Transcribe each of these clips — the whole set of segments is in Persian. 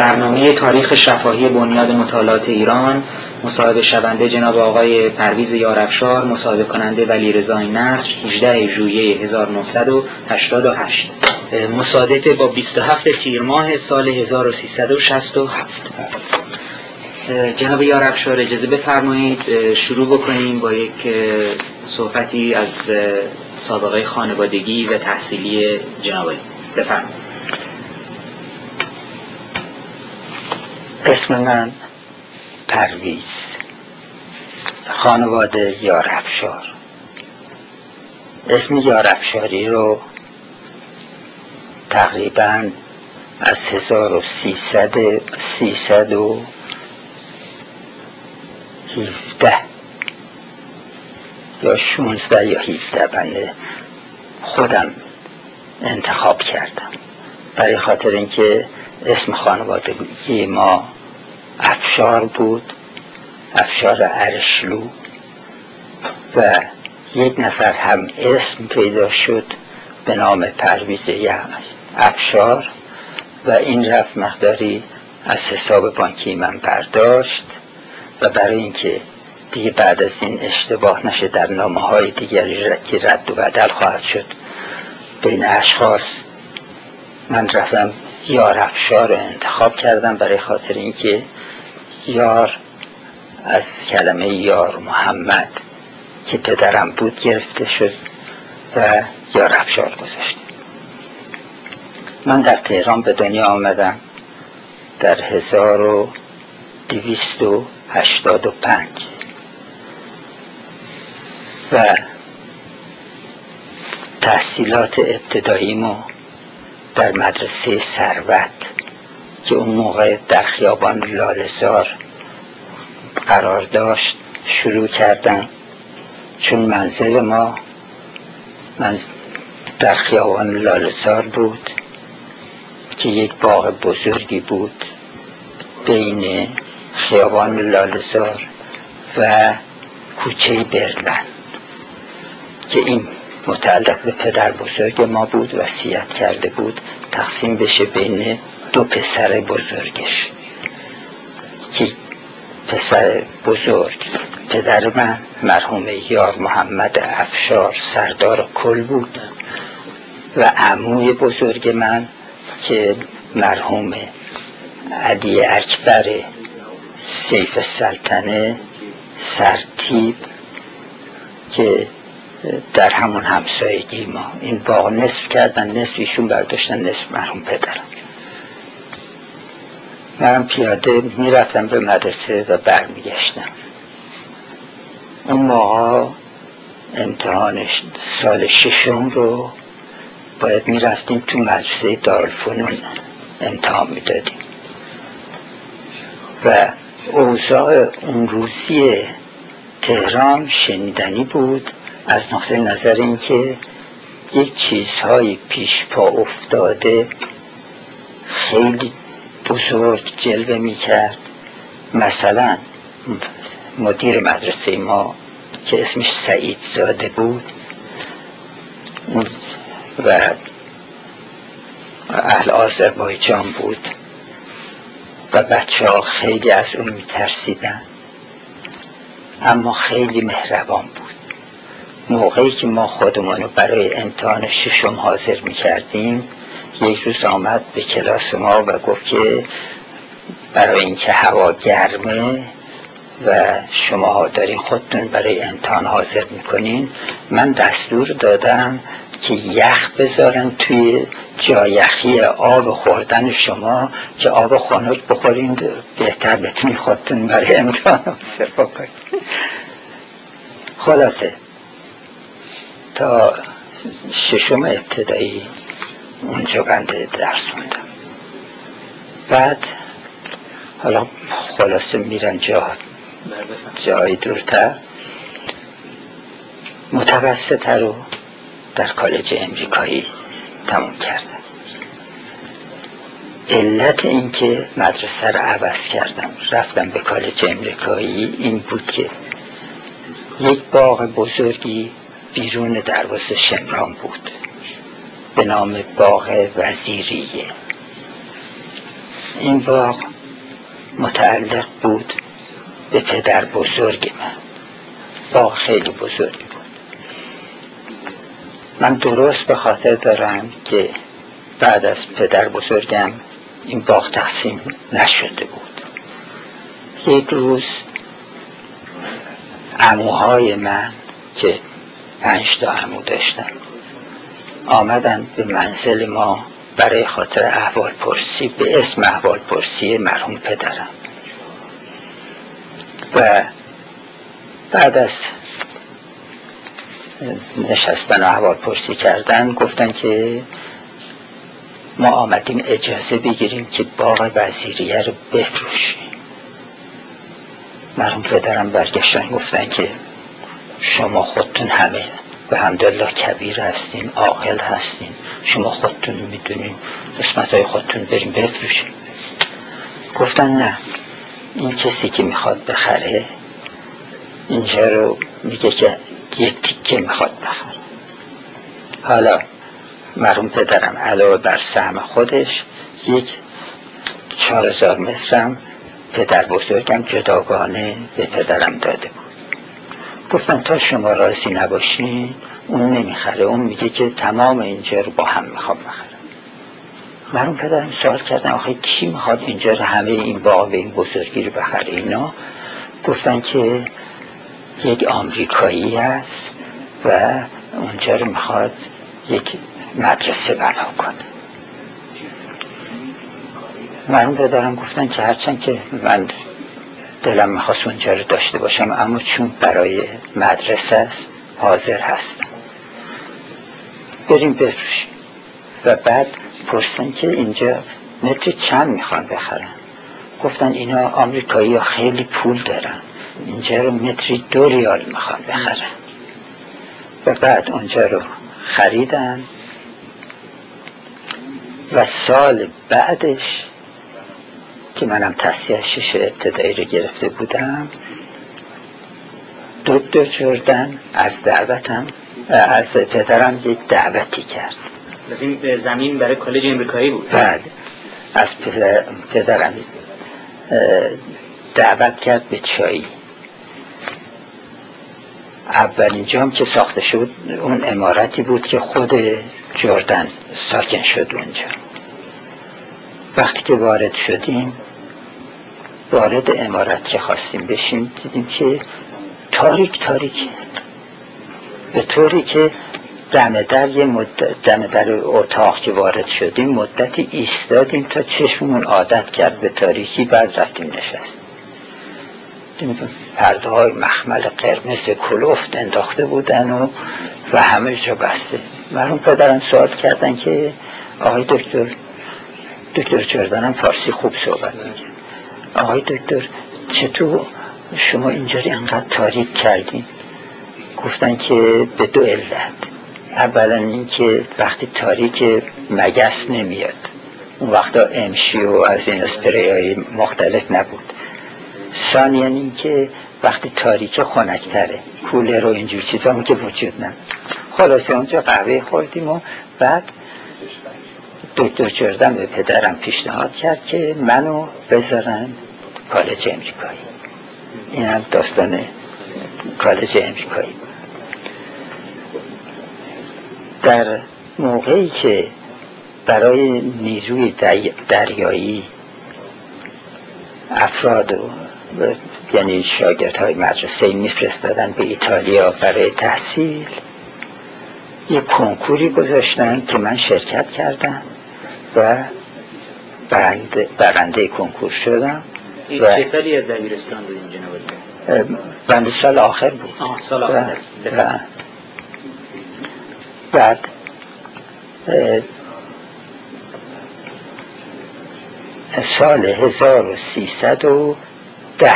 برنامه تاریخ شفاهی بنیاد مطالعات ایران مصاحبه شونده جناب آقای پرویز یارفشار مصاحبه کننده ولی رضای نصر 18 ژوئیه 1988 مصادف با 27 تیر ماه سال 1367 جناب یارفشار اجازه بفرمایید شروع بکنیم با یک صحبتی از سابقه خانوادگی و تحصیلی جناب بفرمایید. اسم من پرویز. خانواده یارفشار اسم یارفشاری رو تقریبا از 1300 317 یا 16 یا 17 بنده خودم انتخاب کردم. برای خاطر اینکه اسم خانوادگی ما افشار بود افشار ارشلو و یک نفر هم اسم پیدا شد به نام پرویز افشار و این رفت مقداری از حساب بانکی من برداشت و برای اینکه دیگه بعد از این اشتباه نشه در نامه های دیگری که رد و بدل خواهد شد بین اشخاص من رفتم یار افشار انتخاب کردم برای خاطر اینکه یار از کلمه یار محمد که پدرم بود گرفته شد و یار افشار گذاشتیم من در تهران به دنیا آمدم در هزار و دویست و هشتاد و پنج. و تحصیلات ابتداییمو در مدرسه سروت که اون موقع در خیابان لالزار قرار داشت شروع کردم چون منزل ما من در خیابان لالزار بود که یک باغ بزرگی بود بین خیابان لالزار و کوچه برلن که این متعلق به پدر بزرگ ما بود وصیت کرده بود تقسیم بشه بین دو پسر بزرگش که پسر بزرگ پدر من مرحوم یار محمد افشار سردار کل بود و عموی بزرگ من که مرحوم علی اکبر سیف سلطنه سرتیب که در همون همسایگی ما. این باغ نصف کردن نصفیشون برداشتن نصف مرحوم پدرم. منم پیاده می‌رفتم به مدرسه و برمیگشتم. اون موقع امتحان سال ششم رو باید می‌رفتیم تو مدرسه دارالفنون امتحان می‌دادیم. و اوضاع اون روزی تهران شنیدنی بود از نقطه نظر اینکه یک چیزهایی پیش پا افتاده خیلی بزرگ جلوه می کرد مثلا مدیر مدرسه ما که اسمش سعید زاده بود و اهل آذربایجان بود و بچه ها خیلی از اون میترسیدن. اما خیلی مهربان بود. موقعی که ما خودمون رو برای امتحان ششم حاضر می‌کردیم یک روز آمد به کلاس ما و گفت که برای اینکه هوا گرمه و شما دارین خودتون برای امتحان حاضر می‌کنین من دستور دادم که یخ بذارن توی جایخی آب خوردن شما که آب خنک بخورین بهتر بتونین خودتون برای امتحان حاضر بکنین. خلاصه. تا ششم ابتدایی. اونجا بنده درس موندم. بعد حالا خلاصه میرن جا جایی دورتر. متوسطه رو در کالج امریکایی تموم کردم. علت اینکه مدرسه رو عوض کردم رفتم به کالج امریکایی این بود که یک باغ بزرگی بیرون دروازه شمران بود. به نام باغ وزیریه این باغ متعلق بود به پدر بزرگ من. باغ خیلی بزرگی بود. من درست به خاطر دارم که بعد از پدر بزرگم این باغ تقسیم نشده بود. یک روز اموهای من که پنج تا امو داشتن آمدن به منزل ما برای خاطر احوال پرسی به اسم احوال پرسی مرحوم پدرم. و بعد از نشستن و احوال پرسی کردن گفتن که ما آمدیم اجازه بگیریم که باغ وزیریه رو بفروشیم. مرحوم پدرم برگشتن گفتن که شما خودتون همه به همدلله کبیر هستین عاقل هستین. شما خودتون می‌دونین. قسمت های خودتون بریم بفروشیم. گفتن نه. این کسی که می‌خواد بخره اینجا رو میگه که یک تیکه می‌خواد بخره. حالا مرحوم پدرم علاوه بر سهم خودش یک چهار هزار مترم پدر بزرگم جداگانه به پدرم داده بود. گفتن تا شما راضی نباشین اون نمی‌خره. اون میگه که تمام اینجا رو با هم می‌خوام بخره مرحوم پدرم سوال کردن آخه کی می‌خواد اینجا رو همه این باغ به این بزرگی رو بخره اینا؟ گفتن که یک آمریکایی هست و اونجا رو می‌خواد یک مدرسه بنا کنه. مرحوم پدرم گفتن که هرچند که من دلم می‌خواست اونجا رو داشته باشم اما چون برای مدرسه است حاضر هستم. بریم بفروشیم. و بعد پرسن که اینجا متر چند می‌خوان بخرن؟ گفتن اینا آمریکایی خیلی پول دارن. اینجا رو متری دو ریال می‌خوان بخرن. و بعد اونجا رو خریدن. و سال بعدش که منم تصحیح شش ابتدایی رو گرفته بودم. دکتر جردن از دعوتم از پدرم یک دعوتی کرد. این زمین برای کالج امریکایی بود؟ بعد از پدرم دعوت کرد به چایی. اولین جام که ساخته شد اون امارتی بود که خود جردن ساکن شد اونجا. وقتی که وارد شدیم وارد امارت که خواستیم بشیم دیدیم که تاریک تاریک. به طوری که دم در یه مدت دم در اتاق که وارد شدیم مدتی ایستادیم تا چشممون عادت کرد به تاریکی بعد رفتیم نشست. پرده های مخمل قرمز کلوفت انداخته بودن و و همه جا بسته. مرحوم پدرم سوال کردن که آقای دکتر دکتر چردنم فارسی خوب صحبت میگه آقای دکتر چطور شما اینجوری انقدر تاریک کردین؟ گفتن که به دو علت. اولا اینکه وقتی تاریک مگس نمیاد. اون وقتا امشی و از این اسپری های مختلف نبود. ثانیا اینکه وقتی تاریک خنکتره کوله رو اینجور چیزا که وجود نه خلاصه اونجا قهوه خوردیم و بعد دکتر جردن به پدرم پیشنهاد کرد که منو بذارن کالج امریکایی. این هم داستان کالج امریکایی. در موقعی که برای نیروی دریایی افراد و یعنی شاگرد های مدرسه میفرستادن به ایتالیا برای تحصیل یک کنکوری گذاشتن که من شرکت کردم. و برنده, برنده کنکور شدم و چه سالی از دبیرستان بودین جناب بنده سال آخر بود. آه سال آخر. و بعد سال 1310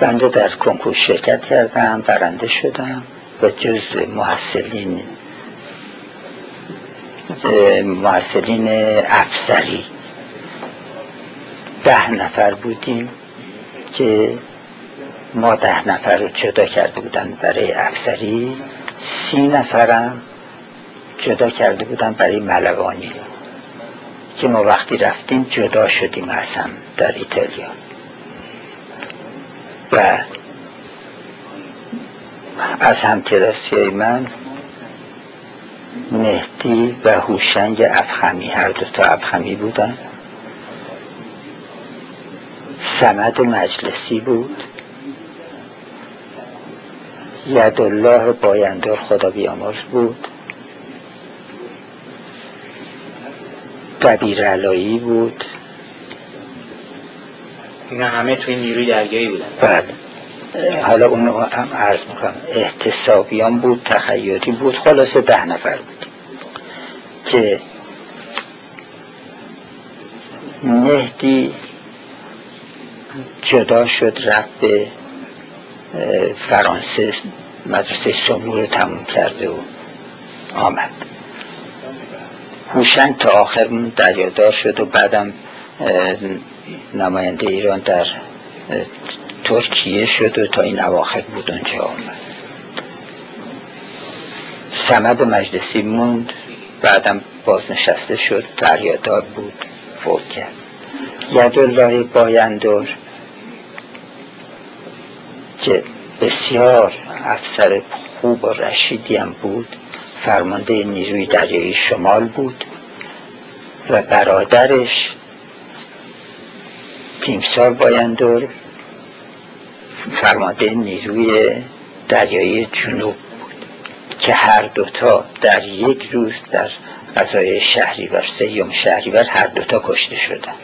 بنده در کنکور شرکت کردم برنده شدم و جز محصلین محصلین افسری. ده نفر بودیم که ما ده نفر رو جدا کرده بودن برای افسری. سی نفرم جدا کرده بودن برای ملوانی. که ما وقتی رفتیم جدا شدیم هم در ایتالیا. و از همکلاسی من مهدی و هوشنگ افخمی. هر دو تا افخمی بودن. سمد مجلسی بود. یدالله بایندار خدا بیامرز بود. دبیر علایی بود. اینا همه توی نیروی دریایی بودن. بله. حالا اونو هم عرض می‌کنم. احتسابیان بود تخیلی بود. خلاصه ده نفر بود که مهدی جدا شد رفت به فرانسه مدرسه سمو رو تموم کرده و آمد. هوشنگ تا آخر دریادار شد و بعدم نماینده ایران در ترکیه شد و تا این اواخر بود اونجا آمد. سمد مجلسی موند بعدم بازنشسته شد دریادار بود فوت کرد. یدالله بایندور که بسیار افسر خوب و رشیدی هم بود فرمانده نیروی دریایی شمال بود و برادرش تیمسار بایندور فرمانده نیروی دریایی جنوب بود که هر دوتا در یک روز در غذای شهریور سیوم شهریور هر دوتا کشته شدن.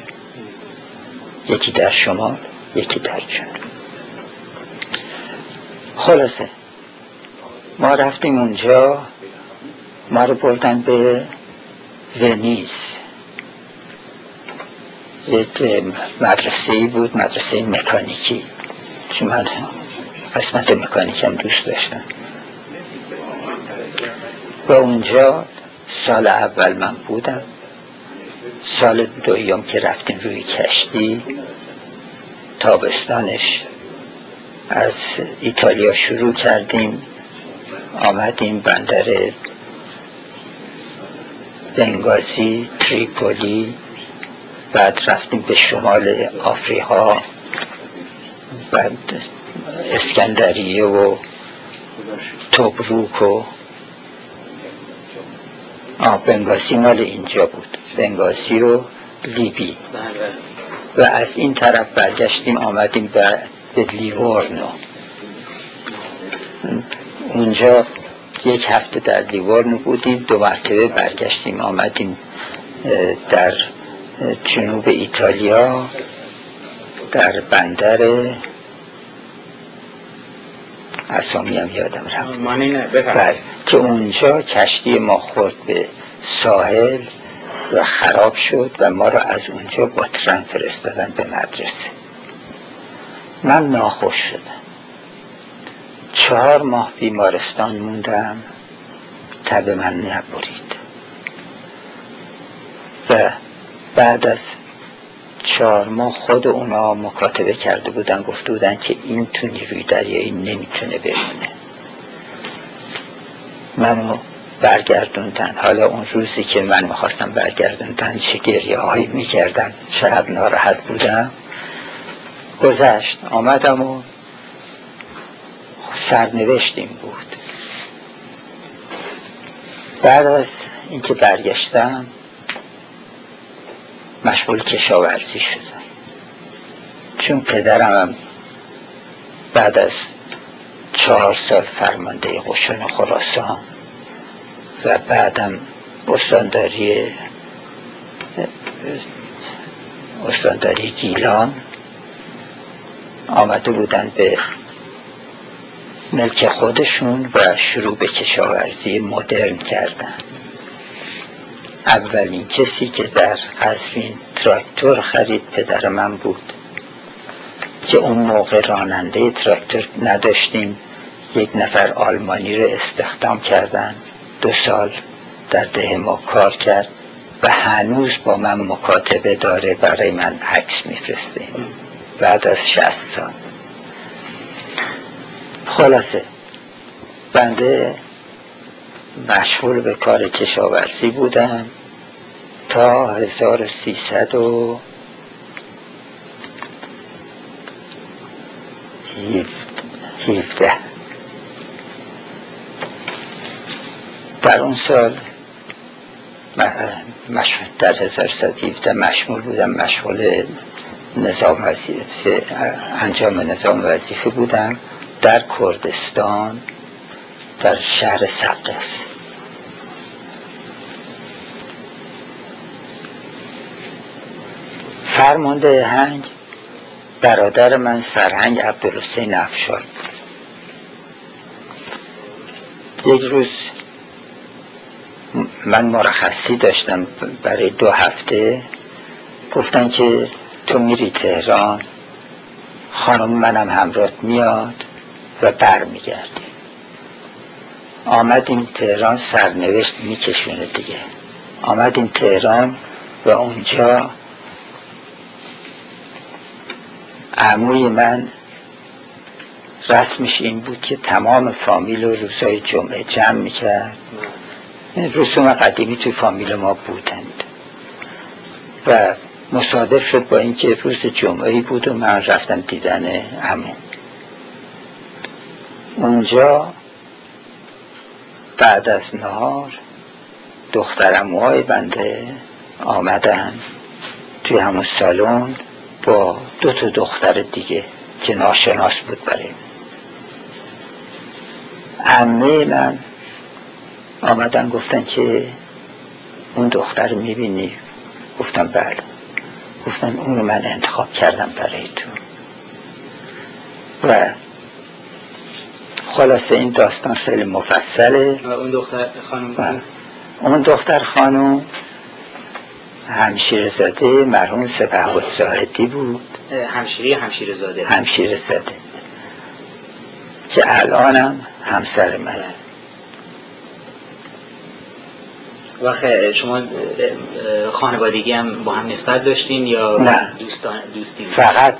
یکی در شمال یکی در جنوب. خلاصه ما رفتیم اونجا ما رو بردن به ونیز. یک مدرسه بود مدرسه مکانیکی. که من قسمت مکانیک هم دوست داشتم. و اونجا سال اول من بودم. سال دویم که رفتیم روی کشتی تابستانش. از ایتالیا شروع کردیم آمدیم بندر بنگازی تریپولی بعد رفتیم به شمال آفریقا. بعد اسکندریه و توبروک و بنگازی مال اینجا بود. بنگازی و لیبی. و از این طرف برگشتیم آمدیم به لیورنو اونجا یک هفته در لیورنو بودیم دو مرتبه برگشتیم آمدیم در جنوب ایتالیا. در بندر اسامی هم یادم رفت. بله. که اونجا کشتی ما خورد به ساحل و خراب شد و ما را از اونجا با ترن فرستادن به مدرسه. من ناخوش شدم. چهار ماه بیمارستان موندم. تب من نبرید و بعد از چهار ماه خود اونا مکاتبه کرده بودن گفته بودن که این تو نیروی دریایی نمی‌تونه بمونه. منو برگردوندن. حالا اون روزی که من می‌خواستم برگردوندن چه گریه هایی می‌کردم چقدر ناراحت بودم. گذشت آمدم و سرنوشتیم بود. بعد از اینکه برگشتم مشغول کشاورزی شدم. چون پدرم هم بعد از چهار سال فرمانده قشون خراسان و بعدم استانداری استانداری گیلان آمده بودن به ملک خودشون و شروع به کشاورزی مدرن کردن. اولین کسی که در قزوین تراکتور خرید پدر من بود. که اون موقع راننده تراکتور نداشتیم یک نفر آلمانی رو استخدام کردن. دو سال در ده ما کار کرد و هنوز با من مکاتبه داره برای من عکس میفرسته. بعد از شست سال. خلاصه. بنده مشغول به کار کشاورزی بودم تا 1300 و هیفده در اون سال در 1117 مشمول بودم مشغول نظام وظیفه انجام نظام وظیفه بودم در کردستان. در شهر سقس فرمانده هنگ برادر من سرهنگ عبدالحسین افشار. یک روز من مرخصی داشتم برای دو هفته. گفتن که تو میری تهران خانم منم همراه میاد و برمیگردی آمدیم تهران سرنوشت میکشونه دیگه. آمدیم تهران و اونجا عموی من رسمش این بود که تمام فامیل و روزهای جمعه جمع می‌کرد. رسوم قدیمی توی فامیل ما بودند. و مصادف شد با اینکه روز جمعه بود و من رفتم دیدن عمو. اونجا بعد از نهار دخترموهای بنده آمدن توی همون سالن با دو تا دختر دیگه که ناشناس بود برای عمه من آمدن گفتن که اون دختر می‌بینی؟ گفتم بله. گفتن اون رو من انتخاب کردم برای تو. و خلاصه این داستان خیلی مفصله. و اون دختر خانم؟ اون دختر خانم همشیر زاده مرحوم سپه زاهدی بود. همشیری همشیر زاده همشیر زاده که الانم همسر منه و شما خانوادگی هم با هم نسبت داشتین یا نه. دوستان دوستی؟ فقط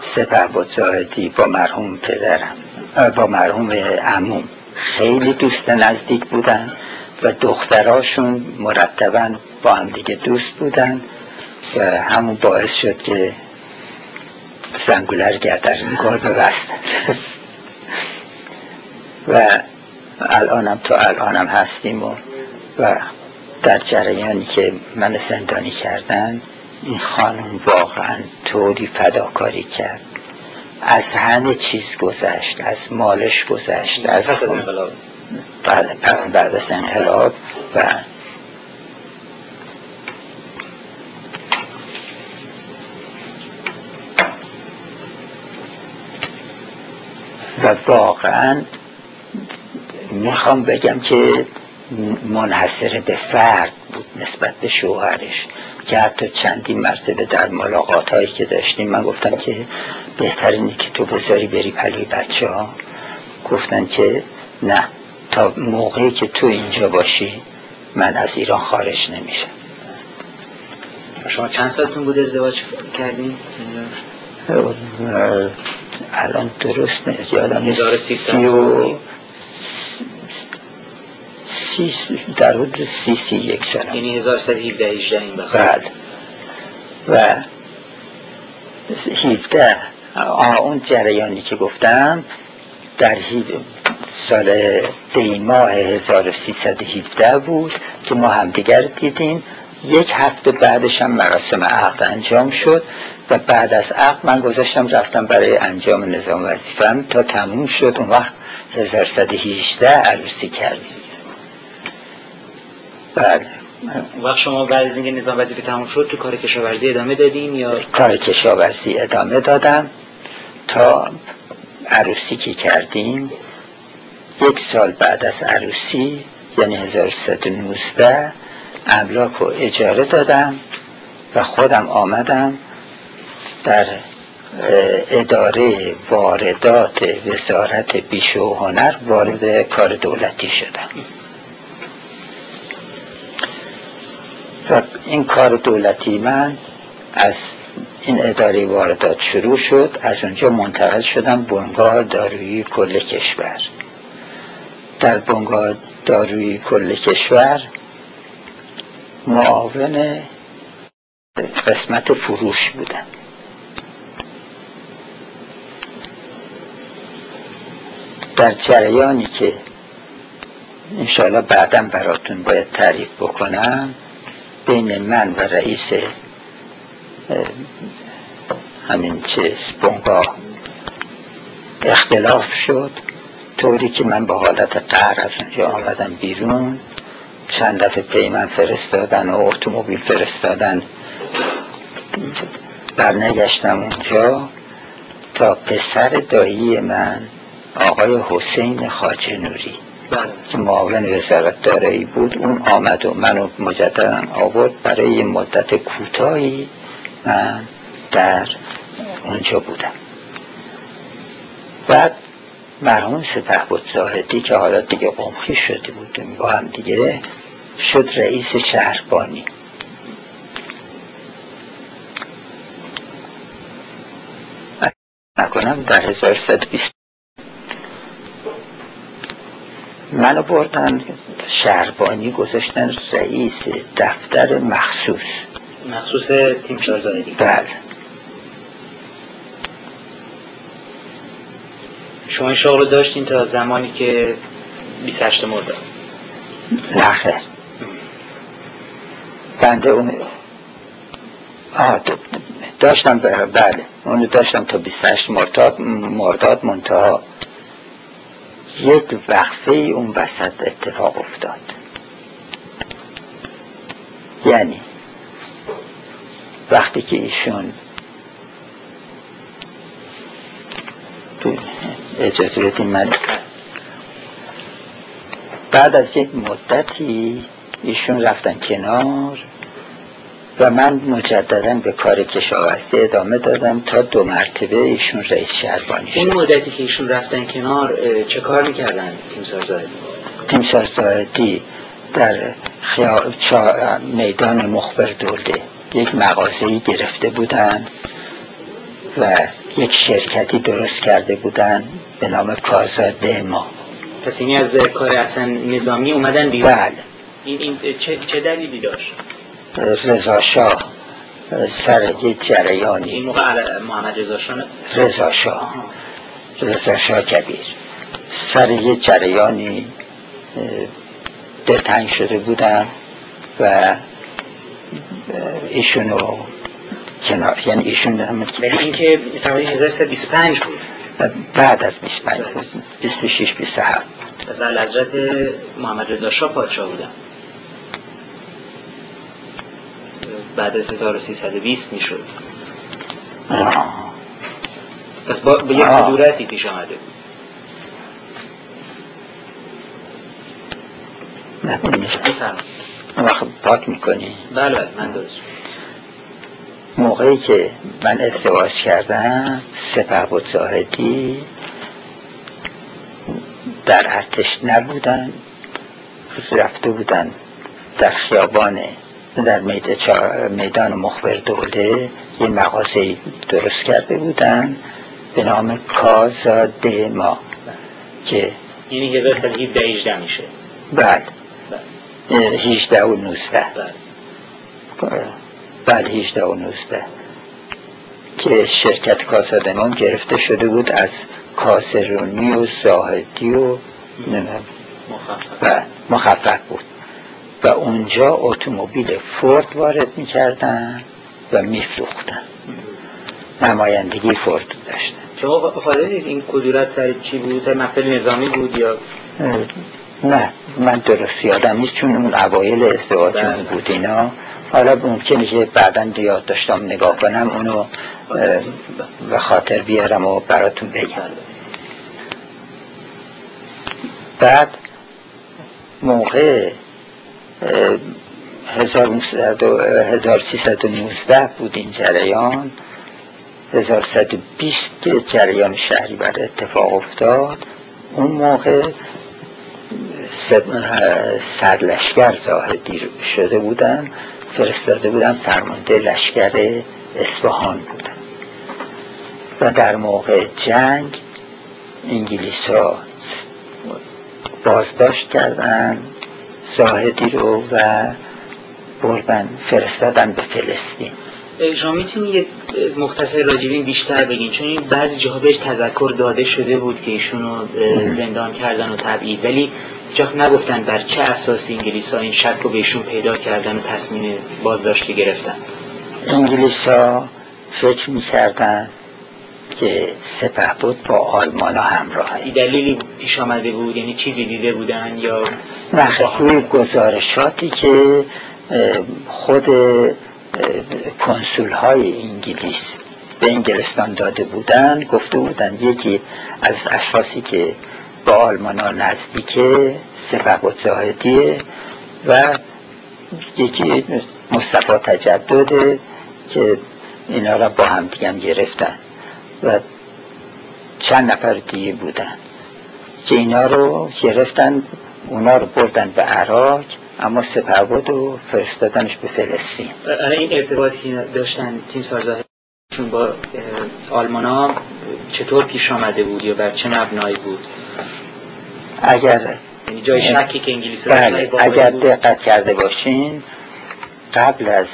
سپه بود زاهدی با مرحوم پدرم با مرحوم عموم. خیلی دوست نزدیک بودن و دختراشون مرتبا با هم دیگه دوست بودن و همون باعث شد که زنگولر گردن کار ببستن و الانم تا الانم هستیم و, و در جریانی که من زندانی کردن این خانم واقعا طوری فداکاری کرد. از همه چیز گذشت از مالش گذشت از بعد, بعد از انقلاب و و واقعا می‌خوام بگم که منحصر به فرد بود نسبت به شوهرش. که حتی چندین مرتبه در ملاقات هایی که داشتیم من گفتم که بهتر اینه که تو بذاری بری پلی بچه ها گفتن که نه تا موقعی که تو اینجا باشی من از ایران خارج نمیشم. شما چند سالتون بود ازدواج کردین؟ الان درست نه یادم 1300 سی در حدود سی سی یک سال. یعنی 1117 این بله. و 17 اون جریانی که گفتم در سال دیماه 1317 بود که ما همدیگر دیدیم. یک هفته بعدش هم مراسم عقد انجام شد و بعد از عقد من گذاشتم رفتم برای انجام نظام وظیفم تا تموم شد. اون وقت 1118 عروسی کردیم. بله. وقت شما بعد از اینکه نظام وظیفه تموم شد تو کار کشاورزی ادامه دادین یا؟ کار کشاورزی ادامه دادم تا عروسی که کردیم. یک سال بعد از عروسی یعنی 1319 املاک رو اجاره دادم و خودم آمدم در اداره واردات وزارت بیشو و هنر وارد کار دولتی شدم. و این کار دولتی من از این اداره واردات شروع شد. از اونجا منتقل شدم بنگاه دارویی کل کشور. در بنگاه داروی کل کشور معاون قسمت فروش بودن در جریانی که انشاءالله بعدا براتون باید تعریف بکنم بین من و رئیس همین چیز بنگاه اختلاف شد. طوری که من به حالت قهر از اونجا آمدم بیرون. چند دفعه پیمن فرستادن و اتومبیل فرستادن. برنگشتم اونجا تا پسر دایی من آقای حسین خاجه نوری. معاون وزارت دارایی بود اون آمد و منو مجددا آورد برای مدت کوتاهی من در اونجا بودم. بعد مرحوم سپه بود زاهدی که حالا دیگه قمخی شده بودیم با هم دیگه شد رئیس شهربانی. نکنم در 1120 منو بردن. شهربانی گذاشتن رئیس دفتر مخصوص. مخصوص تیم زاهدی بله. شما این شغل داشتین تا زمانی که 28 مرداد نه بنده اون داشتم بله. اونو داشتم تا 28 مرداد مرداد منتها. یک وقفه اون وسط اتفاق افتاد. یعنی وقتی که ایشون اجازه بدیم من بعد از یک مدتی ایشون رفتن کنار. و من مجددا به کار کشاورزی ادامه دادم تا دو مرتبه ایشون رئیس شهربانی شد. اون مدتی که ایشون رفتن کنار چه کار می‌کردن تیمسار زاهدی؟ تیمسار زاهدی در میدان مخبر دولده یک مغازهی گرفته بودن و یک شرکتی درست کرده بودن به نام کازاده ما پس اینی از کار اصلا نظامی اومدن بیرون؟ بله. این, این چه, چه دلیلی داشت؟ رضا شاه سر یک جریانی. این موقع محمد رضا شاه رضا شاه. رضا شاه کبیر. سر یک جریانی دلتنگ شده بودن و ایشونو کنار. یعنی ایشون هم ولی اینکه فرمایید 1325 بود. بعد از 25 26 27 از حضرت محمد رضا شاه پادشاه بودن. بعد از 1320 می‌شد. پس با به یک کدورتی پیش آمده. وقت پاک می‌کنی. بله بله من درست. موقعی که من ازدواج کردم سپه بود زاهدی در ارتش نبودن رفته بودن در خیابان در میدان مخبر دوله یه مغازه درست کرده بودن به نام کازا ما که یعنی 1118 میشه. بله. 18 و 19 بله. بله 18 و 19 که شرکت کاسادمان گرفته شده بود از کاسرونی و زاهدی و مخفف. مخفف بود. و اونجا اتومبیل فورد وارد می‌کردن و میفروختن. نمایندگی فورد داشتن. شما خواهده نیست این کدورت سر چی بود؟ سر مسئله نظامی بود یا نه من درست یادم نیست چون اون اوایل ازدواجمون بله. بود اینا. حالا ممکنه که بعدا یاد داشتم نگاه کنم اونو به خاطر بیارم و براتون بگم. بعد موقع 1319 بود این جریان. 1120 جریان شهری بر اتفاق افتاد. اون موقع سرلشگر زاهدی شده بودن. فرستاده بودن فرمانده لشکر اصفهان بودن و در موقع جنگ انگلیس ها بازداشت کردن. زاهدی رو و بردن فرستادن به فلسطین. شما می‌تونی یه مختصر راجبین بیشتر بگین؟ چون این بعضی جاها بهش تذکر داده شده بود که ایشونو زندان کردن و تبعید. ولی جا نگفتن بر چه اساسی انگلیس ها این شک رو بهشون پیدا کردن و تصمیم بازداشتی گرفتن؟ انگلیس ها فکر می‌کردن که سپه بود با آلمان ها همراه. دلیلی پیش آمده بود؟ یعنی چیزی دیده بودن یا نه گزارشاتی که خود کنسول های انگلیس به انگلستان داده بودن گفته بودن یکی از اشخاصی که با آلمان ها نزدیکه سپه زاهدیه و یکی مصطفی تجدده که اینا را با هم دیگم گرفتن. و چند نفر دیگه بودن. که اینا رو گرفتن اونا رو بردن به عراق اما سپهبد و فرستادنش به فلسطین. این ارتباطی که داشتن تیم چون با آلمان ها چطور پیش آمده بود یا بر چه مبنایی بود؟ اگر یعنی جای شکی که انگلیسی بله اگر دقت کرده باشین قبل از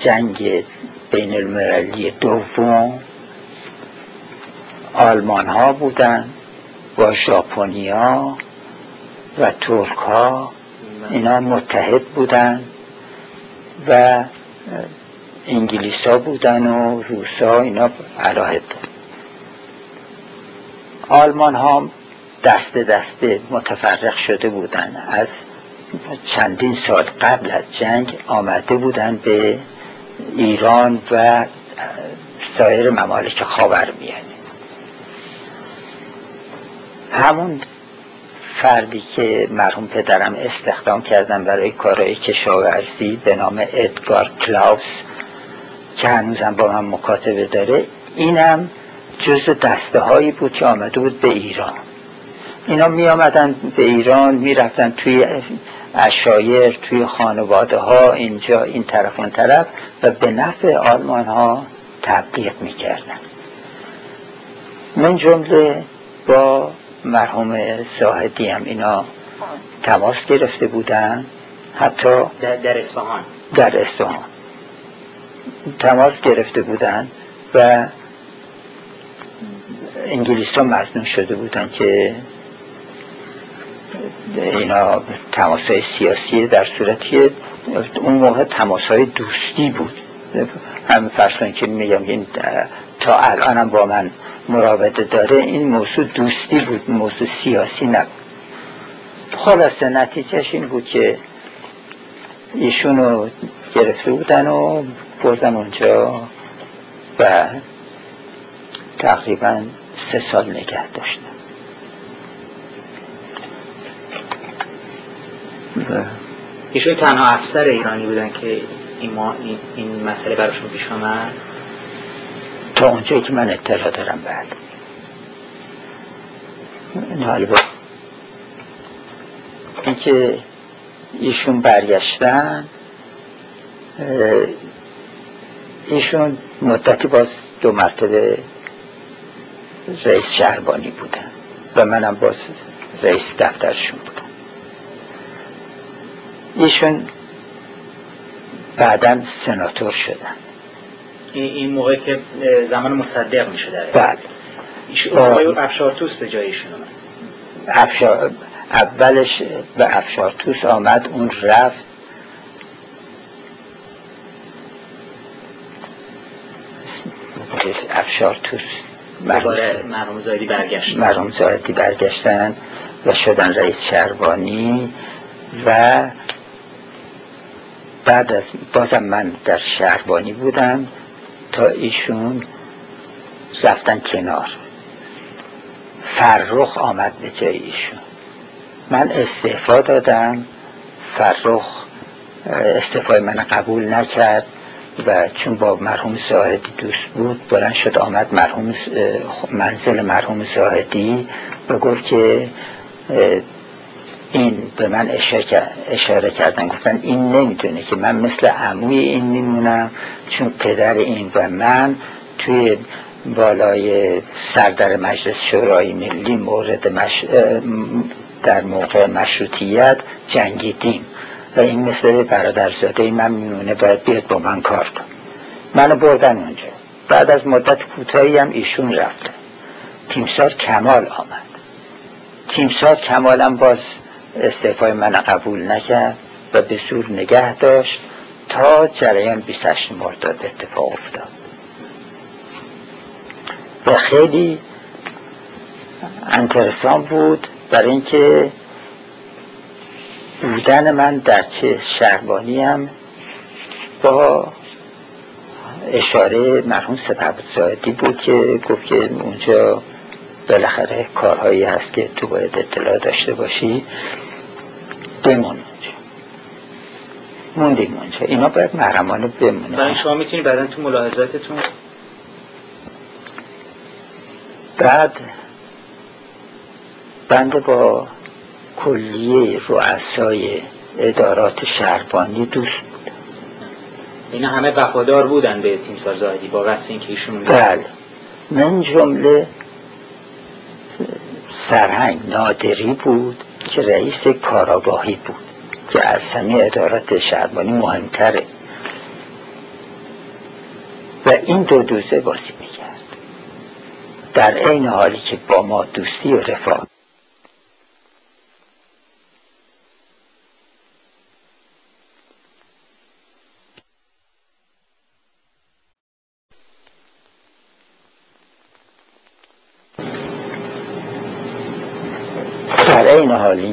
جنگ بین المللی دوم آلمان ها بودن با ژاپنیا و ترک ها اینا متحد بودن و انگلیس ها بودن و روس ها اینا علاهد آلمان ها دست دسته متفرق شده بودن. از چندین سال قبل از جنگ آمده بودن به ایران و سایر ممالک خاور میانه همون فردی که مرحوم پدرم استخدام کردن برای کارهای کشاورزی به نام ادگار کلاوس که هنوزم با من مکاتبه داره اینم جز دسته هایی بود که آمده بود به ایران. اینا می آمدن به ایران می رفتن توی اشایر توی خانواده ها اینجا این طرف اون طرف و به نفع آلمان ها تبلیغ می کردن من جمله با مرحوم زاهدی هم اینا تماس گرفته بودن. حتی در, در اصفهان. در اصفهان. تماس گرفته بودن و انگلیس ها مزنون شده بودن که اینا تماس های سیاسی در صورتی اون موقع تماس های دوستی بود. هم فرسون که میگم این تا الانم با من مراوده داره این موضوع دوستی بود موضوع سیاسی نبود. خلاصه نتیجهش این بود که ایشونو گرفته بودن و بردن اونجا و تقریبا سه سال نگه داشتن. ایشون تنها افسر ایرانی بودن که این, ما این, مسئله براشون پیش آمد؟ تا اونجایی که من اطلاع دارم بعد. حالا اینکه ایشون برگشتن ایشون مدتی باز دو مرتبه رئیس شهربانی بودن و منم باز رئیس دفترشون بودم. ایشون بعدا سناتور شدن. این موقع که زمان مصدق میشه در بله. آقای افشارتوس به جایشون آمد افشار... اولش به افشارتوس آمد اون رفت. افشارتوس مرحوم زایدی برگشت. مرحوم زایدی برگشتن و شدن رئیس شهربانی و بعد از بازم من در شهربانی بودم. تا ایشون رفتن کنار. فرخ آمد به جای ایشون. من استعفا دادم. فرخ استعفای من قبول نکرد و چون با مرحوم زاهدی دوست بود بلند شد آمد مرحوم منزل مرحوم زاهدی و گفت که این به من اشاره کردن گفتن این نمی‌دونه که من مثل عموی این میمونم چون پدر این و من توی بالای سردر مجلس شورای ملی مورد مش... در موقع مشروطیت جنگیدیم. و این مثل برادرزاده من میمونه باید بیاد با من کار کن منو بردن اونجا. بعد از مدت کوتاهی هم ایشون رفتن تیمسار کمال آمد. تیمسار کمالم باز استعفای من قبول نکرد و به زور نگه داشت تا جریان 28 مرداد اتفاق افتاد. و خیلی انترسان بود برای اینکه بودن من در چه شهربانی هم با اشاره مرحوم سپهبد بود که گفت که اونجا بالاخره کارهایی هست که تو باید اطلاع داشته باشی. بمون موندیم اونجا. اینا باید محرمانه بمونه. برای شما می‌تونی بعدا تو ملاحظاتتون؟ بعد بنده با کلیه رؤسای ادارات شهربانی دوست بود. اینا همه وفادار بودن به تیم زاهدی با وصف اینکه ایشون بله. من جمله سرهنگ نادری بود که رئیس کاراگاهی بود که از همه ادارات شهربانی مهمتره. و این دو دوزه بازی می‌کرد. در عین حالی که با ما دوستی و رفاق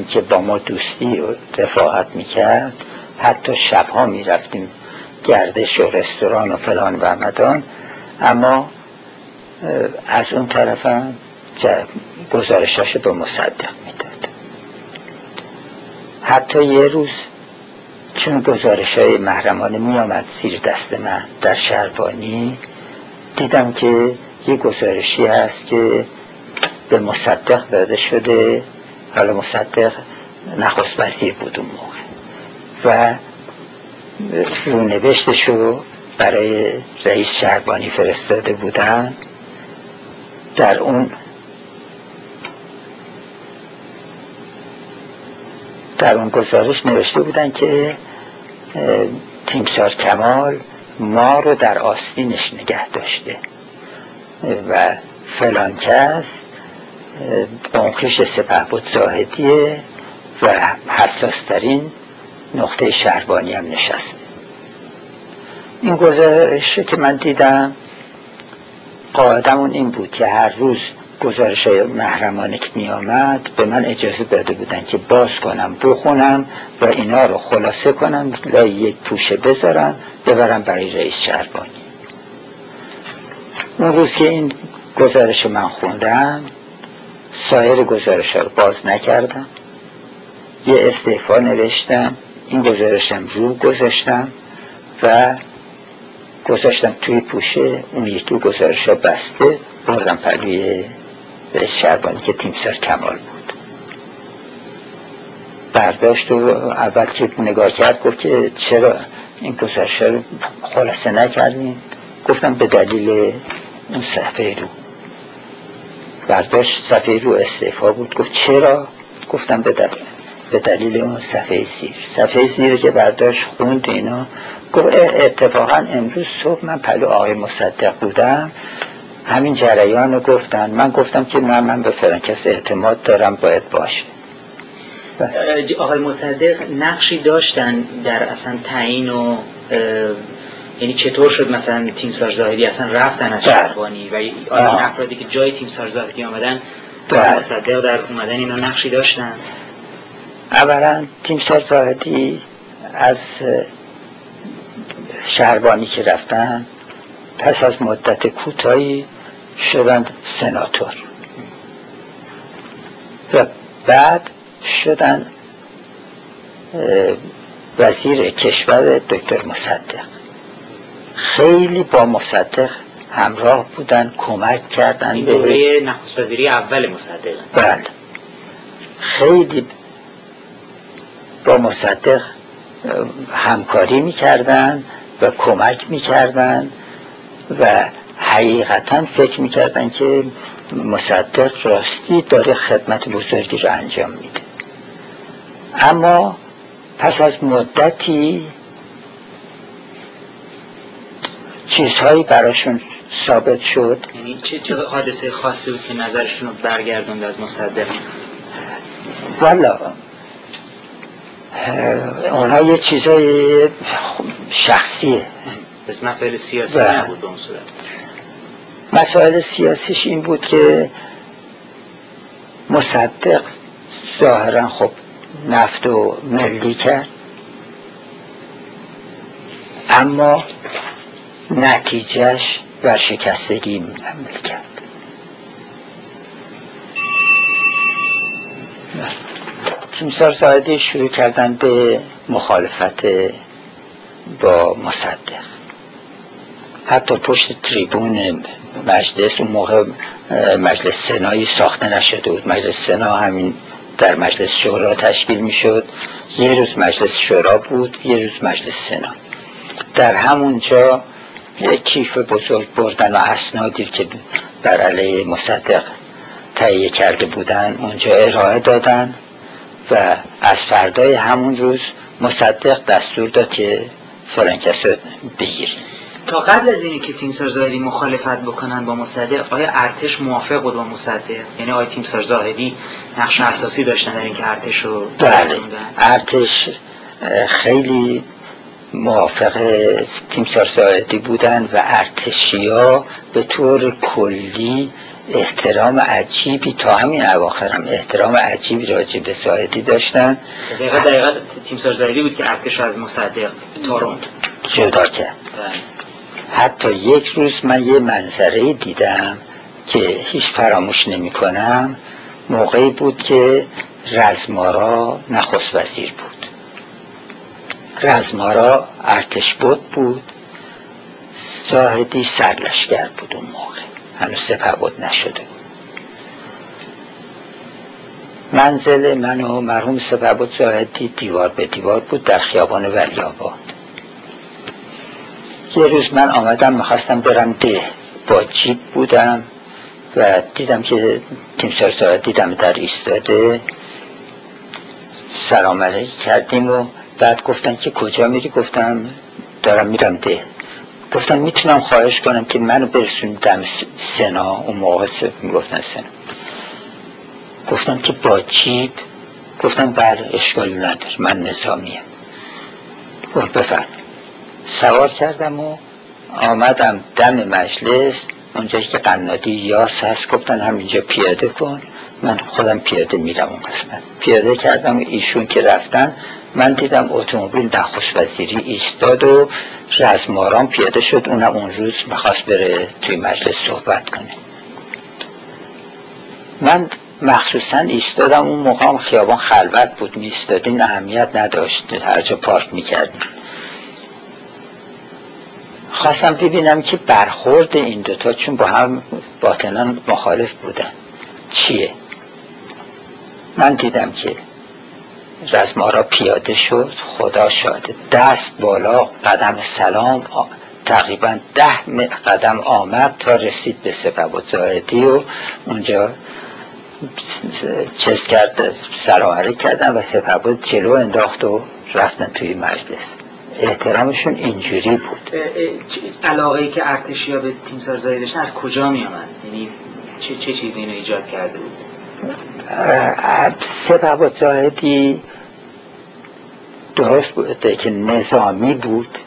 اینکه با ما دوستی و رفاقت می‌کرد حتی شبها می‌رفتیم گردش و رستوران و فلان و مدان. اما از اون طرفم گزارشاش به مصدق می‌داد. حتی یه روز چون گزارش های محرمانه می آمد زیر دست من در شربانی دیدم که یه گزارشی هست که به مصدق داده شده. حالا مصدق نخست وزیر بود اون موقع. و رو برای رئیس شهربانی فرستاده بودن. در اون در اون گزارش نوشته بودن که تیمسار کمال ما رو در آستینش نگه داشته. و فلان کس قنقش سپه بود زاهدیه و حساسترین نقطه شهربانی هم نشسته. این گزارش که من دیدم قاعدمون این بود که هر روز گزارش محرمانه که می آمد به من اجازه داده بودن که باز کنم بخونم و اینا رو خلاصه کنم لای یک پوشه بذارم ببرم برای رئیس شهربانی. اون روز که این گزارش من خوندم سایر گزارش رو باز نکردم. یه استعفا نوشتم این گزارشم رو گذاشتم و گذاشتم توی پوشه. اون یکی گزارش ها بسته بردم پلوی رئیس شربانی که تیمسار کمال بود. برداشت و اول که نگاه کرد گفت که چرا این گزارش رو خلاصه نکردیم گفتم به دلیل اون صفحه رو. برداشت صفحه رو استعفا بود. گفت چرا؟ گفتم به دلیل به دلیل اون صفحه زیر. صفحه زیر که برداشت خوند اینا. گفت اتفاقا امروز صبح من پلو آقای مصدق بودم. همین جریان رو گفتن. من گفتم که نه من به فرانکس اعتماد دارم باید باشه. آقای مصدق نقشی داشتن در اصلا تعیین و یعنی چطور شد مثلا تیم زاهدی اصلا رفتن از بله. شهربانی و این افرادی که جای تیم زاهدی آمدن بله. مصدق در اومدن اینا نقشی داشتن اولا تیم زاهدی از شهربانی که رفتن پس از مدت کوتاهی شدن سناتور و بعد شدن وزیر کشور دکتر مصدق خیلی با مصدق همراه بودن کمک کردن این دوره نخست وزیری اول مصدق. بله. خیلی با مصدق همکاری می‌کردن و کمک می‌کردن و حقیقتا فکر می‌کردن که مصدق راستی داره خدمت بزرگی رو انجام میده. اما پس از مدتی چیزهایی براشون ثابت شد. یعنی چه چه حادثه خاصی بود که نظرشون رو برگردوند از مصدق؟ والا اونا یه چیزای شخصیه. بس مسائل سیاسی نبود به اون صورت. مسائل سیاسیش این بود که مصدق ظاهرا خب نفت و ملی کرد. اما نتیجهش ورشکستگی عمل کرد. تیمسار زاهدی شروع کردن به مخالفت با مصدق. حتی پشت تریبون مجلس اون موقع مجلس سنایی ساخته نشده بود. مجلس سنا همین در مجلس شورا تشکیل می شد یه روز مجلس شورا بود یه روز مجلس سنا. در همونجا یک کیف بزرگ بردن و اسنادی که بر علیه مصدق تهیه کرده بودن اونجا ارائه دادن و از فردای همون روز مصدق دستور داد که فلان کس رو بگیریم. تا قبل از اینی که تیمسار زاهدی مخالفت بکنن با مصدق آیا ارتش موافق بود با مصدق؟ یعنی آیا تیمسار زاهدی نقش اساسی داشتن در اینکه ارتش رو بله. ارتش خیلی موافق تیمسار زاهدی بودن و ارتشیا به طور کلی احترام عجیبی تا همین اواخر هم احترام عجیبی راجع به زاهدی داشتن. دقیقا دقیقا تیمسار زاهدی بود که ارتش از مصدق تاروند جدا کرد. بله. حتی یک روز من یه منظره دیدم که هیچ فراموش نمی کنم. موقعی بود که رزمارا نخست وزیر بود. رزمارا ارتش بود بود. زاهدی سرلشگر بود اون موقع. هنوز سپه بود نشده بود. منزل من و مرحوم سپه بود زاهدی دیوار به دیوار بود در خیابان ولی آباد یه روز من آمدم می‌خواستم برم ده. با جیب بودم و دیدم که تیمسار ساعت دیدم در ایستاده. سلام علیک کردیم و بعد گفتن که کجا میری؟ گفتم دارم میرم ده. گفتم می‌تونم خواهش کنم که منو برسون دم سنا. اون موقع می‌گفتن سنا. گفتم که با جیب گفتم بله اشکالی نداره. من نظامیم. گفت بفرم سوار کردم و آمدم دم مجلس. اونجایی که قنادی یاس هست گفتن همینجا پیاده کن. من خودم پیاده میرم اون قسمت. پیاده کردم ایشون که رفتن من دیدم اتومبیل نخست وزیری ایستاد و رزماران پیاده شد. اونم اون روز می‌خواست بره توی مجلس صحبت کنه. من مخصوصا ایستادم. اون موقع خیابان خلوت بود. میستادین اهمیت نداشت. هر جا پارک می‌کردیم. خواستم ببینم که برخورد این دوتا چون با هم باطنا مخالف بودن. چیه؟ من دیدم که رزمارا پیاده شد. خدا شاده دست بالا قدم سلام. تقریبا ده قدم آمد تا رسید به سبب و زاهدی و اونجا چیز کرد سلام کردن و سپه جلو انداخت و رفتن توی مجلس. احترامشون اینجوری بود. علاقه که ارتشیا به تیم سازایی داشتن از کجا می آمد؟ یعنی چه, چه چیزی اینو ایجاد کرده بود؟ سبب زاهدی درست بوده که نظامی بود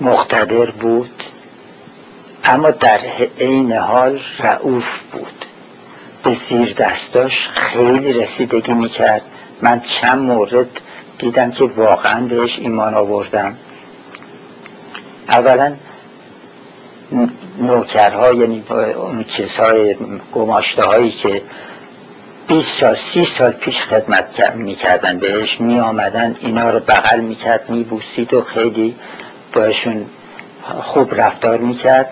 مقتدر بود اما در عین حال رعوف بود. به زیر دستاش خیلی رسیدگی می‌کرد. من چند مورد دیدم که واقعا بهش ایمان آوردم. اولا نوکرها یعنی اون چیزهای گماشته هایی که 20 سال 30 سال پیش خدمت می‌کردن بهش می آمدن اینا رو بغل می‌کرد میبوسید و خیلی باشون خوب رفتار می‌کرد.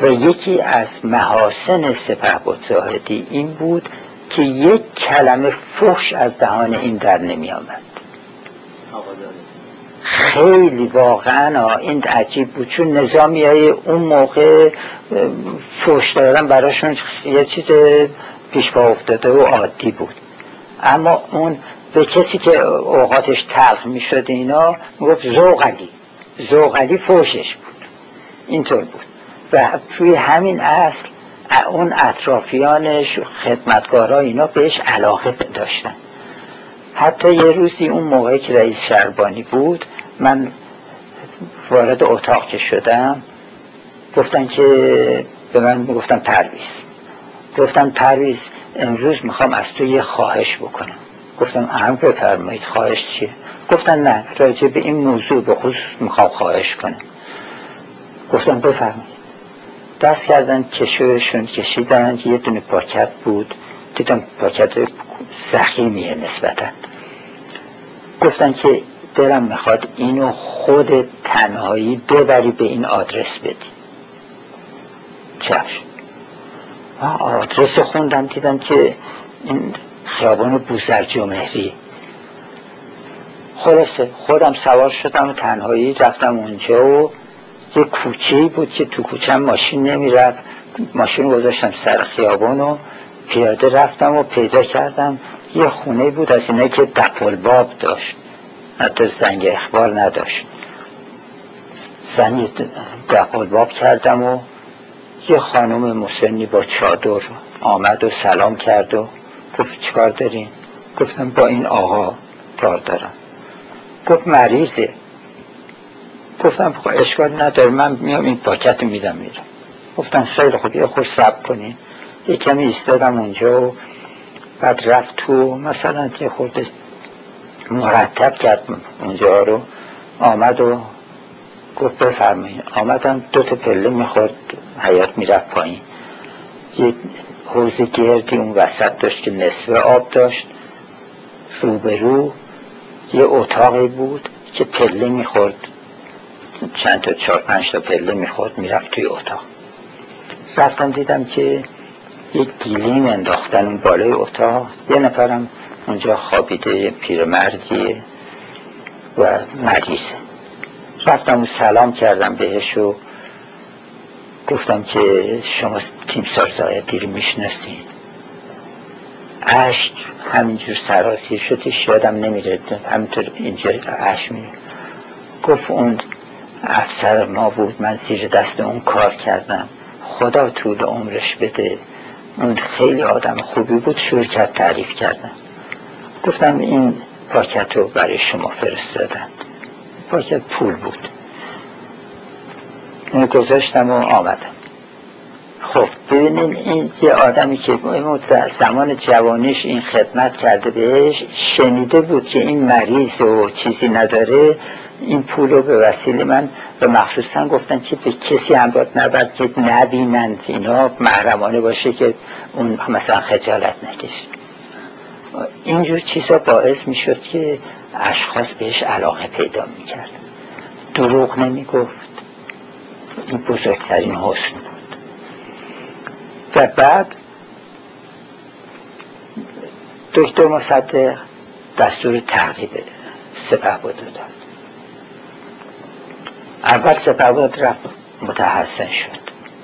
و یکی از محاسن سپه بود زاهدی این بود که یک کلمه فحش از دهان این در نمی آمد خیلی واقعا این عجیب بود چون نظامی های اون موقع فوش دادن براشون یه چیز پیش پا افتاده و عادی بود. اما اون به کسی که اوقاتش تلخ می شد اینا گفت زوغلی زوغلی فوشش بود. اینطور بود. و توی همین اصل اون اطرافیانش خدمتگارا اینا بهش علاقه داشتن. حتی یه روزی اون موقعی که رئیس شربانی بود من وارد اتاق که شدم گفتن که به من گفتن پرویز. گفتن پرویز امروز می‌خوام از تو یه خواهش بکنم. گفتم اهم بفرمایید خواهش چیه؟ گفتن نه راجع به این موضوع به خصوص می‌خوام خواهش کنم. گفتم بفرمایید. دست کردن کشورشون کشیدن یه دونه پاکت بود. دیدم پاکت زخیمیه نسبتا. گفتن که دلم می‌خواد اینو خود تنهایی ببری به این آدرس بدی. چشم. آدرس خوندم دیدم که این خیابان بوزر جمهری خلاصه خودم سوار شدم و تنهایی رفتم اونجا و یه کوچه بود که تو کوچه ماشین نمی‌رفت. ماشین گذاشتم سر خیابان و پیاده رفتم و پیدا کردم. یه خونه بود از اینه که دپل باب داشت حتی زنگ اخبار نداشت. زنی دپل باب کردم و یه خانم مسنی با چادر آمد و سلام کرد و گفت چیکار دارین؟ گفتم با این آقا کار دارم. گفت مریضه. گفتم خب اشکال نداره من میام این پاکت میدم میرم. گفتم خیلی خوب یه خود سب کنین. یه کمی ایستادم اونجا و بعد رفت تو مثلا یه خود مرتب کرد اونجا رو آمد و گفت بفرمایید. آمدم دو تا پله می‌خورد. حیات می‌رفت پایین. یه حوز گردی اون وسط داشت که نصف آب داشت. روبرو یه اتاقی بود که پله می‌خورد. چند تا چهار پنج تا پله می‌خورد می‌رفت توی اتاق. رفتم دیدم که یک گیلیم انداختن اون بالای اتاق. یه نفرم اونجا خوابیده پیرمردیه و مریضه. رفتم سلام کردم بهش و گفتم که شما تیم سازای دیر می‌شناسین عشق همینجور سراسیر شدش یادم نمیره. همینطور اینجا عشق می گفت اون افسر ما بود. من زیر دست اون کار کردم. خدا طول عمرش بده. اون خیلی آدم خوبی بود شروع کرد تعریف کردم. گفتم این پاکت رو برای شما فرستادن. پاکت پول بود. گذاشتم و آمدم. خب ببینین این یه آدمی که زمان جوانیش این خدمت کرده بهش شنیده بود که این مریض و چیزی نداره این پول رو به وسیله من به مخصوصا گفتن که به کسی همراه نبرد که نبینند اینا محرمانه باشه که اون مثلا خجالت نکشه. اینجور چیزا باعث می‌شد که اشخاص بهش علاقه پیدا می‌کرد دروغ نمی‌گفت. این بزرگترین حسن بود. و بعد دکتر مصدق دستور تعقیب سپه بود داد. اول سپهبد رفت متحسن شد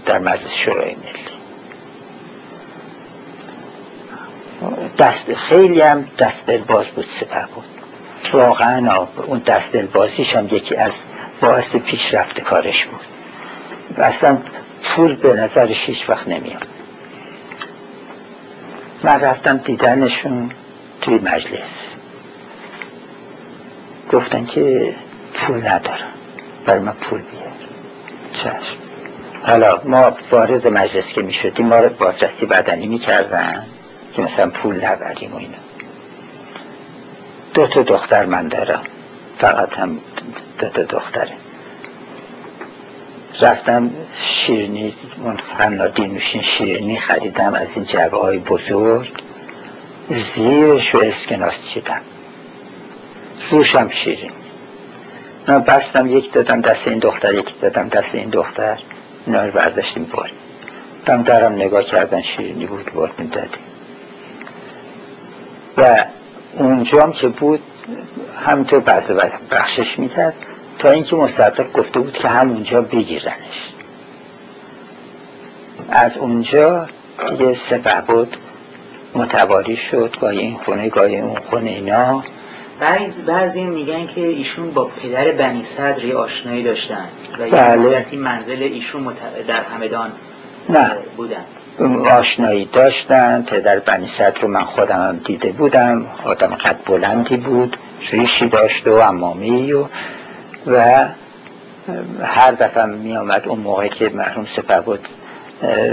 در مجلس شورای ملی. دست خیلی هم دست باز بود سپه بود. واقعا اون دست بازیش هم یکی از باعث پیشرفت کارش بود. و اصلا پول به نظرش هیچ وقت نمیاد. من رفتم دیدنشون توی مجلس. گفتن که پول ندارم. بر من پول بیار. چشم. حالا ما وارد مجلس که می شدیم ما رو بازرسی بدنی می کردن که مثلا پول نبریم و اینا. دو تا دختر من دارم. فقط هم دو تا دختره. رفتم شیرنی اون خنادی نوشین شیرنی خریدم از این جبه های بزرگ. زیرش و اسکناس چیدم. روشم شیرین من بستم یک دادم دست این دختر یک دادم دست این دختر. اینا رو برداشتیم باریم دم درم نگاه کردن شیرینی بود بردیم دادیم و اونجام که بود همینطور بعض بخشش می‌کرد. تا اینکه مصدق گفته بود که همونجا بگیرنش. از اونجا دیگه سپه بود متواری شد گاهی این خونه گاهی اون خونه اینا. بعضی بعضی میگن که ایشون با پدر بنی صدری آشنایی داشتن و بله. منزل ایشون در همدان نه. بودن. آشنایی داشتن پدر بنی صدر رو من خودم هم دیده بودم آدم قد بلندی بود ریشی داشته و امامی و و هر دفعه می آمد اون موقع که مرحوم سپر بود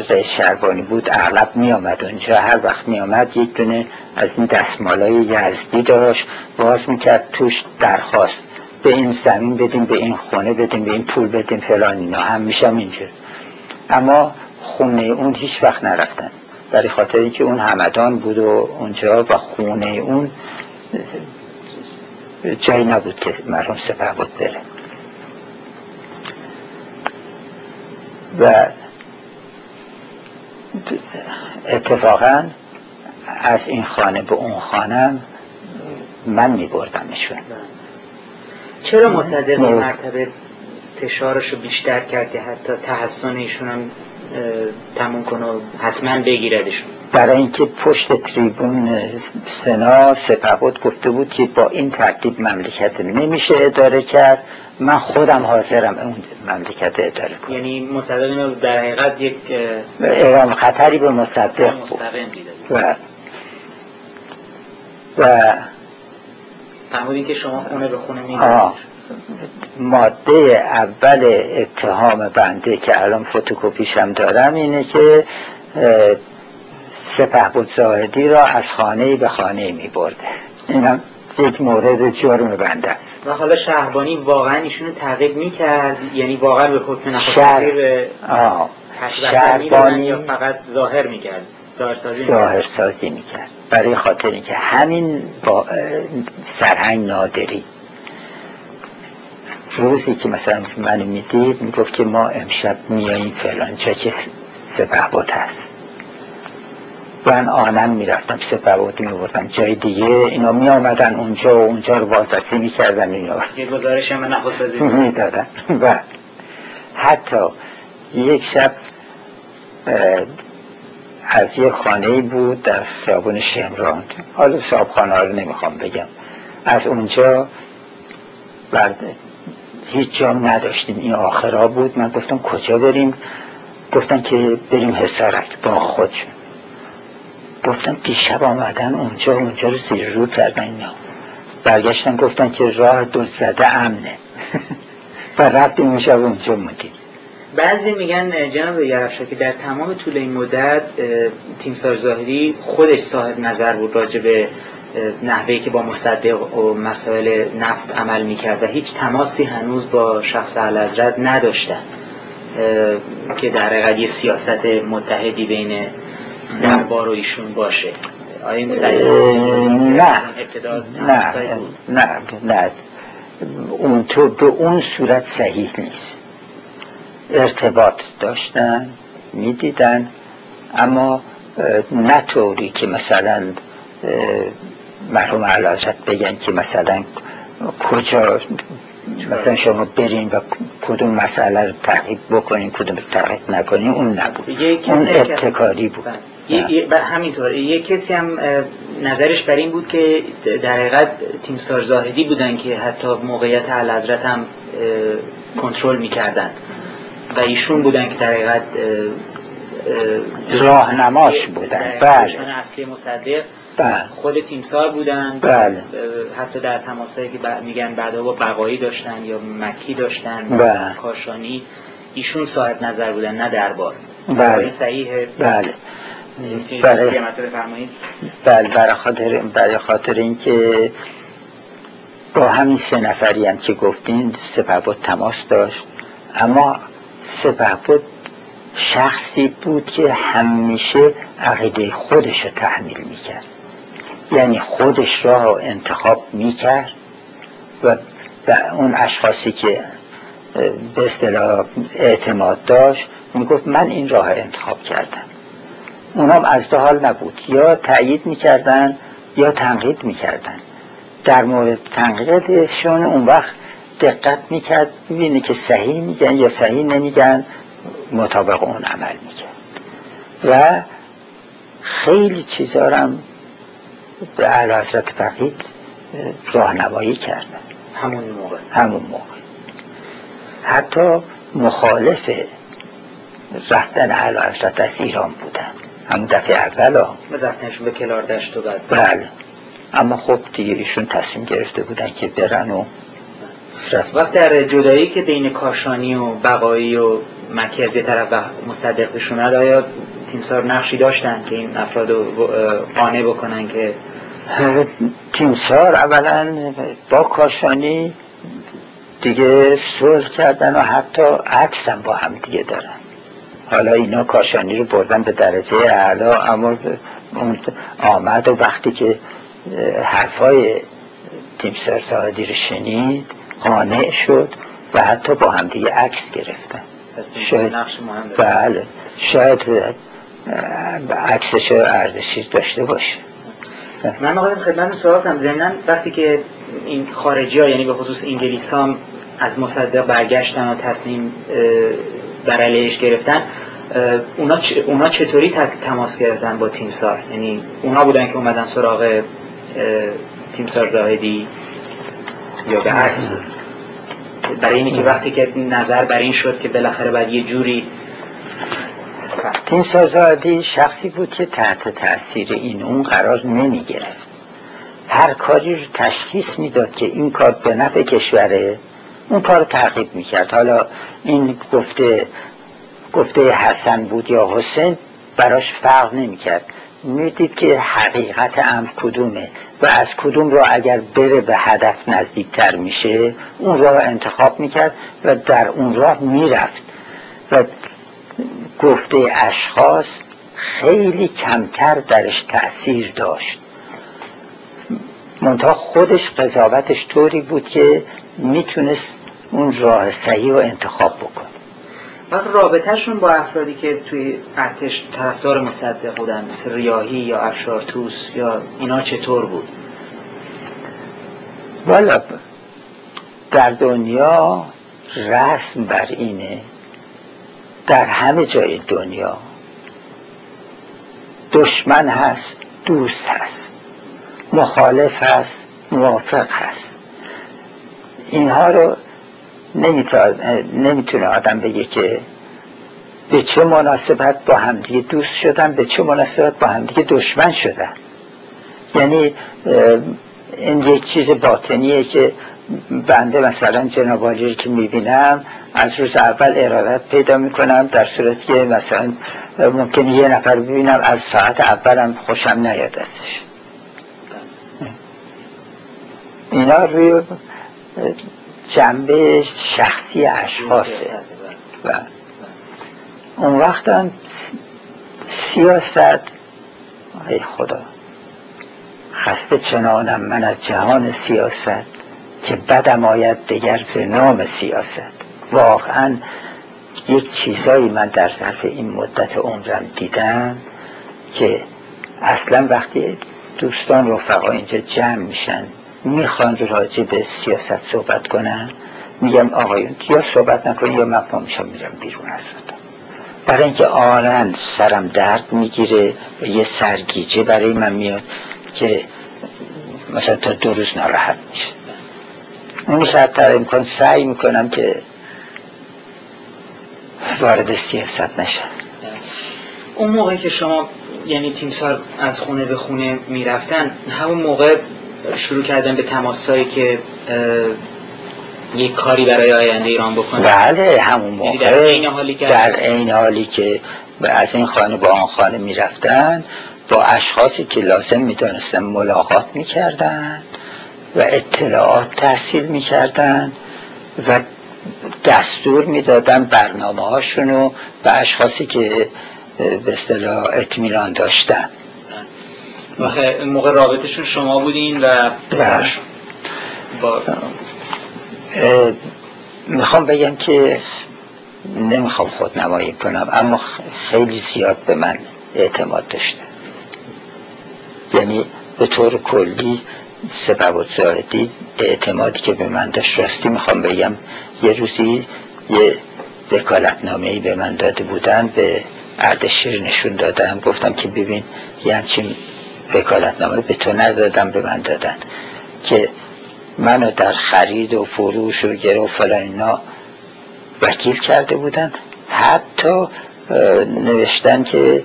رئیس شربانی بود اغلب می آمد اونجا. هر وقت می آمد یک دونه از این دستمالای یزدی داشت. باز می‌کرد توش درخواست. به این زمین بدیم به این خونه بدیم به این پول بدیم فلان اینا. هم میشم اینجور اما خونه اون هیچ وقت نرفتن. برای خاطر اینکه اون همدان بود و اونجا و خونه اون جایی نبود که مرحوم سپه بود بره و اتفاقا از این خانه به اون خانه من می بردمشون چرا مصدق این مرتبه فشارش رو بیشتر کرد که حتی تحسن ایشون هم تموم کنه و حتما بگیردشون؟ برای اینکه پشت تریبون سنا سپهبد گفته بود که با این ترتیب مملکت نمیشه اداره کرد. من خودم حاضرم اون مملکت اداره کنم. یعنی مصدق در حقیقت یک اعلام خطری به مصدق بود. و و فرمودین که شما خونه به خونه ماده اول اتهام بنده که الان فتوکوپیشم دارم اینه که سپه بود زاهدی را از خانه به خانه می برده اینم یک مورد جرم بنده است. و حالا شهربانی واقعا ایشونو تعقیب می‌کرد؟ یعنی واقعا به حکم نخست شهربانی یا فقط ظاهر ظاهر سازی ظاهر سازی می‌کرد. برای خاطر اینکه همین با سرهنگ نادری. روزی که مثلا منو می‌دید می‌گفت که ما امشب میاییم فلان جا که سپه هست. من آنم می‌رفتم سپه میبردم جای دیگه اینا می آمدن اونجا و اونجا رو بازرسی می‌کردن اینا یه گزارش هم نخست می‌دادن. و حتی یک شب از یه خانه بود در خیابون شمران. حالا صاحب خانه رو نمی‌خوام بگم. از اونجا بعد هیچ جام نداشتیم. این آخرا بود. من گفتم کجا بریم؟ گفتن که بریم حسارک با خودشون. گفتم دیشب آمدن اونجا اونجا رو زیر رو کردن اینا. برگشتن گفتن که راه دو زده امنه. و رفتیم اون شب اونجا مدیم بعضی میگن جناب یرفشا که در تمام طول این مدت تیمسار زاهدی خودش صاحب نظر بود راجع به نحوهی که با مصدق و مسائل نفت عمل می‌کرد و هیچ تماسی هنوز با شخص علازرد نداشتن که در حقیقت سیاست متحدی بین دربار و ایشون باشه. آیا نه. نه. نه. نه. اون تو به اون صورت صحیح نیست. ارتباط داشتن می‌دیدن اما نه طوری که مثلا مرحوم علازت بگن که مثلا کجا مثلا شما برین و کدوم مسئله رو تحقیق بکنین کدوم رو تحقیق نکنین اون نبود. اون ابتکاری بود. بله. همینطور. یه کسی هم نظرش بر این بود که در حقیقت تیمسار زاهدی بودن که حتی موقعیت علازرت هم کنترل می‌کردن. و ایشون بودن که در حقیقت راهنماش بودن. بله. اصلی مصدق بله. خود تیمسار بودن. بله. حتی در تماسایی که میگن بعدا با بقایی داشتن یا مکی داشتن بله. کاشانی ایشون صاحب نظر بودن نه دربار. بله. صحیحه بله. برای بله. برای خاطر برای خاطر اینکه با همین سه نفری هم که گفتین سپهبد تماس داشت. اما سپهبد شخصی بود که همیشه عقیده خودش رو تحمیل می‌کرد. یعنی خودش را انتخاب می‌کرد و اون اشخاصی که به اصطلاح اعتماد داشت می‌گفت من این راه انتخاب کردم. اونام از حال نبود. یا تأیید می‌کردن یا تنقید می‌کردن. در مورد تنقیدشون اون وقت دقت می‌کرد ببینه که صحیح میگن یا صحیح نمیگن مطابق اون عمل می‌کرد. و خیلی چیزا هم به علا حضرت فقید راهنمایی کردن همون موقع. همون موقع. حتی مخالف رفتن علا حضرت از ایران بودن. همون دفعه اول ها. رفتنشون به کلار دشت و بعد. بله. اما خب دیگه ایشون تصمیم گرفته بودن که برن و وقت در جدایی که بین کاشانی و بقایی و مکی از یه طرف و مصدق بشون آیا تیمسار نقشی داشتن که این افراد رو قانع بکنن که تیمسار اولا با کاشانی دیگه صلح کردن و حتی عکس هم با هم دیگه دارن. حالا اینا کاشانی رو بردن به درجه اعلا اما آمد و وقتی که حرفای تیمسار سعادی رو شنید قانع شد و حتی با هم دیگه عکس گرفتن. شاید بله. شاید عکسش ارزشی داشته باشه. من آقای خدمت سوالتم ضمنا وقتی که این خارجی ها یعنی به خصوص انگلیس از مصدق برگشتن و تصمیم بر علیهش گرفتن اونا, اونا چطوری تماس گرفتن با تیمسار؟ یعنی اونا بودن که اومدن سراغ تیمسار زاهدی یا به عکس. برای اینی که وقتی که نظر بر این شد که بالاخره باید یه جوری تیمسار زاهدی شخصی بود که تحت تاثیر این اون قرار نمی گرفت هر کاری رو تشخیص می‌داد که این کار به نفع کشوره اون کار تعقیب می‌کرد. حالا این گفته گفته حسن بود یا حسین براش فرق نمی‌کرد. می‌دید که حقیقت ام کدومه و از کدوم را اگر بره به هدف نزدیکتر میشه اون راه انتخاب می‌کرد و در اون راه می‌رفت. و گفته اشخاص خیلی کمتر درش تأثیر داشت. منتها خودش قضاوتش طوری بود که می‌تونست اون راه صحیح رو انتخاب بکنه. وقت رابطهشون با افرادی که توی ارتش طرفدار مصدق بودن مثل ریاهی یا افشارتوس یا اینا چطور بود؟ والا در دنیا رسم بر اینه در همه جای دنیا دشمن هست دوست هست مخالف هست موافق هست اینها رو نمی‌تونه آدم بگه که به چه مناسبت با همدیگه دوست شدن به چه مناسبت با همدیگه دشمن شدن. یعنی این یک چیز باطنیه که بنده مثلا جنابالی رو که می‌بینم از روز اول ارادت پیدا می‌کنم در صورتی که مثلا ممکن یه نفر ببینم از ساعت اولم خوشم نیاد ازش. اینا روی جنبه شخصی اشخاصه. و اون وقتا سیاست ای خدا خسته چنانم من از جهان سیاست که بدم آید دگر ز نام سیاست. واقعا یک چیزایی من در ظرف این مدت عمرم دیدم که اصلا وقتی دوستان رفقا اینجا جمع میشن می‌خوان راجع به سیاست صحبت کنن؟ میگم آقایون یا صحبت نکنید یا من میرم بیرون از برای اینکه آنن سرم درد می‌گیره و یه سرگیجه برای من میاد که مثلا تا دو روز ناراحت میشه. اون شرطتر امکان سعی می‌کنم که وارد سیاست نشه اون موقعی که شما یعنی تیمسار از خونه به خونه می‌رفتن همون موقع شروع کردن به تماسایی که یک کاری برای آینده ایران بکنن. بله همون یعنی موقع در این حالی که از این خانه با آن خانه می‌رفتن با اشخاصی که لازم می‌دانستن ملاقات می‌کردن و اطلاعات تحصیل می‌کردن و دستور می‌دادن برنامه هاشونو به اشخاصی که به اصطلاح اطمینان داشتن. موقع رابطشون شما بودین و پسرشون. با... می‌خوام بگم که نمی‌خوام خود نمایی کنم اما خیلی زیاد به من اعتماد داشته یعنی به طور کلی سبب و زاهدی اعتمادی که به من داشت. راستی می‌خوام بگم یه روزی یه وکالتنامه ای به من داده بودن به اردشیر نشون دادم گفتم که ببین یه همچین وکالتنامه به تو ندادم به من دادن. که منو در خرید و فروش و گرو فلان اینا وکیل کرده بودن. حتی نوشتن که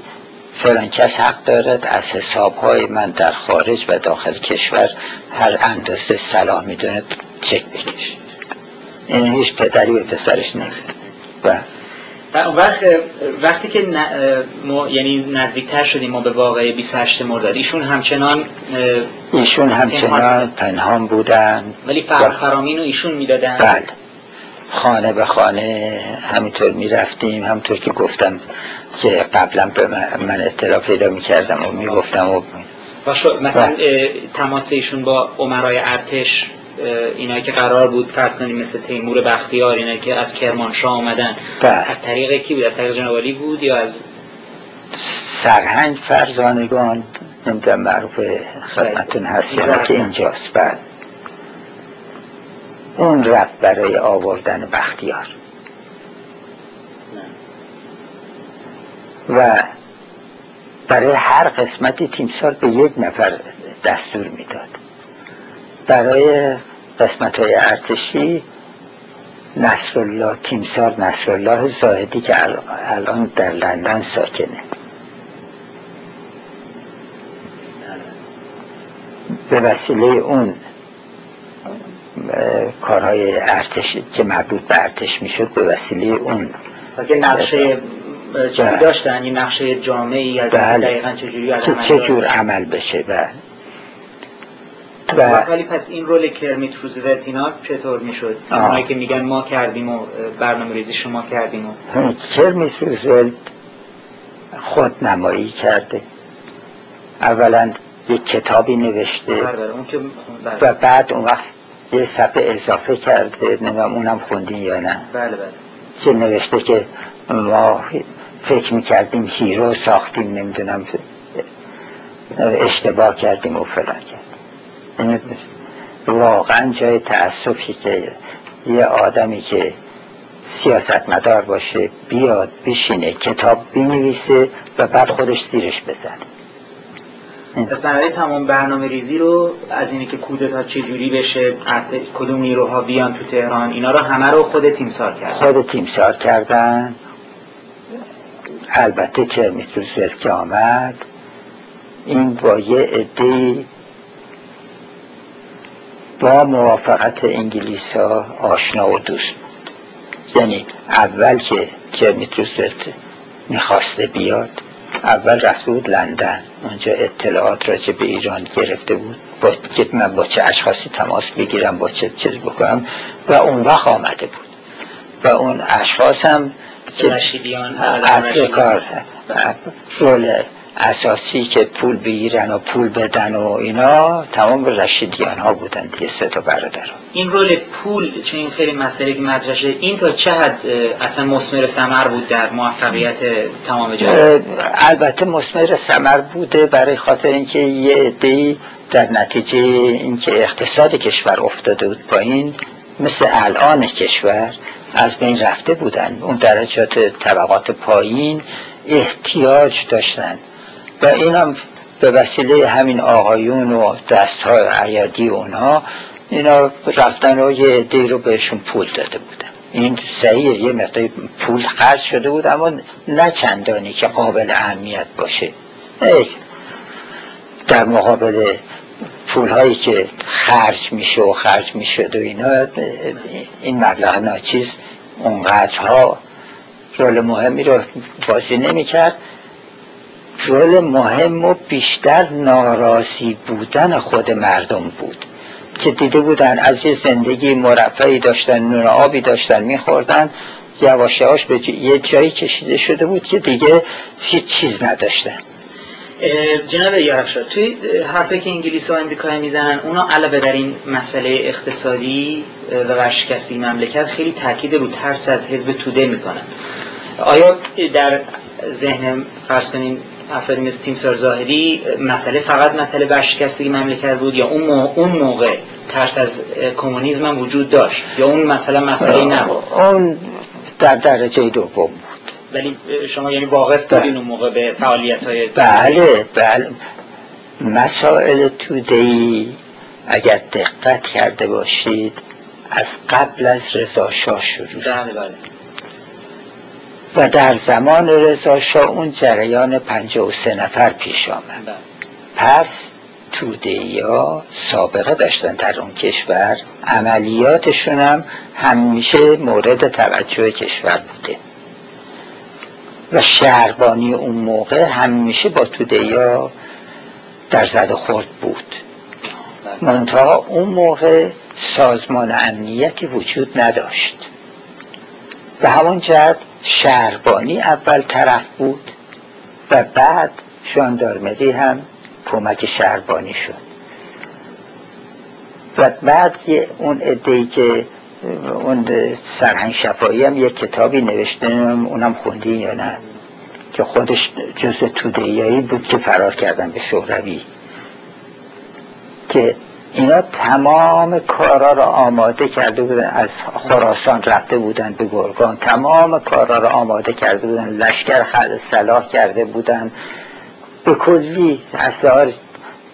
فلان کس حق دارد از حسابهای من در خارج و داخل کشور هر اندازه صلاح می‌دونه چک بکشه این هیچ پدری به پسرش نمیده و وقت وقتی که ما یعنی نزدیکتر شدیم ما به واقعه 28 مرداد ایشون همچنان ایشون همچنان پنهان بودن. ولی فرق فرامین رو ایشون می‌دادن. بله. خانه به خانه همینطور می‌رفتیم. همینطور که گفتم که قبلا به من اطلاع پیدا می‌کردم و می‌گفتم و مثلا تماس ایشون با عمرای ارتش اینا که قرار بود فرض کنیم مثل تیمور بختیار اینا که از کرمانشاه آمدن. بله. از طریق کی بود؟ از طریق جنابالی بود یا از سرهنگ فرزانگان نمی‌دونم معروف خدمتون هست یا که اینجاست. بعد اون رفت برای آوردن بختیار. و برای هر قسمتی تیمسار به یک نفر دستور می‌داد. برای قسمت های ارتشی نصرالله تیمسار نصرالله زاهدی که الان در لندن ساکنه به وسیله اون کارهای ارتش که مربوط به ارتش می‌شد به وسیله اون که نقشه چیزی بله. داشتن این نقشه جامعی از بله. دقیقا چجوری که چجور عمل بشه بله و ولی پس این رول کرمیت روزولت اینا چطور می‌شد؟ اونایی که میگن ما کردیم و برنامه ریزی شما کردیم و کرمیت روزولت خود نمایی کرده. اولا یک کتابی نوشته بله، بله، و بعد اون وقت یه صفحه اضافه کرده نمیم اونم خوندین یا نه. بله بله. که نوشته که ما فکر می‌کردیم هیرو ساختیم نمی‌دونم اشتباه کردیم و فلان. کردیم واقعا جای تأسفی که یه آدمی که سیاست مدار باشه بیاد بشینه کتاب بینویسه و بعد خودش زیرش بزنه. پس برای تمام برنامه ریزی رو از اینه که کودتا چجوری بشه کدوم نیروها بیان تو تهران اینا رو همه رو خود تیمسار کردن خود تیمسار کردن. البته که میتروزولت که آمد. این با یه عده با موافقت انگلیس ها آشنا و دوست بود. یعنی اول که کرمیت می‌خواسته بیاد اول رفته بود لندن. اونجا اطلاعات راجع به ایران گرفته بود. با که من با چه اشخاصی تماس بگیرم با چه چیزی بکنم. و اون وقت آمده بود. و اون اشخاص هم که اصل کار رول اساسی که پول بگیرن و پول بدن و اینا تمام رشیدیان ها بودن دیگه سه تا برادر این رول پول چه این خیلی مسئله که مدرشه این تا چه حد اصلا مسمر سمر بود در موفقیت تمام جهان؟ البته مسمر سمر بوده برای خاطر اینکه یه عده‌ای در نتیجه اینکه اقتصاد کشور افتاده بود پایین مثل الان کشور از بین رفته بودن. اون درجات طبقات پایین احتیاج داشتن. و این هم به وسیله همین آقایون و دستهای عیادی اونها اینا رفتن و یه عده رو بهشون پول داده بودن. این صحیح یه مقدار پول خرج شده بود اما نه چندانی که قابل اهمیت باشه. در مقابل پول هایی که خرج میشه و خرج می‌شد و اینا این مبلغ ناچیز اونقدرها رول مهمی رو بازی نمی‌کرد. رول مهم و بیشتر ناراضی بودن خود مردم بود. که دیده بودن از یه زندگی مرفعی داشتن نون آبی داشتن میخوردن یواش یواش به یه جایی کشیده شده بود که دیگه هیچ چیز نداشتن. جناب یارفشا توی حرفی که انگلیس و امریکایی می‌زنن اونا علاوه در این مسئله اقتصادی و ورشکستی مملکت خیلی تاکید رو ترس از حزب توده می‌کنن. آیا در ذهن فرض کنین افرادی مثل تیمسار زاهدی مسئله فقط مسئله برشکستگی مملکت بود یا اون موقع, اون موقع ترس از کمونیسم هم وجود داشت یا اون مثلا مسئله نبود؟ اون در درجه دوم بود. ولی شما یعنی واقف بودین اون موقع به فعالیت های بله بله. مسائل تودهی اگر دقت کرده باشید از قبل از رضا شاه شروع بله بله. و در زمان رضا شاه اون جریان سه نفر پیش آمد. بله. پس توده ها سابقه داشتن در اون کشور. عملیاتشون هم همیشه مورد توجه کشور بوده. و شهربانی اون موقع همیشه با توده ها در زد خورد بود. بله. منتها اون موقع سازمان امنیتی وجود نداشت. به همون جهت شهربانی اول طرف بود و بعد شاندارمری هم کمک شهربانی شد. و بعد اون ادهی که اون سرهنگ شفایی هم یک کتابی نوشته اونم خوندی یا نه که خودش جز تودهیایی بود که فرار کردن به شهروی که اینا تمام کارا را آماده کرده بودن. از خراسان رفته بودن به گرگان. تمام کارا را آماده کرده بودن. لشکر خلق صلاح کرده بودن. به کلی اسلحه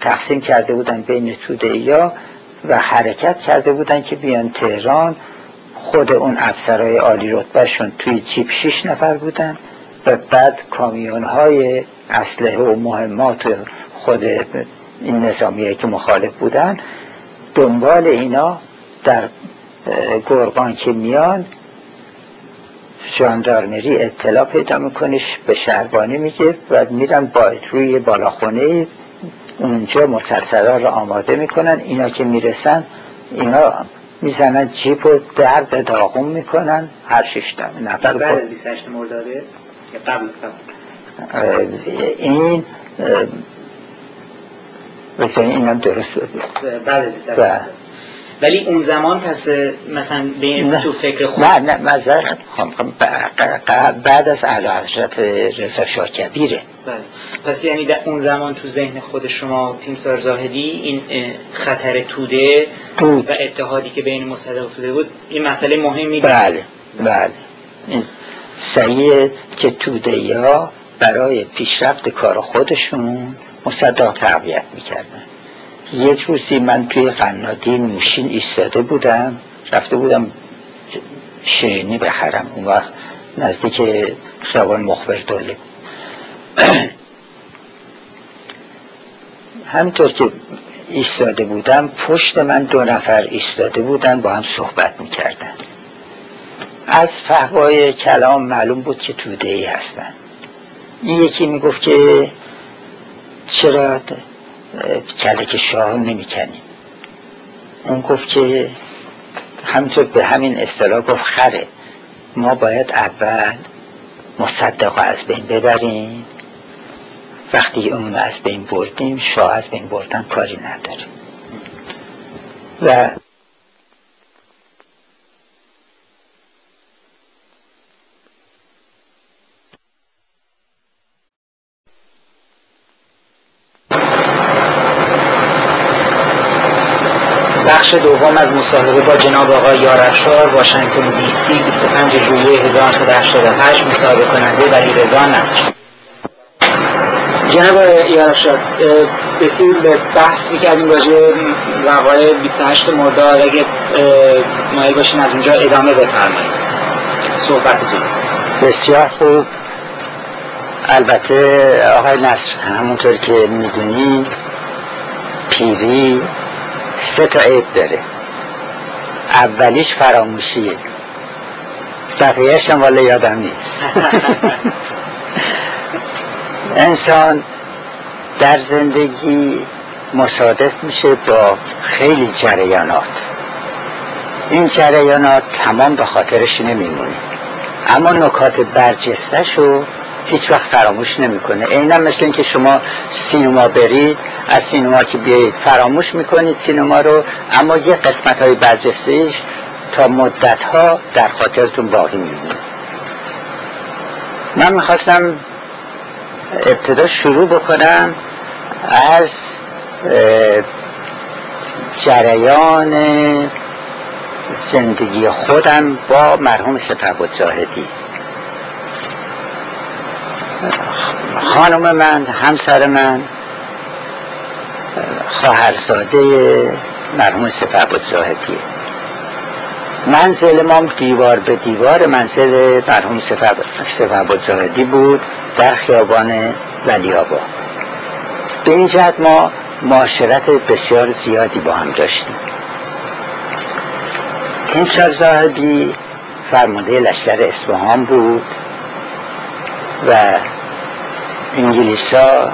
تقسیم کرده بودن بین توده و حرکت کرده بودن که بیان تهران. خود اون افسرهای عالی رتبهشون توی جیب شیش نفر بودن. و بعد کامیون های اسلحه و مهمات خود این نظامیه که مخالف بودن دنبال اینا در گرگان که میان جاندارمری اطلاع پیدا میکنش به شهربانی میگه و میرن با روی بالاخونه اونجا مسلسلا رو آماده می‌کنن. اینا که می‌رسن اینا می‌زنن جیب و در به داغون می‌کنن. هر شش نفر بعد از 28 مرداده قبل این این هم درست. بعد از ولی اون زمان پس مثلا بین تو فکر خود نه نه مذارت بعد از اعلی حضرت رضا شاه کبیره. پس یعنی در اون زمان تو ذهن خود شما تیمسار زاهدی این خطر توده و اتحادی که بین مصدق توده بود این مسئله مهمی بله بله. این صحیحه که توده یا برای پیشرفت کار خودشون مصدق تقویت می‌کردن. یک روزی من توی قنادی موشین ایستاده بودم رفته بودم شیرینی بخرم اون وقت نزدیک خیابان مخبر دوله همینطور که ایستاده بودم پشت من دو نفر ایستاده بودن با هم صحبت می‌کردن. از فهوای کلام معلوم بود که توده ای هستن. این یکی می‌گفت که چرا کلک شاه نمی‌کنیم اون گفت که همینطور به همین اصطلاح گفت خره. ما باید اول مصدق از بین ببریم وقتی اون از بین بردیم شاه از بین بردن کاری نداریم و بخش دوم از مصاحبه با جناب آقای یارفشار واشنگتن دی سی 25 ژوئیه 1988 مصاحبه کننده ولی رضا نصر. جناب یارفشار بسیار به بحث می‌کردیم راجع وقایع 28 مرداد. اگه مایل باشین از اونجا ادامه بفرمایید. صحبتتون. بسیار خوب. البته آقای نصر همونطور که می‌دونی پیری سه تا عیب داره. اولیش فراموشیه. بقیهش هم والا یادم نیست. انسان در زندگی مصادف میشه با خیلی جریانات. این جریانات تمام به خاطرش نمیمونه. اما نکات برجستش رو هیچ وقت فراموش نمی‌کنه. عینا مثل اینکه شما سینما برید از سینما که بیایید فراموش می‌کنید سینما رو اما یه قسمت های برجستهش تا مدت ها در خاطرتون باقی میمونه. من می‌خواستم ابتدا شروع بکنم از جریان زندگی خودم با مرحوم سپهبد زاهدی خانم من همسر من خواهرزاده مرحوم سپهبد زاهدی منزل ما دیوار به دیوار منزل مرحوم سپهبد زاهدی بود در خیابان ولی آباد به این جهت ما معاشرت بسیار زیادی با هم داشتیم. تیمسار زاهدی فرمانده لشکر اصفهان بود. و انگلیسا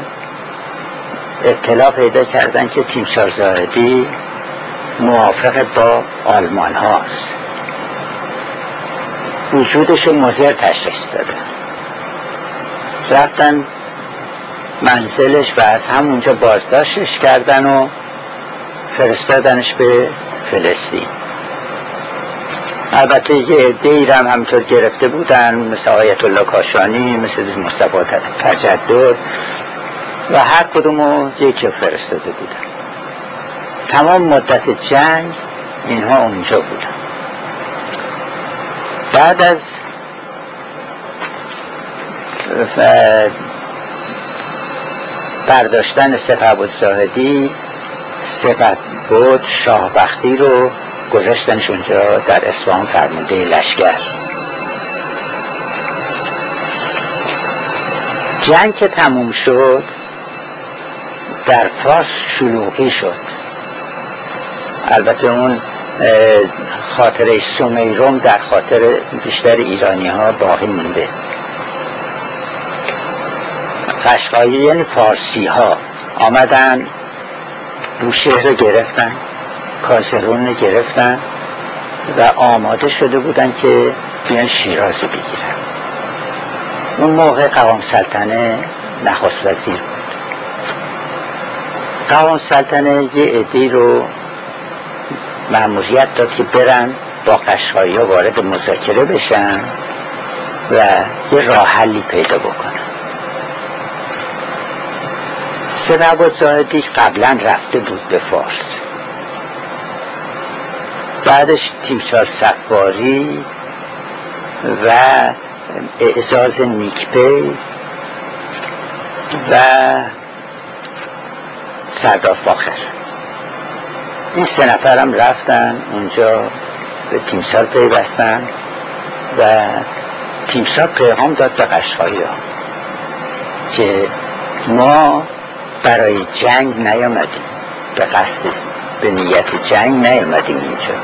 اطلاع پیدا کردن که تیمسار زاهدی موافق با آلمان هاست. وجودش مزر تشخیص دادن رفتن منزلش و از همونجا بازداشتش کردن و فرستادنش به فلسطین. البته یه دیرم همطور گرفته بودن مثل آیت الله کاشانی مثل مصطفی تجدد و هر کدومو یکی فرستاده بودن. تمام مدت جنگ اینها اونجا بودن. بعد از برداشتن سپه زاهدی سپه بود شاهبختی رو گذاشتنش اونجا در اصفهان فرمانده لشکر. جنگ که تموم شد در فارس شلوغی شد. البته اون خاطره سومیروم در خاطر بیشتر ایرانی ها باقی مونده. قشقایی یعنی فارسی ها آمدن بوشهر رو گرفتن. کازرون رو گرفتن و آماده شده بودن که بیان شیراز رو بگیرن. اون موقع قوام سلطنه نخست وزیر بود. قوام سلطنه یه عدی رو معمولیت داد که برن با قشقایی ها وارد مذاکره بشن و یه راه حلی پیدا بکنن. سنباد زاهدی قبلا رفته بود به فارس. بعدش تیمسار سفاری و اعزاز نیکپی و سردار فاخر. این سه نفرم رفتن اونجا به تیمسار پیوستن و تیمسار پیغام داد به قشقایی ها که ما برای جنگ نیامدیم به قصد به نیت جنگ نیامدیم اینجا.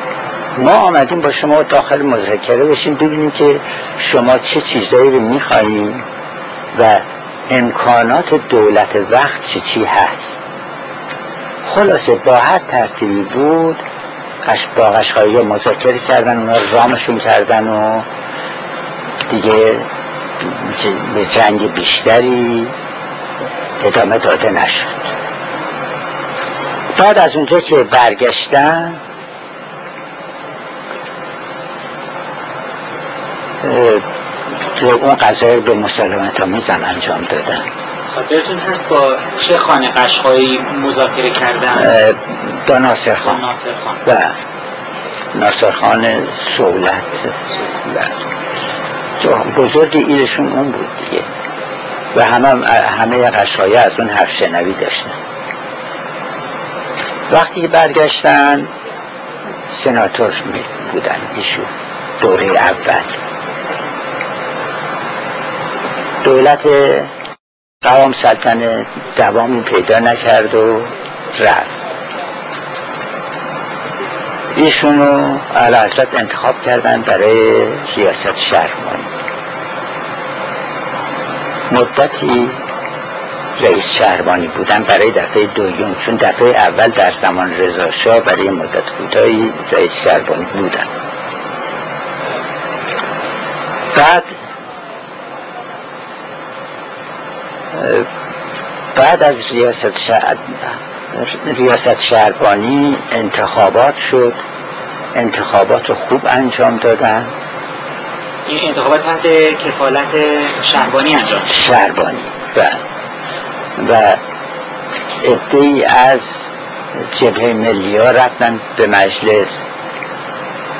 ما آمدیم با شما داخل مذاکره بشیم ببینیم که شما چه چیزایی رو میخواییم و امکانات دولت وقت چه چی هست. خلاصه با هر ترتیبی بود با قشقایی مذاکره کردن اونا رامشون کردن و دیگه به جنگ بیشتری ادامه داده نشد. بعد از اونجا که برگشتن اون قضایی به مسالمت آمیزم انجام دادن خاطرتون هست با چه خانه قشقایی مذاکره کردن؟ با ناصر خان. ناصر خان. و ناصر خان سولت. و بزرگ ایرشون اون بود دیگه. و همه همه قشقایی از اون حرف شنوی داشتن. وقتی که برگشتن سناتور بودن ایشون دوره اول. دولت قوام سلطنه دوامی پیدا نکرد و رفت. ایشونو حضرت انتخاب کردن برای ریاست شهرمانی مدتی رئیس شهربانی بودن برای دفعه دویم چون دفعه اول در زمان رضا برای مدت کوتاهی رئیس شهربانی بودن. بعد بعد از ریاست, شهر ریاست شهربانی انتخابات شد. انتخابات خوب انجام دادن. این انتخابات تحت کفالت شهربانی انجام شهربانی بله. و ادهی از جبهه ملی ها رفتن به مجلس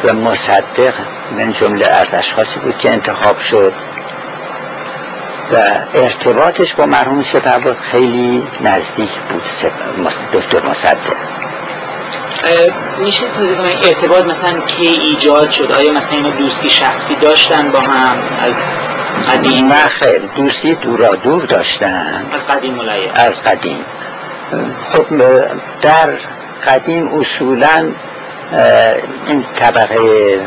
و مصدق من جمله از اشخاصی بود که انتخاب شد و ارتباطش با مرحوم سپهبد خیلی نزدیک بود دکتر مصدق. میشه توضیح کنم ارتباط مثلا کی ایجاد شد؟ آیا مثلا اینا دوستی شخصی داشتن با هم؟ از قدیم؟ نه خیر. دوستی دورا دور داشتن. از قدیم ملیه از قدیم. خب در قدیم اصولا این طبقه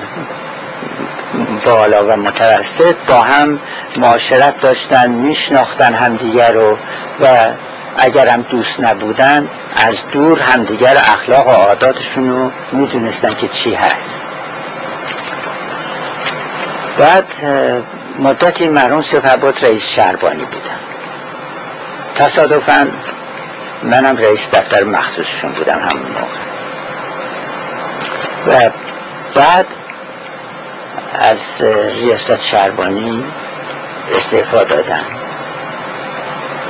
بالا و متوسط با هم معاشرت داشتن میشناختن همدیگر رو و اگرم دوست نبودن از دور همدیگر اخلاق و عاداتشون رو می‌دونستن که چی هست. بعد مدتی مرون سپهبد رئیس شربانی بودن. تصادفا منم رئیس دفتر مخصوصشون بودم همون موقع. و بعد از ریاست شربانی استعفا دادن.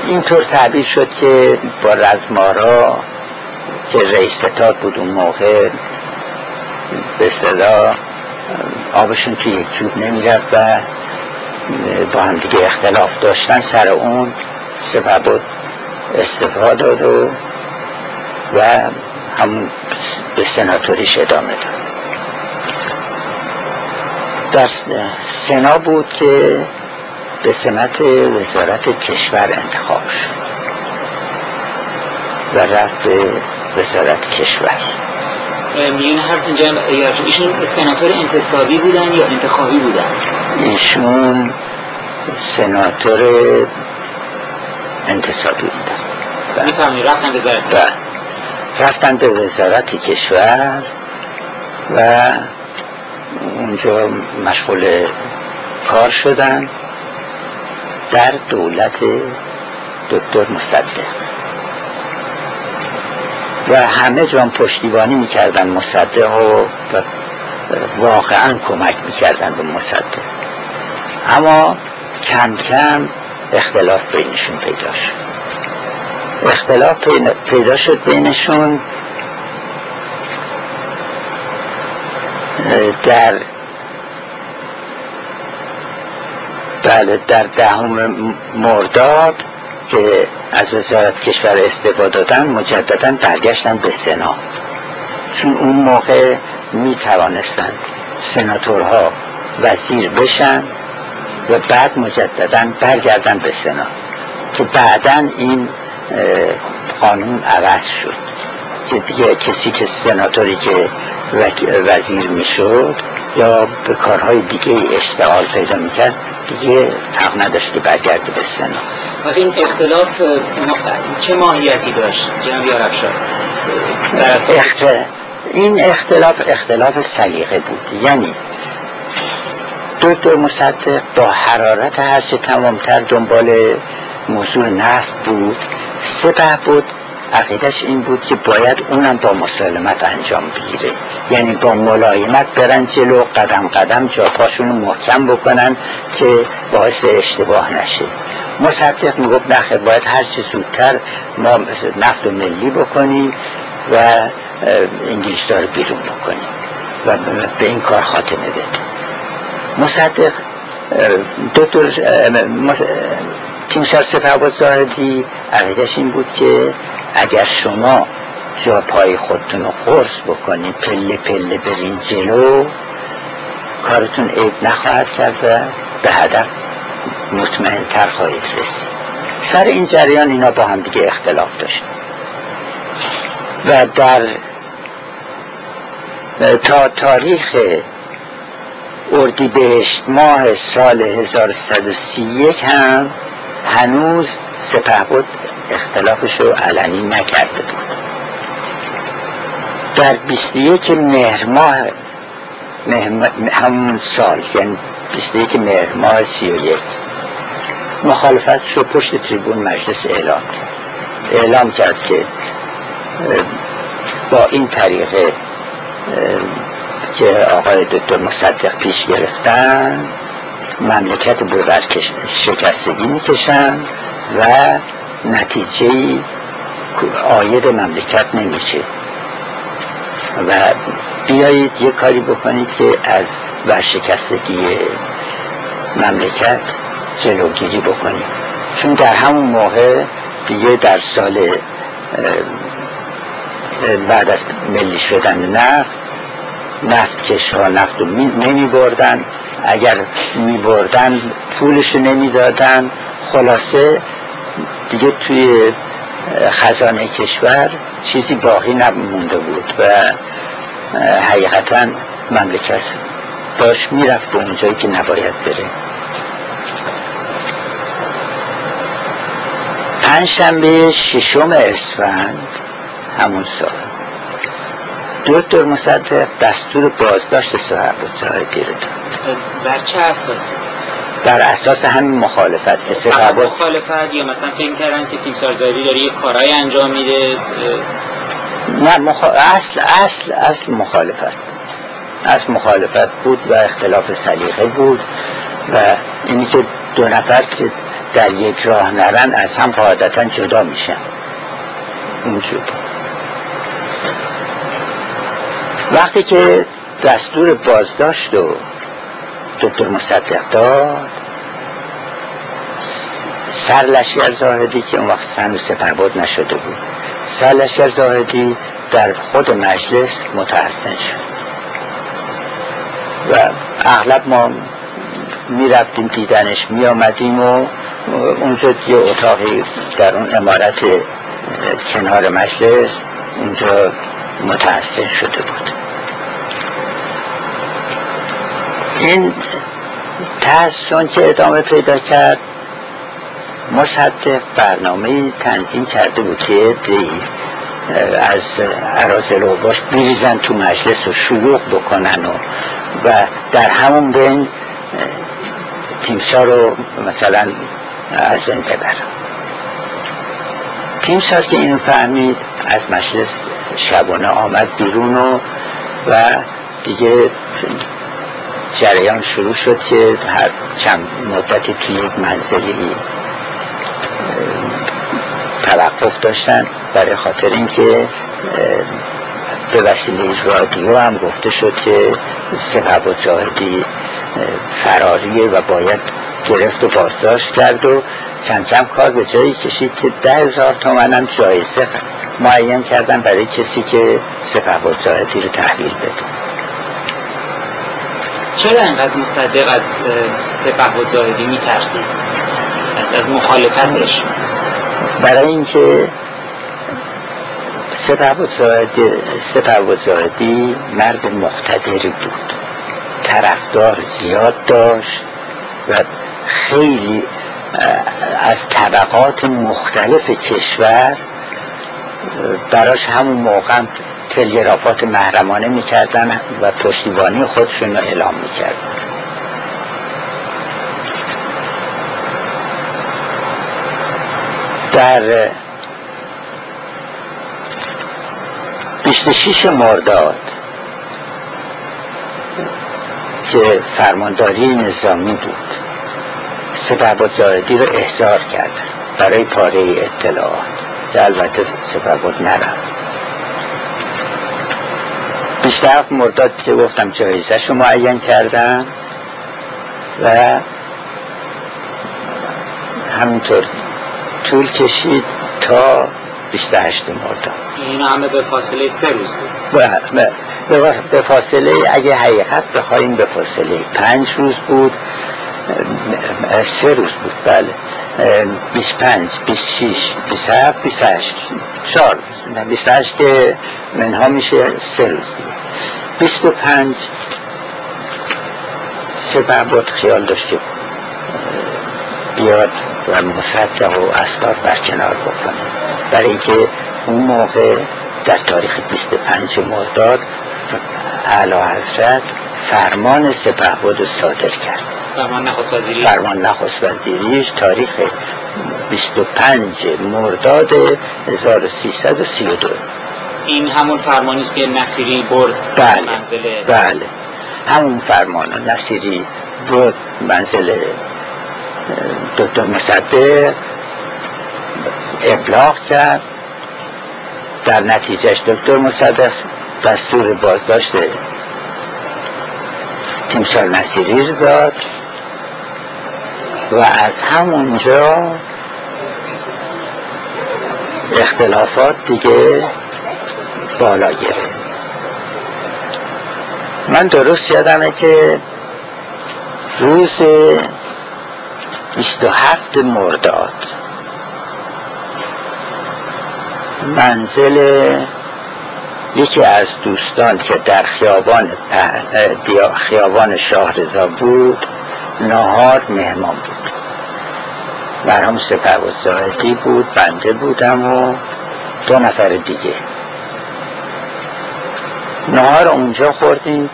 اینطور تعبیر شد که با رزمارا که رئیس ستاد بود اون موقع به صدا آبشون توی یک جوب نمی‌رفت و با هم دیگه اختلاف داشتن سر اون سبب استفاده داد و و هم به سناتوریش ادامه داد. در سنا بود که به سمت وزارت کشور انتخاب شد و رفت به وزارت کشور. میون حرف اینجا ایشون سناتور انتصابی بودن یا انتخابی بودن؟ ایشون سناتور انتصابی بودن می‌فهمی رفتن وزارت رفتن به وزارت کشور و اونجا مشغول کار شدن. در دولت دکتر مصدق. و همه جان پشتیبانی می‌کردن مصدق و واقعا کمک می‌کردن به مصدق. اما کم کم اختلاف بینشون پیدا شد. اختلاف پیدا شد بینشون در بله در دهم مرداد که از وزارت کشور استفاده دادن مجددا برگشتن به سنا. چون اون موقع می توانستن سناتورها وزیر بشن و بعد مجددا برگردن به سنا. که بعدا این قانون عوض شد. که دیگه کسی که سناتوری که وزیر می‌شد یا به کارهای دیگه اشتغال پیدا می‌کرد دیگه حق نداشت که برگرده به سنا. و این اختلاف چه ماهیتی داشت؟ جناب یارفشار اخت... این اختلاف اختلاف سلیقه بود. یعنی دکتر مصدق با حرارت هرچه تمامتر دنبال موضوع نفت بود سپه بود. عقیدش این بود که باید اونم با مسالمت انجام بگیره. یعنی با ملایمت برن جلو قدم قدم جاپاشون محکم بکنن که باعث اشتباه نشه. مصدق می‌گفت نخیر باید هر چی زودتر ما نفت و ملی بکنیم و انگلیس داره بیرون بکنیم و به این کار خاتمه بده مصدق دکتر تیمسار سپهباد زاهدی عقیدش این بود که اگر شما جا پای خودتون رو قرص بکنید پله پله برین جلو کارتون عیب نخواهد کرد و به هدف مطمئن تر خواهید رسید. سر این جریان اینا با هم دیگه اختلاف داشت. و در تا تاریخ اردیبهشت ماه سال 1131 هم هنوز سپهبد اختلافش رو علنی نکرده. بود در 21 مهر ماه همون سال یعنی 21 مهر ماه 31 مخالفت رو پشت تریبون مجلس اعلام کرد. اعلام کرد که با این طریقه که آقای دکتر مصدق پیش گرفتن مملکت رو بر شکستگی می‌کشن و نتیجه آید مملکت نمیشه. و بیایید یه کاری بکنید که از ورشکستگی مملکت جلوگیری بکنیم. چون در همون موقع دیگه در سال بعد از ملی شدن نفت نفت کش ها نفت رو نمی بردن اگر می بردن پولش نمی دادن خلاصه دیگه توی خزانه کشور چیزی باقی نمونده بود و حقیقتا مملکت داشت می‌رفت به اونجایی که نباید بره. پنجشنبه ششم اسفند همون سال. دکتر مصدق دستور بازداشت جایدی رو داد. بر چه اساسی؟ بر اساس همین مخالفت که فقط مخالفت یا مثلا فکر کردن که تیم سازاری داره یه کارهای انجام میده نه مخ... اصل اصل اصل مخالفت. اصل مخالفت بود و اختلاف سلیقه بود و اینی که دو نفر که در یک راه نرن از هم قاعدتا جدا میشن. اونجور وقتی که دستور بازداشت و دکتر مصدق داد سر لشکر زاهدی که اون وقت سن سپرباد نشده بود. سر لشکر زاهدی در خود مجلس متحسن شد. و اغلب ما می رفتیم دیدنش می آمدیم و اونجا یه اتاقی در اون امارت کنار مجلس اونجا متحسن شده بود. این تحسن که ادامه پیدا کرد مصدق برنامه تنظیم کرده بود که از عراضل و باش تو مجلس و شلوغ بکنن و, و در همون بین تیمسا رو مثلا از بین ببرن. تیمسار که اینو فهمید از مجلس شبانه آمد بیرون و, و دیگه جریان شروع شد که هر چند مدتی توی یک منزلی توقف داشتن. برای خاطر اینکه به وسیله رادیو هم گفته شد که سبب و جاهدی فراریه و باید گرفت و بازداشت کرد و چند چند کار به جایی کشید که ده هزار تومن هم جایزه معین کردن برای کسی که سپه و جاهدی رو تحویل بده. چرا انقدر مصدق از سپه و زاهدی میترسید از, از مخالفتش. برای اینکه سپه و زاهدی مرد مقتدری بود. طرفدار زیاد داشت و خیلی از طبقات مختلف کشور براش همون موقع تلگرافات محرمانه می‌کردن و پشتیبانی خودشون رو اعلام می‌کردن. در 26 مرداد که فرمانداری نظامی بود سپهبد زاهدی رو احضار کردن برای پاره اطلاعات که البته سپهبد نرفت. بیشتر مرداد که گفتم جایزش رو معین کردن و همینطور طول کشید تا 28 مرداد. این همه به فاصله سه روز بود. به فاصله اگه حقیقت بخوایم به فاصله پنج روز بود سه روز بود بله. 25 26 27 28 چهار روز. 28 که منها میشه سه روز دیگه. 25 سپه بود خیال داشته بیاد و مصدق و اسناد برکنار بکنه. برای اینکه اون موقع در تاریخ 25 مرداد اعلی حضرت فرمان سپه بود صادر کرد. فرمان نخست وزیری. فرمان نخست وزیریش تاریخ 25 مرداد 1332 این همون فرمانی است که نصیری برد بله منزل بله. همون فرمان نصیری برد منزل دکتر مصدق ابلاغ کرد. در نتیجهش دکتر مصدق دستور بازداشت تیمسار نصیری رو داد. و از همونجا اختلافات دیگه بالا گرفت من درست یادمه که روز 27 مرداد منزل یکی از دوستان که در خیابان خیابان شاهرزا بود نهار مهمان بود. مرحوم سپه زاهدی بود بنده بودم و دو نفر دیگه. نهار اونجا خوردیم.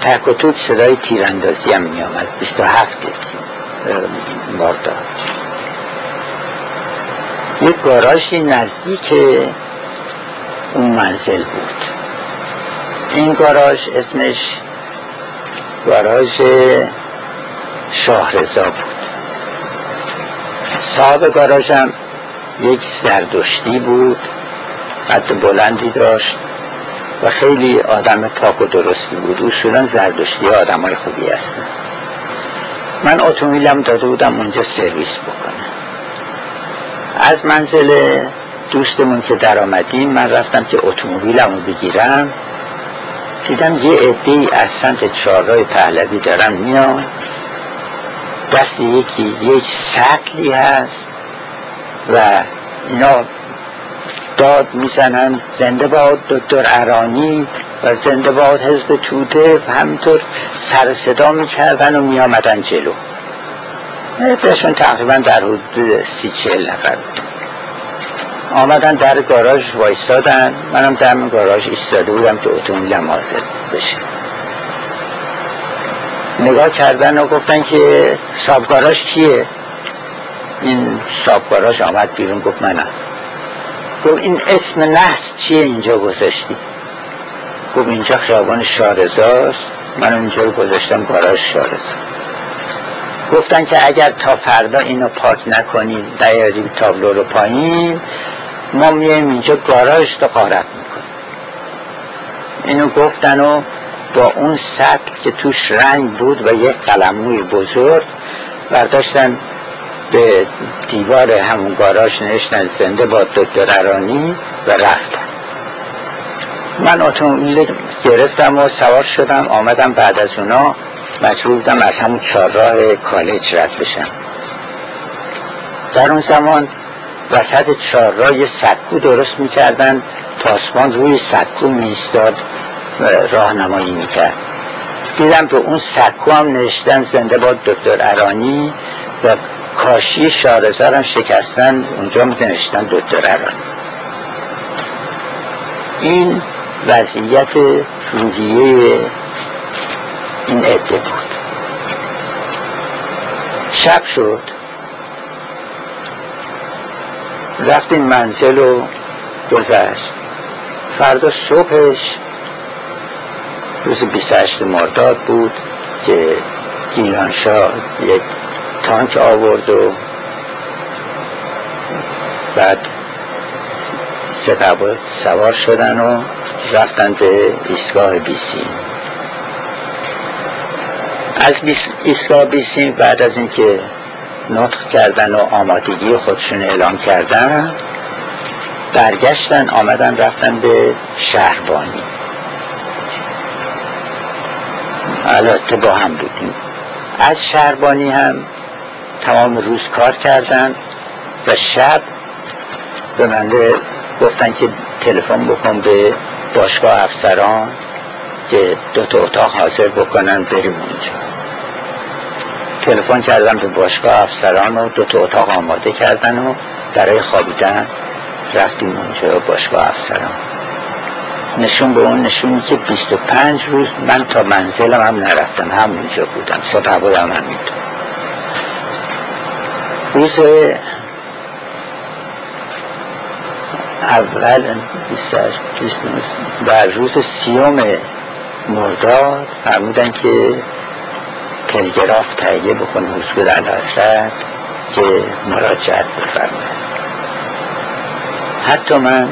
تک و توک صدای تیراندازی هم می آمد 27 مرداد یک گاراژی نزدیک اون منزل بود. این گاراژ اسمش گاراژ شاهرزا بود. صاحب گاراژم یک زردشتی بود. قد بلندی داشت. و خیلی آدم پاک و درستی بود. اصولا زردشتی آدم های خوبی هستن. من اتومبیلم داده بودم اونجا سرویس بکنم. از منزل دوستمون که در آمدیم من رفتم که اتومبیلم رو بگیرم. دیدم یه عده از سمت چهارراه پهلوی دارن میان. دست یکی یک سطلی هست و اینا داد می‌زنن زنده باد دکتر ارانی و زنده باد حزب توده و همینطور سر صدا می‌کردن و میامدن جلو. بهشون تقریبا در حدود سی چهل نفر بود. آمدن در گاراژ وایستادن. منم در من گاراژ ایستاده بودم که اتومبیلم حاضر بشه نگاه کردن و گفتن که سابگاراژ کیه؟ این سابگاراژ آمد بیرون گفت منم. گفت این اسم نحس چیه اینجا گذاشتی؟ گفت اینجا خیابان شارزاست. من اینجا رو گذاشتم گاراژ شارزا. گفتن که اگر تا فردا اینو پاک نکنیم دیاریم تابلو رو پایین ما میایم اینجا گاراژ تو قارت می‌کنیم. اینو گفتن و با اون سطل که توش رنگ بود و یک قلموی بزرگ برداشتن به دیوار همون گاراژ نشتن زنده با دکتر ارانی و رفتن من اتومبیل گرفتم و سوار شدم آمدم بعد از اونا. مجبور بودم از همون چهارراه کالج رد بشم. در اون زمان وسط چهارراه یه سکو درست می‌کردن پاسبان روی سکو میستاد راهنمایی می‌کرد. دیدم به اون سکو هم نشتن زنده با دکتر ارانی و کاشی شارزار هم شکستن اونجا میتونشتن دکتر ارانی این وضعیت روحیه این عده بود. شب شد. رفتیم منزل و گذشت. فردا صبحش روز 28 مرداد بود که گیلانشاه یک تانک آورد و بعد سپه سوار شدن و رفتن به ایستگاه بیسیم. از ایستگاه بیسیم بعد از اینکه نطق کردن و آمادگی خودشون اعلام کردن برگشتن آمدن رفتن به شهربانی. البته با هم بودیم. از شهربانی هم تمام روز کار کردن و شب به من گفتن که تلفن بکن به باشگاه افسران که دو تا اتاق حاضر بکنن بریم اونجا. تلفن کردم به باشگاه افسران و دو تا اتاق آماده کردن و برای خوابیدن رفتیم اونجا باشگاه افسران. نشون به اون نشونی که 25 روز من تا منزلم هم نرفتم همونجا بودم. صبح بودم همینطور روز اول در روز سیوم مرداد فرمودن که تلگراف تهیه بکن حضور الحضرت که مراجعت بفرمه حتی من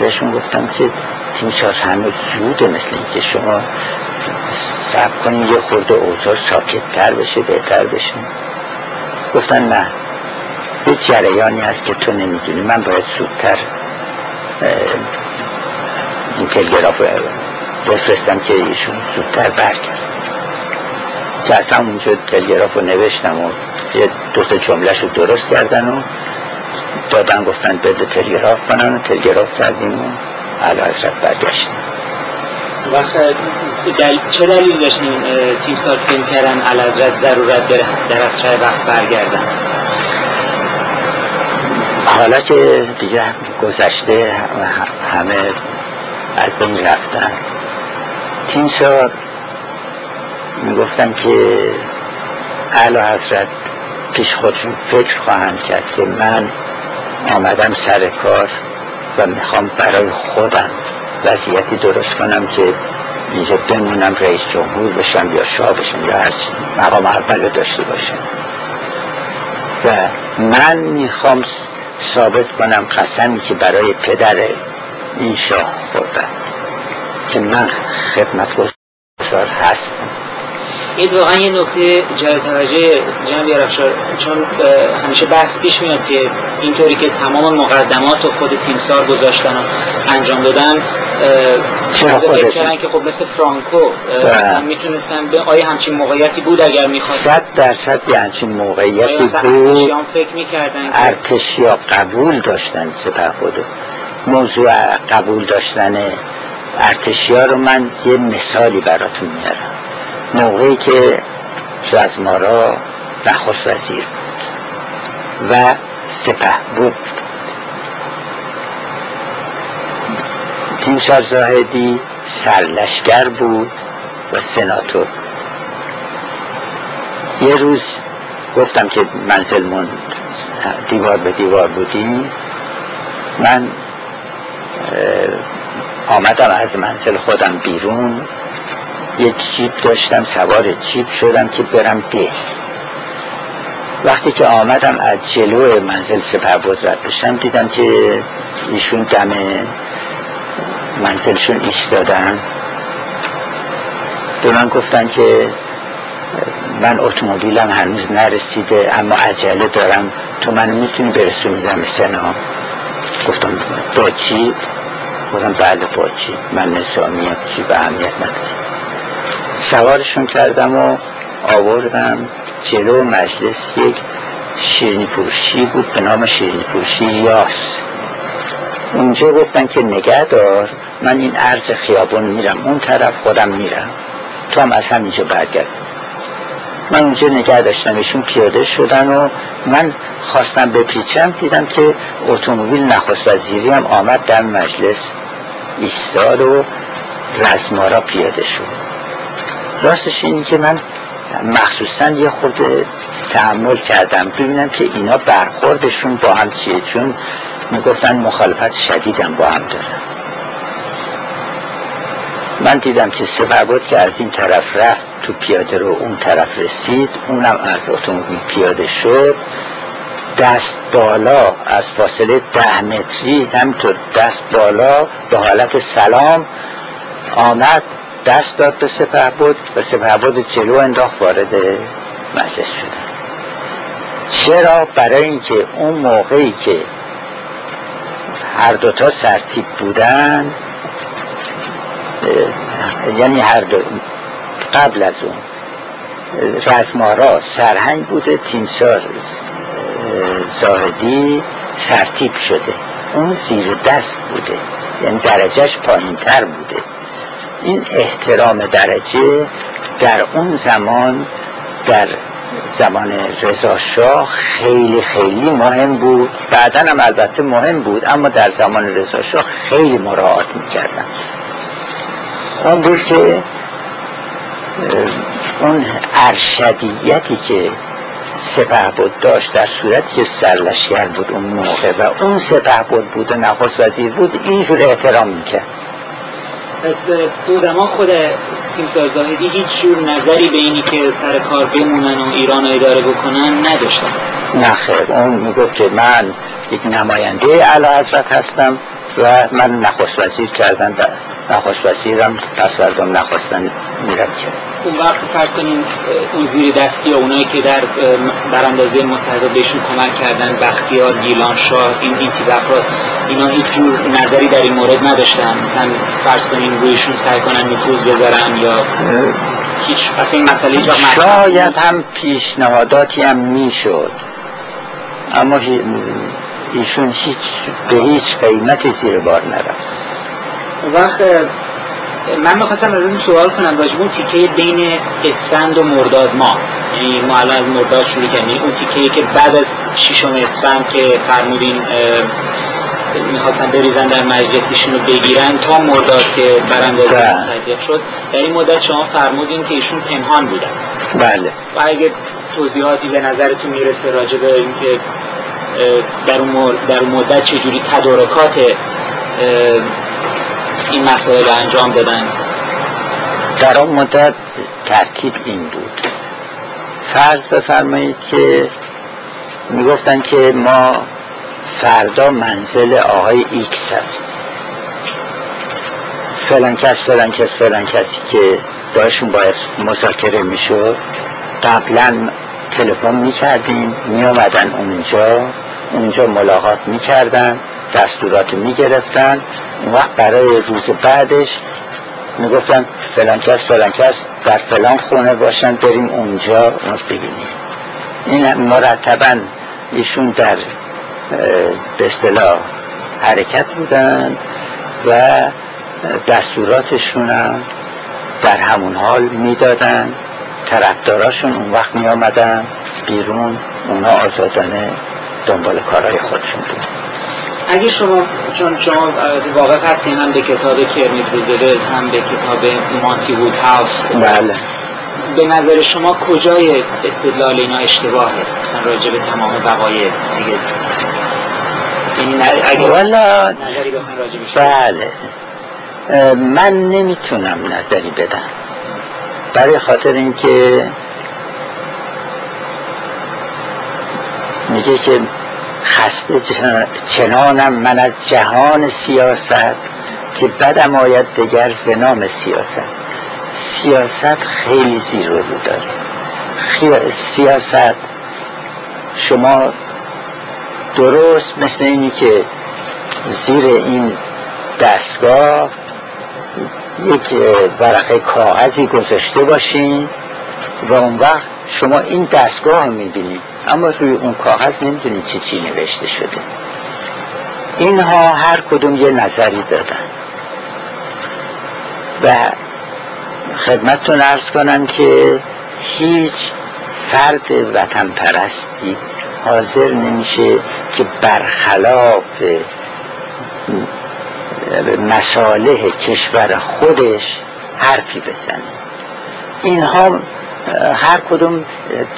بهشون گفتم که تیمسار هنوز زوده مثل اینکه شما سب کنید یه خورده اوضاع ساکتتر بشه بهتر بشه. گفتن نه. یه جریانی هست که تو نمی‌دونی. من باید زودتر این تلگراف بفرستم که ایشون زودتر برگرد. که اصلا اونجا تلگراف رو نوشتم و یه دو تا جملهش رو درست کردن و دادن گفتن بده تلگراف کنن و تلگراف کردیم و علا حضرت برگشتیم دل... چه دلیل داشتیم تیم سال فیلم کردن؟ علا حضرت ضرورت در اسرع وقت برگردن. حالا که دیگه گذشته همه از بین رفتن. تیم سال می‌گفتن که علا حضرت پیش خودشون فکر خواهند کرد که من آمدم سر کار و می‌خوام برای خودم وضعیتی درست کنم که اینجا بمونم رئیس جمهور بشم یا شاه بشم یا هر مقام اول داشته باشم. و من می‌خوام ثابت کنم قسمی که برای پدر این شاه خوردم که من خدمت گذار هستم. این واقعا یه نکته جای توجه جناب یارفشار چون همیشه بحث پیش میاد که اینطوری که تمام مقدمات و خود تیمسار گذاشتن و انجام دادن چرا کردن که خب مثل فرانکو بله. می‌تونستن به آیا همچین موقعیتی بود اگر می‌خواست؟ صد درصد یه همچین موقعیتی بود. فکر می‌کردن ارتشیا قبول داشتن سپه خودو. موضوع قبول داشتن ارتشیا رو من یه مثالی براتون میارم. موقعی که رزمارا نخست وزیر بود و سپه بود. تیمسار زاهدی سرلشگر بود و سناتور یه روز گفتم که منزل من دیوار به دیوار بودیم. من آمدم از منزل خودم بیرون. یه جیب داشتم سوار جیب شدم که برم ده وقتی که آمدم از جلو منزل سپرباز رد بشم دیدم که ایشون دم منزلشون ایستادن به من گفتن که من اتومبیلم هنوز نرسیده اما عجله دارم. تو منو می‌تونی برسونی دم سنا؟ گفتم با چی؟ گفتم بله با چی؟ من نظامیم چی به اهمیت نداره سوارشون کردم و آوردم جلو مجلس یک شیرینی فروشی بود به نام شیرینی فروشی یاس. اونجا گفتن که نگه دار من این عرض خیابون میرم اون طرف خودم میرم. تو هم از همینجا برگرد. من اونجا نگه داشتم ایشون پیاده شدن و من خواستم بپیچم دیدم که اتومبیل نخست وزیری هم آمد در مجلس ایستاد و رزمارا پیاده شد. راستش اینی که من مخصوصا یه خورده تحمل کردم. ببینم که اینا برخوردشون با هم چیه چون می‌گفتن مخالفت شدیدم با هم دارن. من دیدم که سه بود که از این طرف رفت تو پیاده رو اون طرف رسید اونم از اتومبیل پیاده شد. دست بالا از فاصله ده متری همینطور دست بالا به حالت سلام آمد. دست داد به سپه بود و سپه بود جلو انداخت وارد مجلس شدن. چرا؟ برای اینکه اون موقعی که هر دوتا سرتیب بودن یعنی هر دو قبل از اون رزمارا سرهنگ بوده تیمسار زاهدی سرتیب شده. اون زیر دست بوده یعنی درجهش پایین تر بوده. این احترام درجه در اون زمان در زمان رضا شاه خیلی خیلی مهم بود. بعدا هم البته مهم بود اما در زمان رضا شاه خیلی مراعات می‌کردن. اون بود که اون ارشدیتی که سپه بود داشت در صورتی که سرلشگر بود اون موقع و اون سپه بود بود و نخست وزیر بود اینجور احترام می‌کرد. پس دو زمان خود تیمسار زاهدی هیچ جور نظری به اینی که سر کار بمونن و ایران رو اداره بکنن نداشتن نه خیر اون می‌گفت که من یک نماینده اعلی حضرت هستم و من نخست وزیر کردن نخست وزیرم پس فردم نخواستن میرم اون وقت فرض کنین اون زیر دستی و اونایی که در براندازه مصاحبه بهشون کمک کردن بختیار گیلان شاه این این افراد اینا هیچ جور نظری در این مورد نداشتن. مثلا فرض کنین رویشون سعی کنن نفوذ بذارن یا هیچ. اصلا این مسئله هیچ شاید هم پیشنهاداتی هم می‌شد. اما ایشون هیچ به هیچ قیمت زیر بار نرفت. وقت من می‌خواستم از این سوال کنم راجب اون تیکه بین اسفند و مرداد ما. یعنی ما الان از مرداد شروع کردیم. یعنی اون تیکه که بعد از ششم اسفند که فرمودین می‌خواستن بریزن در مجلسیشون رو بگیرن تا مرداد که براندازی بله. مصدیق شد. در این مدت شما فرمودین که ایشون پنهان بودن بله. و اگه توضیحاتی به نظرتون می‌رسه راجع به اینکه در اون مدت چجوری تدارکات این مسائل رو انجام دادن. در اون مدت ترتیب این بود. فرض بفرمایید که می‌گفتن که ما فردا منزل آقای ایکس هست فلان کس فلان کس فلان کسی که باشون باید مذاکره می‌شد. قبلا تلفن می‌کردیم میامدن اونجا. اونجا ملاقات می‌کردن دستورات می‌گرفتن. وقت برای روز بعدش می‌گفتن فلان کس فلان کس در فلان خونه باشن بریم اونجا اون ببینیم. این مرتبا ایشون در به اصطلاح حرکت بودن و دستوراتشون هم در همون حال می‌دادن. طرفداراشون اون وقت می آمدن بیرون اونا آزادانه دنبال کارهای خودشون بود اگه شما چون شما واقع هستین هم به کتاب کرمیت روزبل هم به کتاب مانتی وود هاوس. بله. به نظر شما کجای استدلال اینا اشتباهه؟ مثلا راجع به تمام بقایه. اگه اگه والا بله. من نمی‌تونم نظری بدم. برای خاطر اینکه میگه که خسته چنانم من از جهان سیاست که بدم آید دگر زنام سیاست. سیاست خیلی زیر رو داره. سیاست شما درست مثل اینی که زیر این دستگاه یک ورقه کاغذی گذاشته باشین و اون وقت شما این دستگاه رو می‌بینید اما روی اون کاغذ نمی‌دونید چی چی نوشته شده. اینها هر کدوم یه نظری دادن. و خدمتتون ارز کنم که هیچ فرد وطن پرستی حاضر نمیشه که برخلاف مساله کشور خودش حرفی بزنه. اینها هر کدوم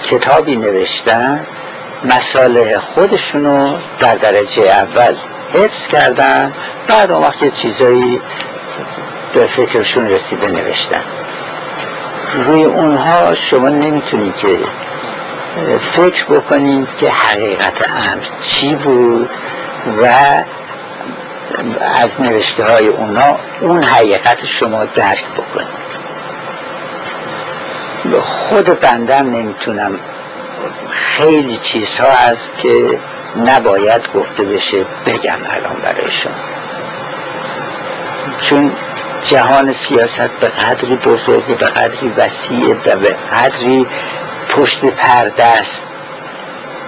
کتابی نوشتن مساله خودشونو در درجه اول حفظ کردن بعد اون وقت چیزایی به فکرشون رسیده نوشتن. روی اونها شما نمی‌تونید که فکر بکنید که حقیقت امر چی بود و از نوشته های اونا اون حقیقت شما درک بکنید. خود بندم نمی‌تونم. خیلی چیزها هست که نباید گفته بشه بگم الان برای شما چون جهان سیاست به قدری بزرگه به قدری وسیعه و به قدری پشت پرده است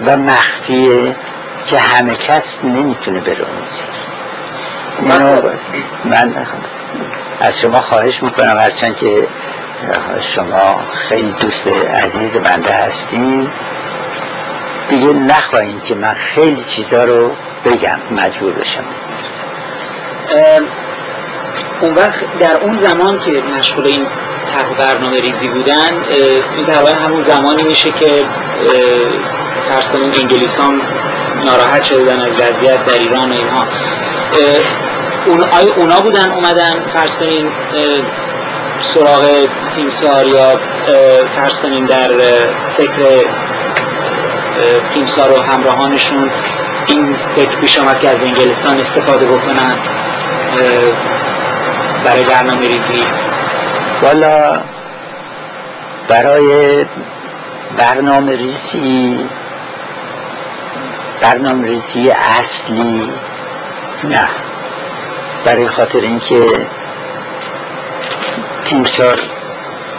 و مخفیه که همه کس نمی‌تونه بره من, من از شما خواهش می‌کنم هرچند که شما خیلی دوست عزیز بنده هستین. دیگه نخواهید که من خیلی چیزا رو بگم مجبور بشم. اون وقت در اون زمان که مشغول این طرح برنامه ریزی بودن این تقریبا همون زمانی میشه که فرض کنیم انگلیسان ناراحت شدن از وضعیت در ایران و اینها. اون اونا بودن اومدن فرض کنیم سراغ تیمسار یا فرض کنیم در فکر تیمسار و همراهانشون این فکر پیش آمد که از انگلستان استفاده بکنن برای برنامه ریزی. والا برای برنامه ریزی برنامه ریزی اصلی نه. برای خاطر اینکه تیمسار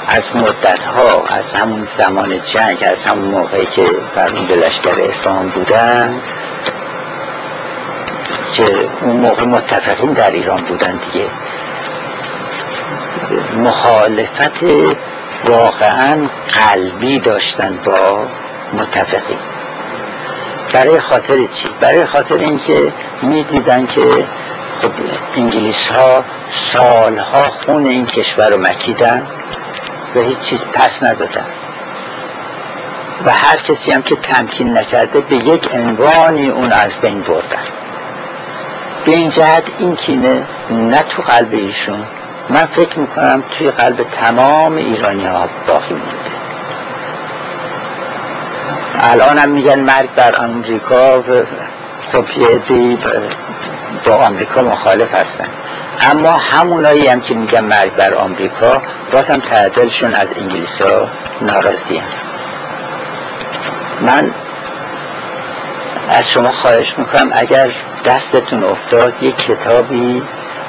از مدت ها از همون زمان جنگ از همون موقعی که برون لشکر اسلام بودن که اون موقع متفقین در ایران بودن دیگه مخالفت واقعا قلبی داشتن با متفقین برای خاطر چی؟ برای خاطر اینکه می‌دیدن که خب انگلیس ها سالها خون این کشور رو مکیدن و هیچ چیز پس ندادن. و هر کسی هم که تمکین نکرده به یک عنوانی اون از بین بردن. به این جهت این کینه نه تو قلب ایشون من فکر می‌کنم توی قلب تمام ایرانی ها باقی مونده. الان هم میگن مرگ بر آمریکا خب یه با آمریکا مخالف هستن اما همونایی هم که میگن مرگ بر آمریکا باز هم تعدلشون از انگلیس ها ناراضی هم. من از شما خواهش می‌کنم اگر دستتون افتاد یک کتابی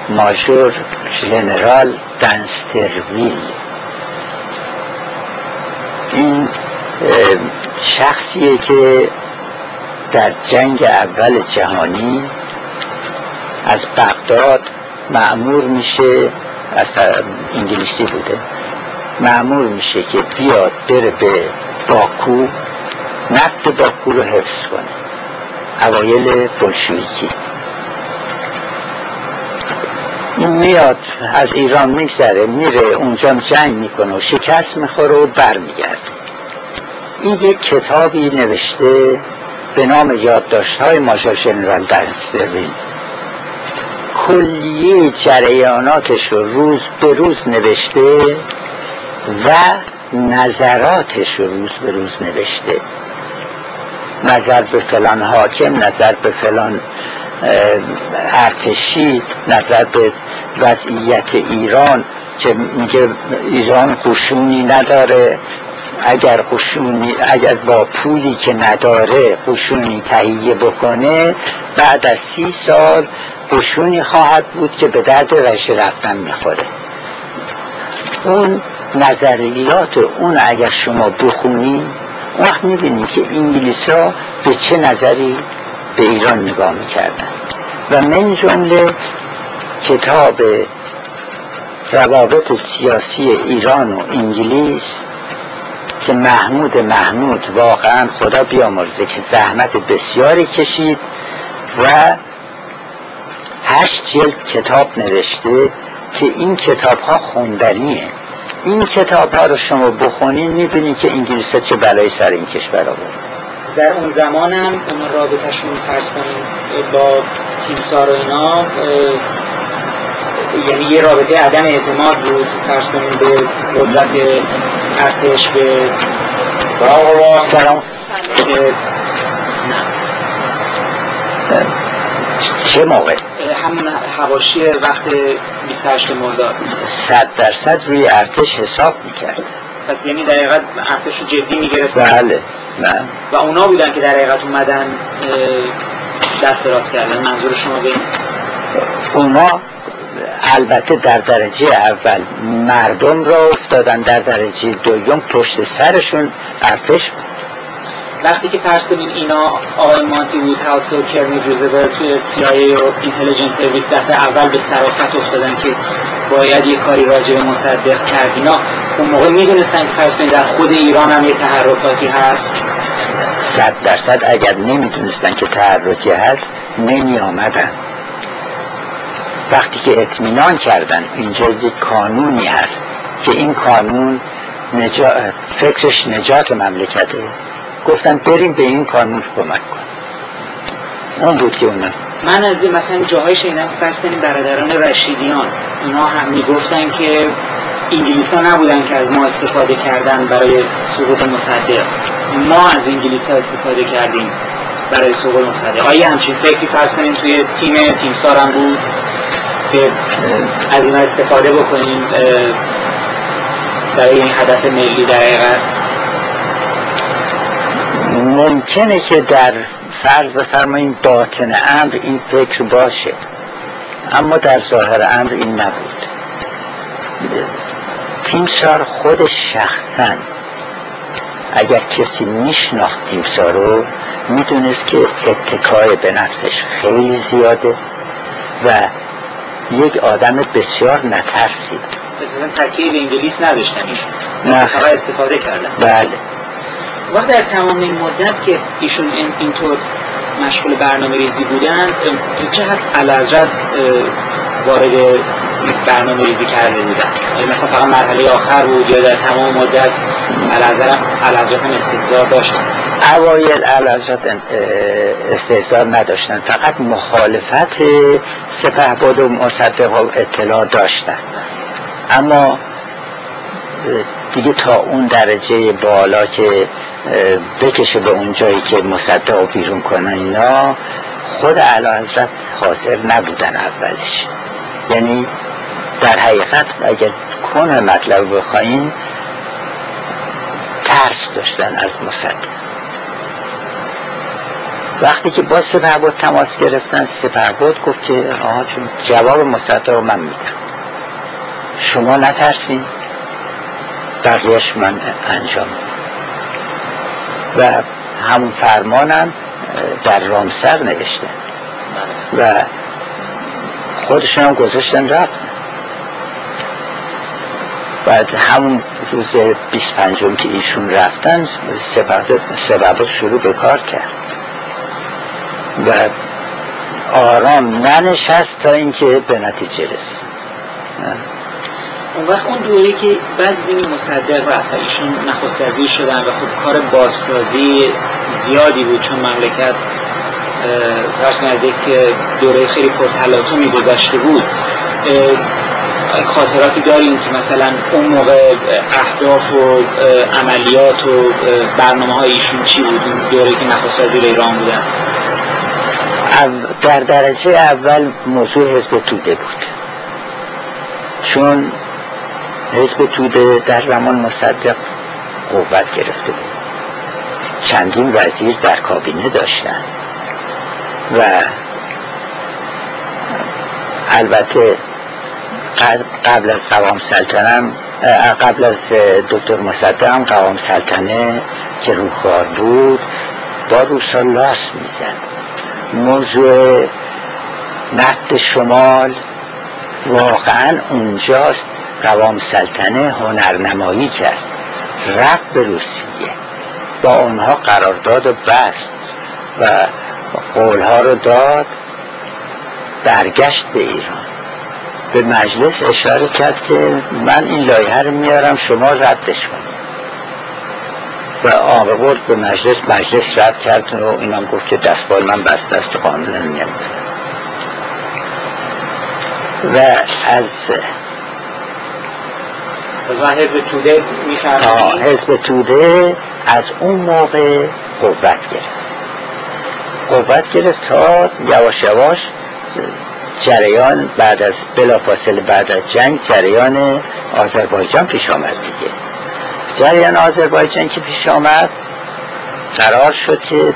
ماژور ژنرال دنسترویل این شخصیه که در جنگ اول جهانی از بغداد معمور میشه از انگلیسی بوده. معمور میشه که بیاد بره به باکو نفت باکو رو حفظ کنه. اوایل بلشویکی. این میاد از ایران میگذره میره اونجا جنگ می‌کنه و شکست می‌خوره و برمیگرده. این یک کتابی نوشته به نام یادداشت های ماژور ژنرال دنستروین کلیه جریاناتش رو روز به روز نوشته و نظراتش رو روز به روز نوشته. نظر به فلان حاکم نظر به فلان ارتشی نظر به وضعیت ایران که میگه ایران قشونی نداره. اگر قشونی اگر با پولی که نداره قشونی تهیه بکنه بعد از سی سال قشونی خواهد بود که به درد رش رفتن می‌خوره. اون نظریات اون اگر شما بخونی وقت می‌بینی که انگلیس ها به چه نظری به ایران نگاه می‌کردن. و من جمله کتاب روابط سیاسی ایران و انگلیس که محمود محمود واقعا خدا بیامرزه که زحمت بسیاری کشید و هشت جلد کتاب نوشته که این کتاب ها خوندنیه. این کتاب ها رو شما بخونین می‌بینید که انگلیس ها چه بلایی سر این کشور آورد. در اون زمان هم اون رابطهشون فرض کنیم با تیمسار و اینا یعنی یه رابطه عدم اعتماد بود فرض کنیم به قدرت ارتش به سلام. چه موقع؟ همون حواشی وقت 28 مرداد. صد درصد روی ارتش حساب می‌کرد. پس یعنی در حقیقت ارتش رو جدی می‌گرفت. بله نه. و اونا بودن که در حقیقت اومدن دست راست کردن منظور شما به اونا البته در درجه اول مردم را افتادن در درجه دوم پشت سرشون ارتش بود. وقتی که فرض کنین اینا آقای مانتی بود هاوس و کرنی روزولت توی سیایی و اینتلیجنس سرویس دفعه اول به صرافت افتادن که باید یه کاری راجع به مصدق کرد. اینا اون موقع می‌دونستن که فرض کنین در خود ایران هم یه تحرکاتی هست. صد درصد اگر نمی‌دونستن که تحرکی هست نمی آمدن وقتی که اطمینان کردن اینجا یک کانونی هست که این کانون نجا... فکرش نجات مملکته گفتن بریم به این کانون کمک کن اون بود که اونا من از مثلا جاهای شنیدم فرض کنیم برادران رشیدیان اینا هم می‌گفتن که انگلیس ها نبودن که از ما استفاده کردن برای سقوط مصدق. ما از انگلیس ها استفاده کردیم برای سوق مصدق. آیا همچین فکری فرض کنیم توی تیم تیم سارم بود؟ که از این استفاده بکنیم برای این هدف ملی در حقیقت. ممکنه که در فرض بفرماییم باطن امر این فکر باشه اما در ظاهر امر این نبود. تیمسار خود شخصا اگر کسی میشناخت تیمسار رو می‌دونست که اتکای به نفسش خیلی زیاده و یک آدم بسیار نترسی مثلا ترکیه به انگلیس نداشتن ایشون. نه. استفاده کردن. بله. وقت در تمام این مدت که ایشون اینطور مشغول برنامه ریزی بودن چه حد وارد برنامه ریزی کرده بودن. مثلا فقط مرحله آخر بود یا در تمام مدت علازرد هم استحضار داشتن. اوایل علازرد استحضار نداشتن. فقط مخالفت سپهباد و مصدق و اطلاع داشتن. اما دیگه تا اون درجه بالا که بکشه به اون جایی که مصدق و بیرون کنن اینا خود علا حضرت حاضر نبودن اولش. یعنی در حقیقت اگر کنه مطلب بخواین ترس داشتن از مصدق. وقتی که با سپهباد تماس گرفتن سپهباد گفت که آها چون جواب مصدق رو من میدم. شما نترسین. بقیهش من انجام و همون فرمانم در رامسر نوشته. و خودشون هم گذاشتن رفت. بعد همون روز 25 که ایشون رفتن سبب شروع به کار کرد. و آرام ننشست تا اینکه به نتیجه رسید. اون وقت اون دوره که بعد زمین مصدق رفت ایشون نخست وزیر شدن و خب کار بازسازی زیادی بود چون مملکت فرض از یک دوره خیلی پرتلاطمی گذشته بود. خاطراتی داریم که مثلا اون موقع اهداف و عملیات و برنامه های ایشون چی بود؟ اون دوره که نخست وزیر ایران بودن. در درجه اول موضوع حزب توده بود. چون حزب توده در زمان مصدق قوت گرفته بود. چندین وزیر در کابینه داشتن. و البته قبل از قوام سلطنه قبل از دکتر مصدق هم قوام سلطنه که روخار بود با روسا لاس می‌زد. موضوع نفت شمال واقعا اونجاست قوام سلطنه هنرنمایی کرد. رفت به روسیه. با اونها قرارداد بست و قولها رو داد برگشت به ایران. به مجلس اشاره کرد که من این لایه رو میارم شما ردش کنید. و آقا به مجلس مجلس رد کرد و اینم گفت که دستبال من بسته است قانون و از حزب توده حزب توده از اون موقع قوت گرفت. قوت گرفت تا یواش یواش جریان بعد از بلافاصله بعد از جنگ جریان آذربایجان پیش آمد دیگه. جریان آذربایجان که پیش آمد قرار شد که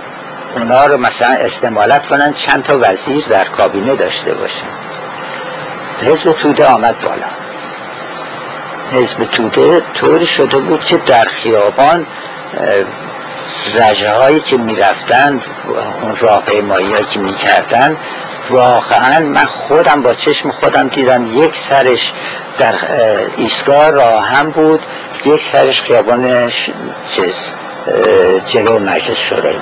اونا رو مثلا استعمالت کنن چند تا وزیر در کابینه داشته باشن. حزب توده آمد بالا. حزب توده طوری شده بود که در خیابان رجه هایی که می‌رفتند اون راه پیمایی که می‌کردن واقعا من خودم با چشم خودم دیدم یک سرش در ایستگاه راه هم بود یک سرش خیابان چیز جلو مجلس شورای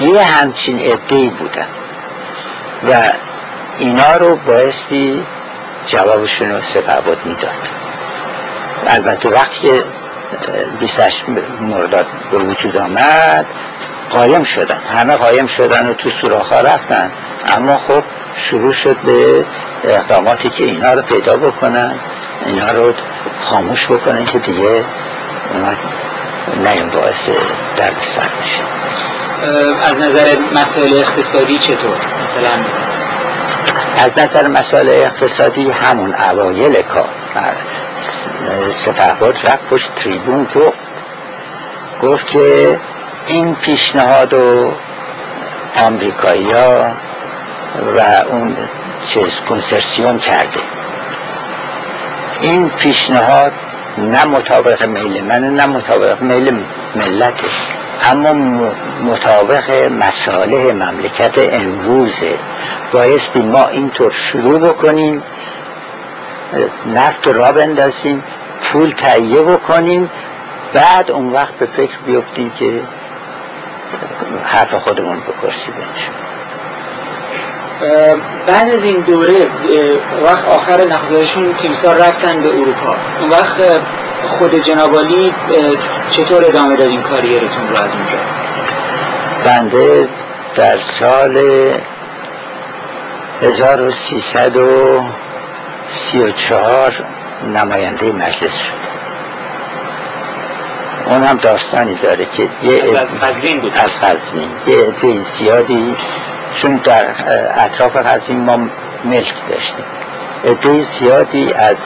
یه همچین ادهی بودن. و اینا رو بایستی جوابشون رو سپهباد می‌داد. البته وقتی که 28 مرداد به وجود آمد قایم شدن. همه قایم شدن و تو سوراخ ها رفتن. اما خب شروع شد به اقداماتی که اینا رو پیدا بکنن اینا رو خاموش بکنن که دیگه اونا نیم باعث درد سر میشه از نظر مسائل اقتصادی چطور؟ مثلا از نظر مسائل اقتصادی همون اوایل کار. سپهباد رفت پشت تریبون گفت گفت که این پیشنهاد و آمریکایی ها و اون چیز کنسرسیون کرده. این پیشنهاد نه مطابق میل من نه مطابق میل ملته اما مطابق مساله مملکت امروزه بایستی ما اینطور شروع بکنیم نفت را بندازیم پول تهیه بکنیم بعد اون وقت به فکر بیفتیم که حرف خودمون به کرسی بعد از این دوره وقت آخر نخزارشون تیمسار رفتن به اروپا. اون وقت خود جنابالی چطور ادامه دادین کاریرتون رو از اونجا؟ بنده در سال 1334 نماینده مجلس شد. اون هم داستانی داره که یه از قزوین بود. از قزوین یه عده زیادی چون در اطراف قزوین ما ملک داشتیم. عده زیادی از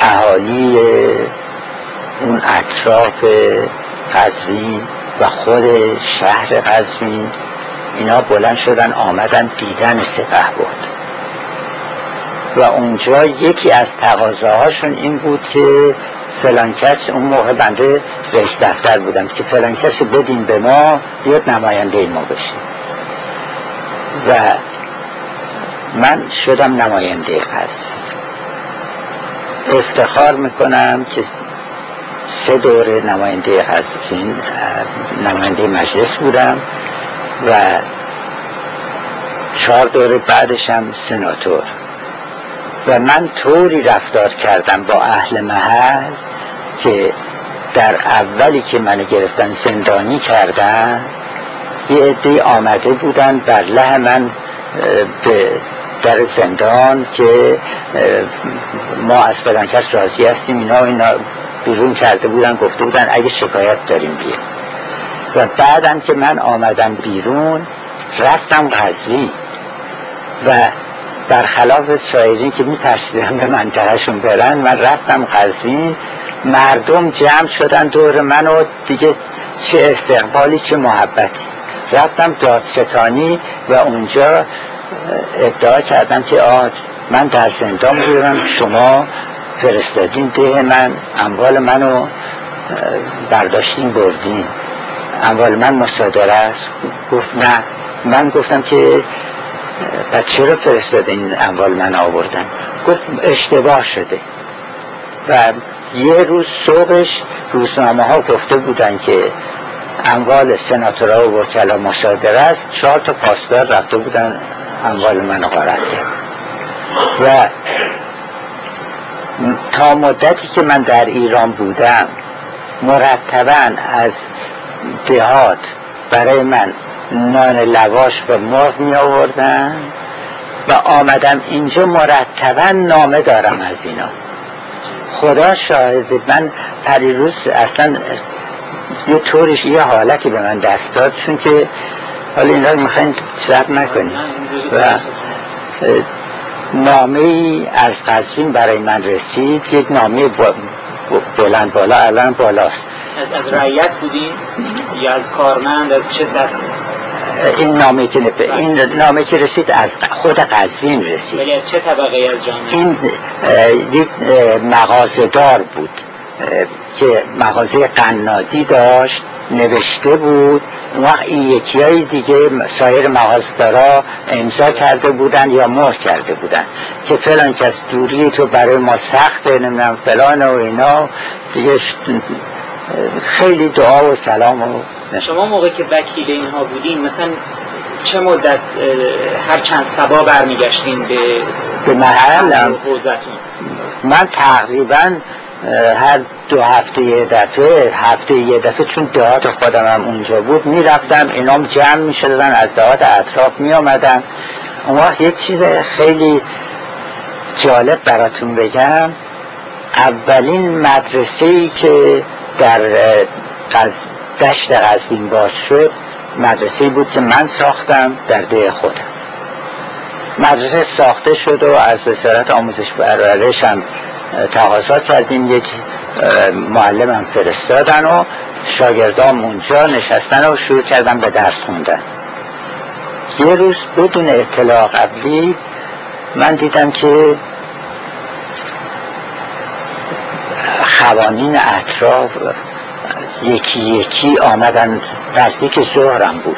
اهالی اون اطراف قزوین و خود شهر قزوین اینا بلند شدن آمدن دیدن سپه بود. و اونجا یکی از تقاضاهاشون این بود که فلان کس اون موقع بنده رئیس دفتر بودم که فلان کس بدین به ما بیاد نماینده ما بشیم و من شدم نماینده قزوین افتخار می‌کنم که سه دوره نماینده قزوین نماینده مجلس بودم و چهار دوره بعدش هم سناتور. و من طوری رفتار کردم با اهل محل که در اولی که منو گرفتن زندانی کردن یه عده آمده بودن بر له من به در زندان که ما از فلان کس راضی هستیم اینا اینا بیرون کرده بودن گفته بودن اگه شکایت داریم بیا. و بعدم که من آمدم بیرون رفتم غزوی و برخلاف سایرین که میترسیدم به منطقهشون برن من رفتم قزوین مردم جمع شدن دور من و دیگه چه استقبالی چه محبتی. رفتم دادستانی و اونجا ادعا کردم که آه من در زندان بودم شما فرستادین ده من اموال منو برداشتین بردین. اموال من مصادره است. گفت نه. من گفتم که پس چرا فرستادین اموال من آوردن؟ گفت اشتباه شده. و یه روز صبحش روزنامه ها گفته بودن که اموال سناتورا و وکلا مصادره است. چهار تا پاسدار رفته بودن اموال من غارت کرد. و تا مدتی که من در ایران بودم مرتبا از دهات برای من نان لواش و مرغ می آوردن و آمدم اینجا مرتبا نامه دارم از اینا. خدا شاهد من پریروز اصلا یه طورش یه حالتی به من دست داد چون که حالا این رو می‌خواین ضبط نکنیم. و نامه ای از قصفین برای من رسید. یک نامه بلند بالا الان بالاست. از, از رعیت بودین؟ یا از کارمند؟ از چه سست این نامه که این نامه که رسید از خود قزوین رسید. ولی از چه طبقه از جامعه؟ این یک مغازدار بود که مغازه قنادی داشت نوشته بود. اون وقت این یکی های دیگه سایر مغازدارا امضا کرده بودن یا مهر کرده بودن. که فلان کس دوری تو برای ما سخته نمی‌دونم فلان و اینا. دیگه خیلی دعا و سلام و شما موقع که وکیل اینها بودین مثلا چه مدت هر چند سبا برمیگشتین به به محلم من تقریبا هر دو هفته یه دفعه هفته یه دفعه چون دهات خودم هم اونجا بود می‌رفتم اینام جمع می‌شدن از دهات اطراف میامدن اون وقت یک چیز خیلی جالب براتون بگم. اولین مدرسه ای که در دشت قزوین باز شد مدرسه بود که من ساختم در ده خودم. مدرسه ساخته شد و از وزارت آموزش پرورش هم تقاضا کردیم. یک معلمم فرستادن و شاگردام اونجا نشستن و شروع کردن به درس خوندن. یه روز بدون اطلاع قبلی من دیدم که خوانین اطراف یکی یکی آمدن. نزدیک ظهرم بود.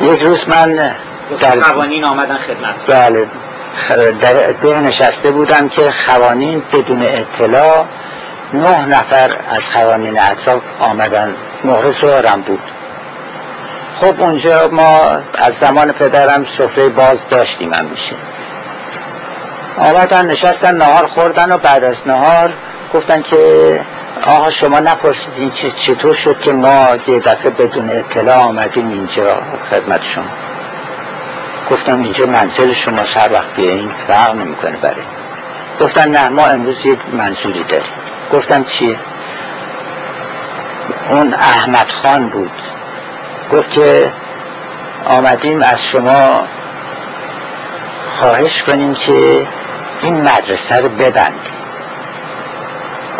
یک روز من در قوانین آمدن خدمت. بله. در نشسته بودم که خوانین بدون اطلاع نه نفر از خوانین اطراف آمدن. مهر سهرم بود. خب اونجا ما از زمان پدرم سفره باز داشتیم همیشه. آمدن نشستن نهار خوردن و بعد از نهار گفتن که آقا شما نپرسیدین چطور شد که ما یه دفعه بدون اطلاع آمدیم اینجا خدمت شما. گفتم اینجا منزل شما سر وقت بیایین فرق نمی‌کنه برای. گفتن نه ما امروز یک منظوری داریم. گفتم چیه؟ اون احمد خان بود. گفت که آمدیم از شما خواهش کنیم که این مدرسه رو ببندیم.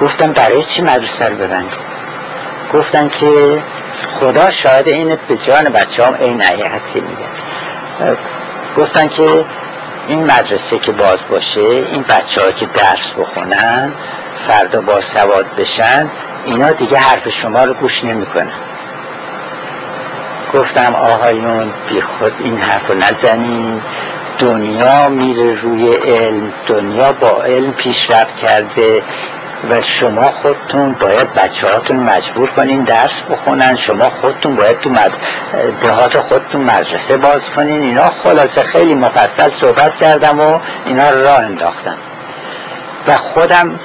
گفتم برای چی مدرسه رو ببندیم؟ گفتن که خدا شاید این به جان بچه هم این حقیقتی میگه. گفتن که این مدرسه که باز باشه این بچه که درس بخونن فردا با سواد بشن اینا دیگه حرف شما رو گوش نمی‌کنن. گفتم آقایون بی خود این حرف رو نزنین. دنیا میره روی علم دنیا با علم پیشرفت کرده. و شما خودتون باید بچه هاتون مجبور کنین درس بخونن. شما خودتون باید تو مد... دهات خودتون مدرسه باز کنین. اینا خلاصه خیلی مفصل صحبت کردم و اینا راه انداختم. و خودم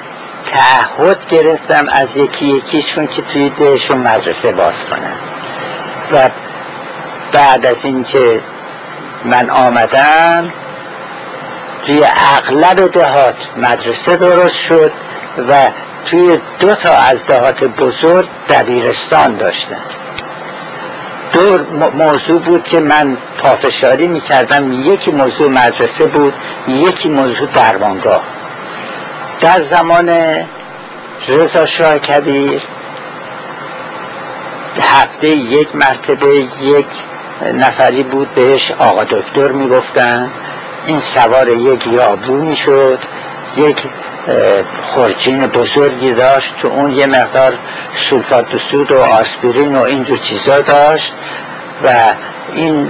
تعهد گرفتم از یکی یکیشون که توی دهشون مدرسه باز کنم و بعد از اینکه من آمدم توی اغلب دهات مدرسه درست شد. و توی دو تا از دهات بزرگ دبیرستان داشتن. دو موضوع بود که من پافشاری می‌کردم. یکی موضوع مدرسه بود یکی موضوع درمانگاه. در زمان رضا شاه کبیر هفته یک مرتبه یک نفری بود بهش آقا دکتر می‌گفتن. این سوار یک یابو می‌شد. یک خورجین بزرگی داشت. تو اون یه مقدار سولفات سود و آسپرین و اینجور چیزا داشت و این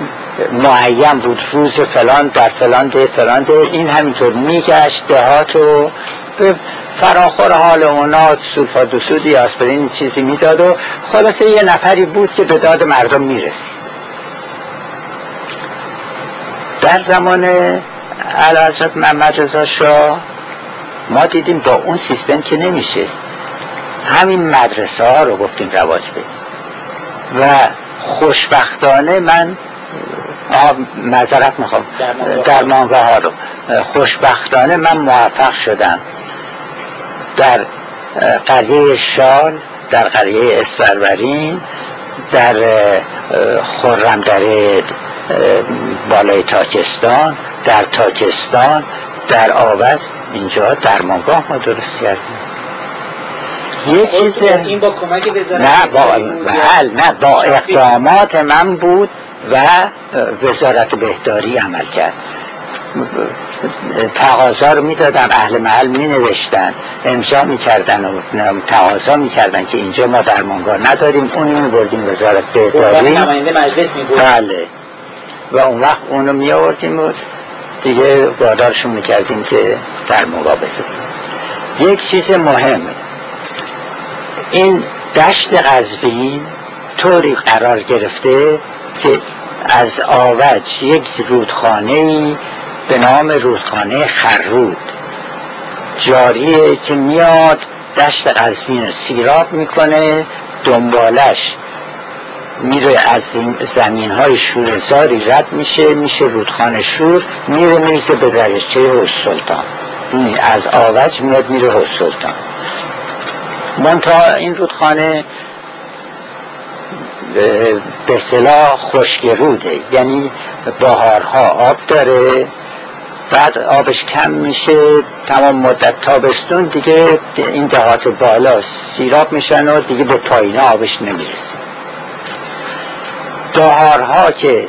معیم بود. روز فلان در فلان ده فلان ده. این همینطور میگشت دهات و به فراخور حال اونا سولفات سودی آسپرین چیزی می‌داد و خلاصه یه نفری بود که به داد مردم می‌رسید. در زمان حضرت محمد رضا شاه ما دیدیم با اون سیستم که نمیشه. همین مدرسه ها رو گفتیم رواج بدیم. و خوشبختانه من مذارت می‌خوام. در مانگاه ها رو. خوشبختانه من موفق شدم. در قریه شال در قریه اسفرورین در خورم در بالای تاکستان در تاکستان در آوز. اینجا درمانگاه ما درست کردیم. یه خب، چیز این با کمک نه با بله نه با اقدامات من بود و وزارت بهداری عمل کرد. تقاضا رو می‌دادم اهل محل می نوشتن امضا می‌کردن و تقاضا می‌کردن که اینجا ما درمانگاه نداریم. اونی می بردیم وزارت بهداری. بله. و اون وقت اونو می آوردیم بود دیگه وادارشون می‌کردیم که در بسازیم یک چیز مهم این دشت قزوین طوری قرار گرفته که از آوج یک رودخانه به نام رودخانه خرود جاریه که میاد دشت قزوین رو سیراب می‌کنه دنبالش میره از زمین های شورزاری رد میشه میشه رودخانه شور میره می‌رسه به درچه حس سلطان. از آوج میاد میره حس سلطان. منتها این رودخانه به صلاح خشک روده. یعنی بهارها آب داره بعد آبش کم میشه تمام مدت تابستون دیگه این دهات بالا سیراب میشن و دیگه به پایین آبش نمی‌رسه. دهارها که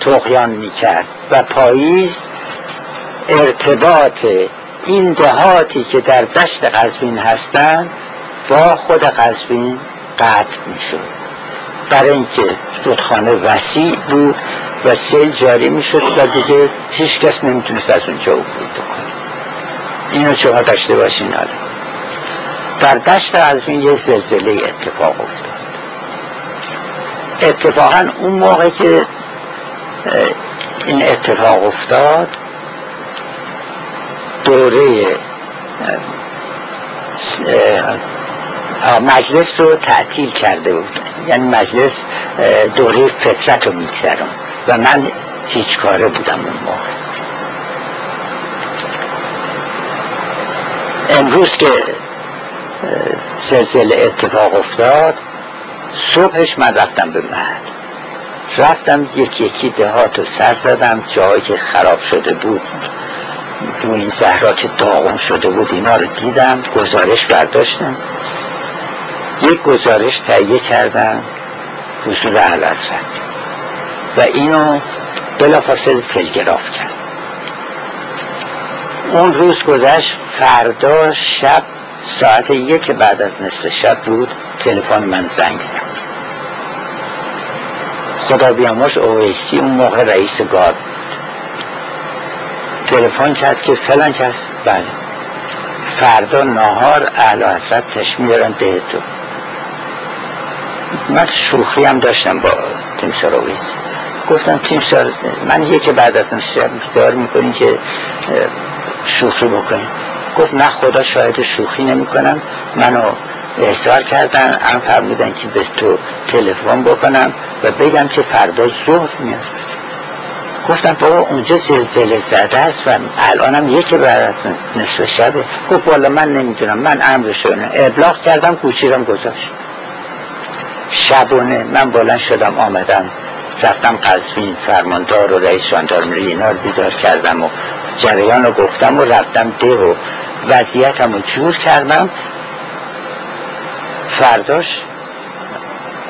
تقیان می‌کرد و پاییز ارتباط این دهاتی که در دشت قزوین هستند با خود قزوین قطع می‌شد. برای اینکه رودخانه وسیع بود و سیل جاری می‌شد و دیگه هیچ کس نمی‌تونست از اونجا عبور بکنه. اینو شما داشته باشین حالا در دشت قزوین یه زلزله اتفاق افتاد. اتفاقا اون موقع که این اتفاق افتاد دوره مجلس رو تعطیل کرده بود. یعنی مجلس دوره فطرت رو میگذرم و من هیچ کاره بودم اون موقع. امروز که زلزله اتفاق افتاد صبحش من رفتم به محل رفتم یکی یکی دهات و سر زدم جایی که خراب شده بود. تو این زهرا که داغون شده بود اینا رو دیدم گزارش برداشتم. یک گزارش تهیه کردم حضور علازرد و اینو بلافاصله تلگراف کرد. اون روز گذشت فردا شب ساعت یک بعد از نصف شب بود. تلفن من زنگ زد. خدا بیامرز اویسی اون موقع رئیس گارد تلفن کرد که فلان کس بله. فردا نهار اهل حضرت تشمیرن ده تو من شوخی هم داشتم با تیمسار اویسی گفتم تیمسار من یکی بعد از دار می‌کنیم که شوخی بکنیم گفت نه خدا شاید شوخی نمی‌کنم. منو احضار کردن. هم فرمودن که به تو تلفن بکنم و بگم که فردا ظهر میاد. گفتم بابا اونجا زلزله زده است و الانم یکی بعد از نصف شبه. گفت والا من نمی‌دونم. من امرشونه ابلاغ کردم کوچیرم گذاشت. شبونه من بلند شدم آمدم. رفتم قزوین فرماندار و رئیس شاندارمری اینا رو بیدار کردم و جریان رو گفتم و رفتم ده و وضعیتم رو جور کردم. فرداش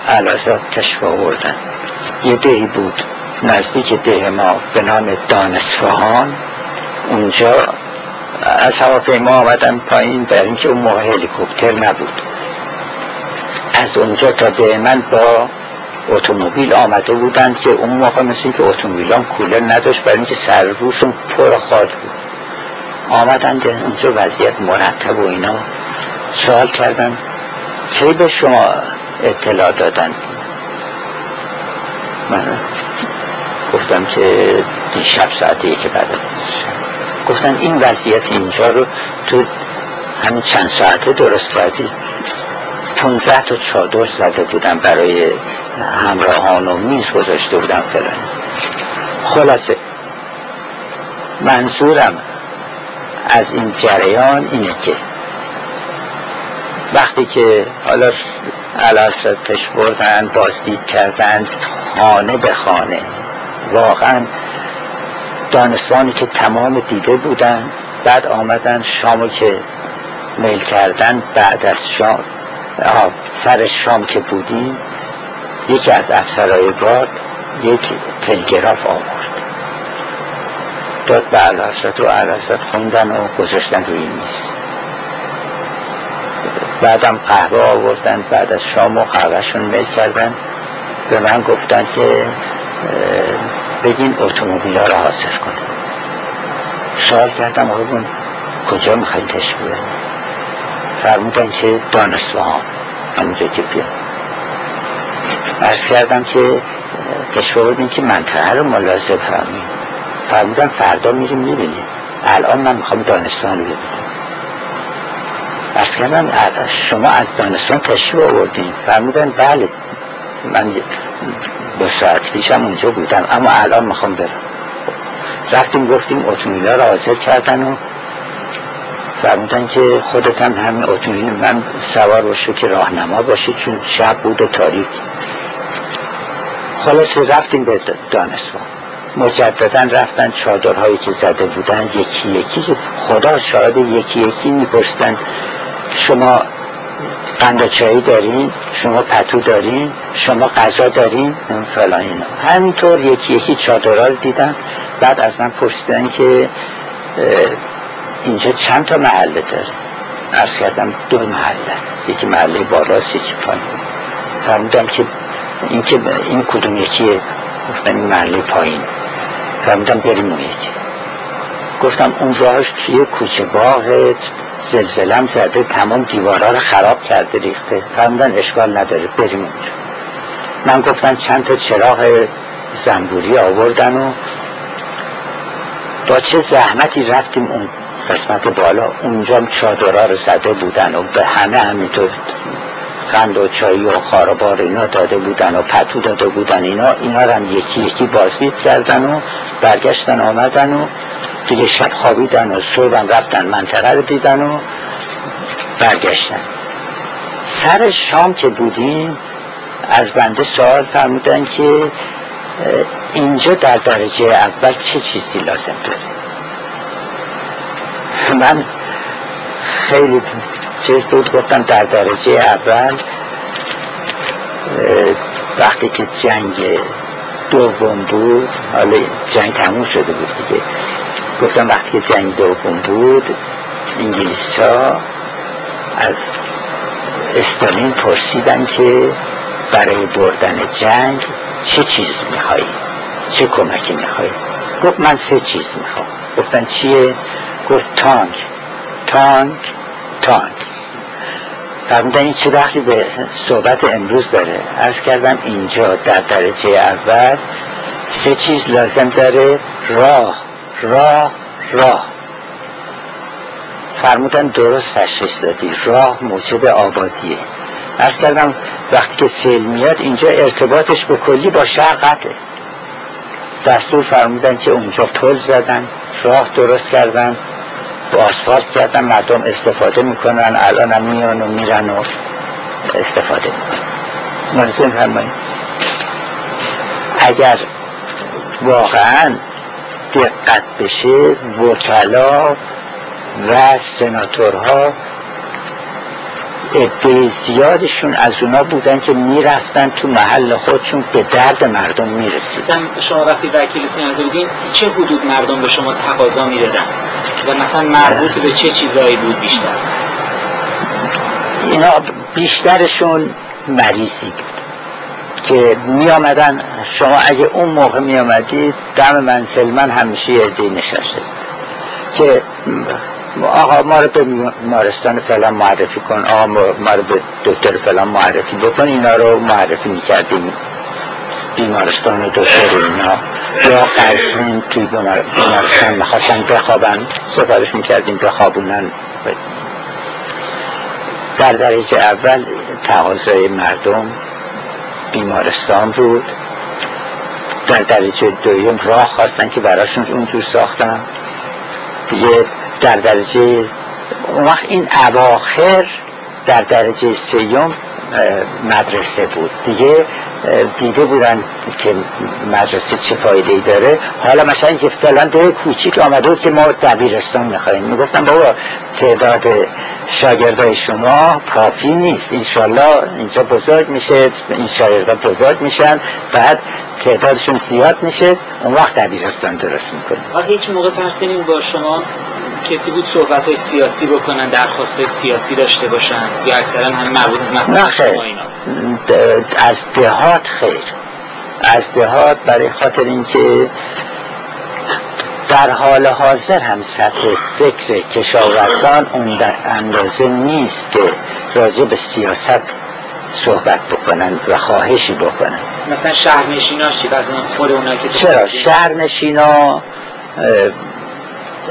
علازات تشفا آوردن. یه دهی بود نزدیک ده ما به نام دانسفهان اونجا از هواپیما آمدم پایین برای اینکه اون موقع هلیکوپتر نبود. از اونجا تا به من با اتومبیل آمده بودند که اون موقع مثل اینکه اتومبیلان کولر نداشت برای اینکه سر روشون پر خاک بود. آمدند اونجا وضعیت مرتب و اینا. سوال کردن چه به شما اطلاع دادن؟ من گفتم که دیشب ساعتی که بعد از گفتن این وضعیت اینجا رو تو همین چند ساعته درست کردی؟ 15 تا چادر زده بودم برای همراهان و میز گذاشته بودم فلان. خلاصه منظورم از این جریان اینه که وقتی که حالا علاسرتش بردن بازدید کردند خانه به خانه. واقعا دانستانی که تمام دیده بودن بعد آمدن شامو که میل کردن بعد از شام سر شام که بودیم یکی از افسرهای گارد یک تلگراف آورد. داد به علاسرت و علاسرت خوندن و گذاشتن روی میز. بعدم قهوه آوردن بعد از شام و قهوهشون میل کردن. به من گفتن که بگین اتومبیل ها رو حاضر کنه سوال کردم آقایون کجا می‌خواین تشکیل فرمودن که دانستوان همونجا که بیا ارز کردم که کشور بودین که منطقه رو ملاحظه فرمیم فرمودن فردا میریم می‌بینیم. الان من می‌خوام دانستوان رو ببینم. ارز کردم شما از دانستان تشریف آوردین. فرمودن بله. من دو ساعت پیشم اونجا بودم اما الان می‌خوام برم. رفتیم گفتیم اتومیلا را حاضر کردن و فرمودن که خودت هم همین اتومبیل من سوار باشه که راهنما باشه چون شب بود و تاریک. خلاص رفتیم به دانستان. مجددا رفتن چادرهایی که زده بودن یکی یکی. خدا شاهد یکی یکی میپرستن شما قند دارین شما پتو دارین شما غذا دارین فلان اینا. همینطور یکی یکی چادرها رو دیدن بعد از من پرسیدن که اینجا چند تا محله داره؟ ارز کردم دو محله است. یکی محله بالاست یکی پایین. فرمودن که این که این کدوم یکیه. این محله پایین. فرمودن بریم اون یکی. گفتم اون راهش توی کوچه باغ زلزلم زده تمام دیوارا رو خراب کرده ریخته. فرمودن اشکال نداره بریم اونجا من گفتم چند تا چراغ زنبوری آوردن و با چه زحمتی رفتیم اون قسمت بالا. اونجا چادرها رو زده بودن و به همه همینطور خند و چایی و خاربار اینا داده بودن و پتو داده بودن اینا. اینا رو هم یکی یکی بازدید کردن و برگشتن آمدن و دیگه شب خوابیدن و صبحم رفتن منطقه رو دیدن و برگشتن. سر شام که بودیم از بنده سوال فرمودن که اینجا در درجه اول چه چیزی لازم داره؟ من خیلی چیز بود گفتم در درجه اول وقتی که جنگ دوم بود حالا جنگ تموم شده بود دیگه. گفتم وقتی که جنگ دوم بود انگلیس ها از استالین پرسیدن که برای بردن جنگ چه چیز میخوایی؟ چه کمکی میخوایی؟ گفت من سه چیز می‌خوام. گفتن چیه؟ گفت تانک. تانک تانک. فرمودن این چه دخلی به صحبت امروز داره؟ ارز کردم اینجا در درجه اول سه چیز لازم داره راه. راه راه فرمودن درست تشخیص دادی. راه موجب آبادیه. ارز کردم وقتی که سیل میاد اینجا ارتباطش به کلی با شهر قطعه. دستور فرمودن که اونجا پل زدن راه درست کردن با آسفالت کردن مردم استفاده می‌کنن الان هم میان و میرن و استفاده می‌کنن. ملزم فرمایید. اگر واقعا دقت بشه وکلا و سناتورها عده زیادشون از اونا بودن که می‌رفتن تو محل خودشون به درد مردم می‌رسید شما وقتی وکیل سناتور بودین چه حدود مردم به شما تقاضا می‌دادن؟ و مثلا مربوط به چه چیزایی بود بیشتر؟ اینا بیشترشون مریضی بود. که می آمدن شما اگه اون موقع می آمدید دم منزل من همیشه یه نشسته. که آقا ما رو به بیمارستان فلان معرفی کن آقا ما رو به دکتر فلان معرفی بکن اینا رو معرفی می‌کردیم. بیمارستان و دکتر اینا. یا قصرین توی بیمارستان می‌خواستن بخوابن سفارش می‌کردیم بخوابونن. در درجه اول تقاضای مردم بیمارستان بود. در درجه دویم راه خواستن که براشون اونجور ساختن. دیگه در درجه اون وقت این اواخر در درجه سیوم مدرسه بود. دیگه دیده بودن که مدرسه چه فایده ای داره. حالا مثلا که فلان ده کوچیک آمده که ما دبیرستان میخواییم می‌گفتم بابا تعداد شاگردای شما کافی نیست. انشالله اینجا بزرگ میشه این شاگردا بزرگ میشن. بعد تعدادشون زیاد میشه اون وقت دبیرستان درست می‌کنیم هیچ موقع فرض با شما کسی بود صحبت های سیاسی بکنن درخواست سیاسی داشته باشن یا اکثرا هم مربوط مثلا شما اینا. از دهات خیر. از دهات برای خاطر اینکه در حال حاضر هم سطح فکر کشاورزان اون در اندازه نیست که راجع به سیاست صحبت بکنن و خواهشی بکنن. مثلا شهرنشینا چی؟ خود اونا که چرا؟ شهرنشینا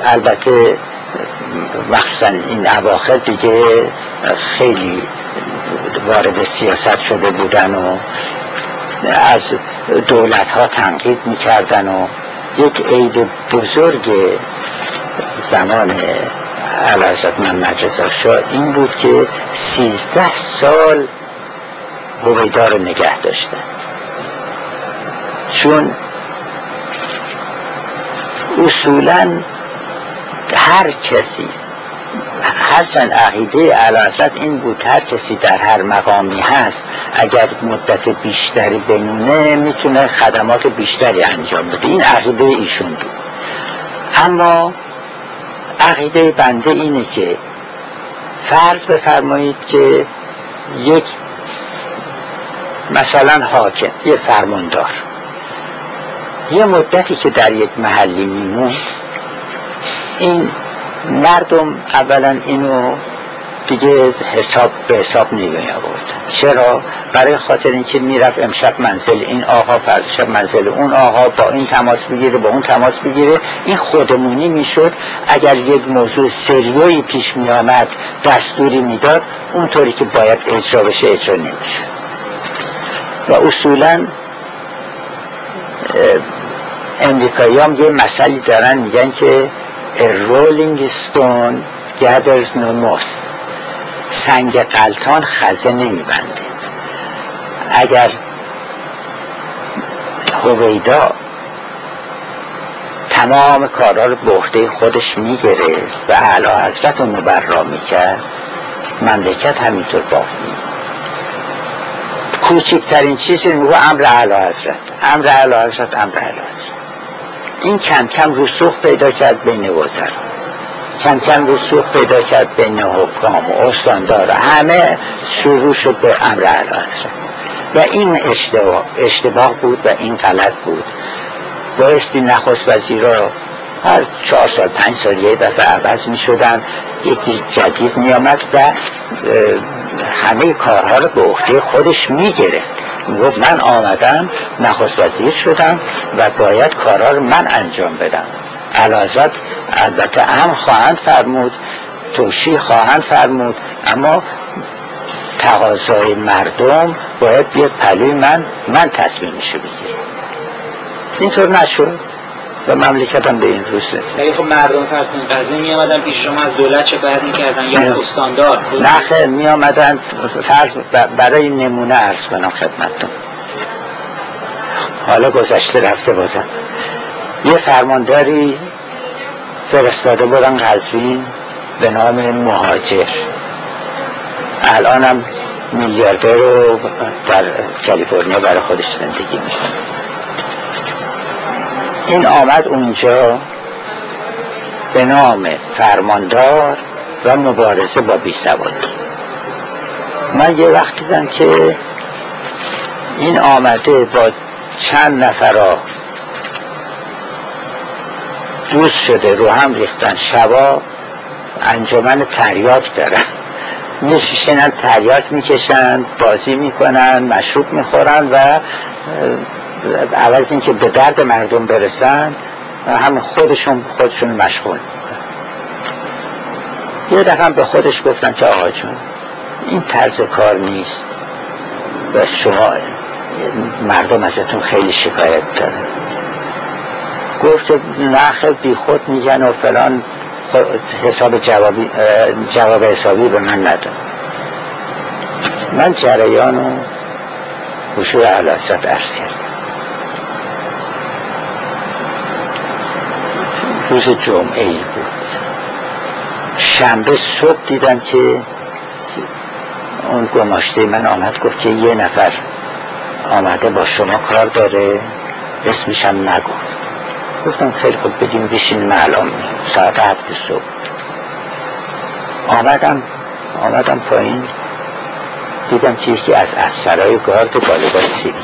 البته مخصوصا این اواخر دیگه خیلی وارد سیاست شده بودن و از دولت ها تنقید می‌کردن و یک عید بزرگ زمان علازت محمد رضا شاه این بود که سیزده سال هویدا رو نگه داشتن چون اصولا هر کسی هرچند عقیده علازت این بود هر کسی در هر مقامی هست اگر مدت بیشتری بمونه می‌تونه خدمات بیشتری انجام بده. این عقیده ایشون بود. اما عقیده بنده اینه که فرض بفرمایید که یک مثلا حاکم یه فرماندار. یه مدتی که در یک محلی میمون این مردم اولا اینو دیگه حساب به حساب نمی آوردن چرا؟ برای خاطر اینکه می‌رفت امشب منزل این آقا فرد شب منزل اون آقا با این تماس بگیره با اون تماس بگیره. این خودمونی می‌شد. اگر یک موضوع سریوی پیش می آمد دستوری می‌داد اونطوری که باید اجرا بشه اجرا نمی‌شد. و اصولا امریکایی هم یه مسئله دارن میگن که رولینگ ستون no moss. سنگ قلتان خزه نمیبنده. اگر هویدا تمام کارها رو به خودش می‌گیره و اعلی حضرت رو مبرا می‌کرد مملکت همینطور باقی کوچکترین چیزی میگو امر اعلی حضرت. امر اعلی حضرت امر اعلی حضرت. این کم کم رسوخ پیدا کرد بین وزرا. کم کم رسوخ پیدا کرد بین حکام و استاندار. همه شروع شد به امر اعلی حضرت. و این اشتباه, اشتباه بود و این غلط بود. بایستی نخست وزیرا هر چهار سال پنج سال یه دفعه عوض می شدن یکی جدید می آمد و همه کارها رو به عهده خودش می گرفت گفت من آمدم نخست وزیر شدم و باید کارها رو من انجام بدم. علازت البته هم خواهند فرمود توشی خواهند فرمود اما تقاضای مردم باید بیاد پلوی من من تصمیمشو بگیرم. اینطور نشد. و مملکتم به این روز نفید خب مردم فرسون قضیه می آمدن پیش شما از دولت چه باید می‌کردن یا از استاندار؟ نه خیلی می آمدن فرض برای نمونه ارز کنم خدمتتون. حالا گذشته رفته بازم. یه فرمانداری فرستاده بودن قزوین به نام مهاجر. الانم میلیاردر رو در کالیفرنیا برای خودش زندگی می‌کنه. این آمد اونجا به نام فرماندار و مبارزه با بیسوادی من یه وقت دیدم که این آمده با چند نفر دوست شده رو هم ریختن. شبا انجمن تریاک دارن. میشینن تریاک می‌کشن بازی می‌کنن مشروب می‌خورن و عوض اینکه به درد مردم برسن هم خودشون خودشون مشغول. یه دقیقا به خودش گفتن که آقا جون این طرز کار نیست. و شما مردم ازتون خیلی شکایت دارن. گفت نخ بی خود میگن و فلان حساب جوابی جواب حسابی به من نداد. من جریان و حضور علاسات عرض کردم. روز جمعه ای بود. شنبه صبح دیدم که اون گماشته من آمد گفت که یه نفر آمده با شما کار داره. اسمشم نگفت. گفتم خیلی خوب بدیم بشین معلوم ساعت هفت صبح. آمدم آمدم پایین. دیدم که یکی از افسرهای گارد بالبای سیبی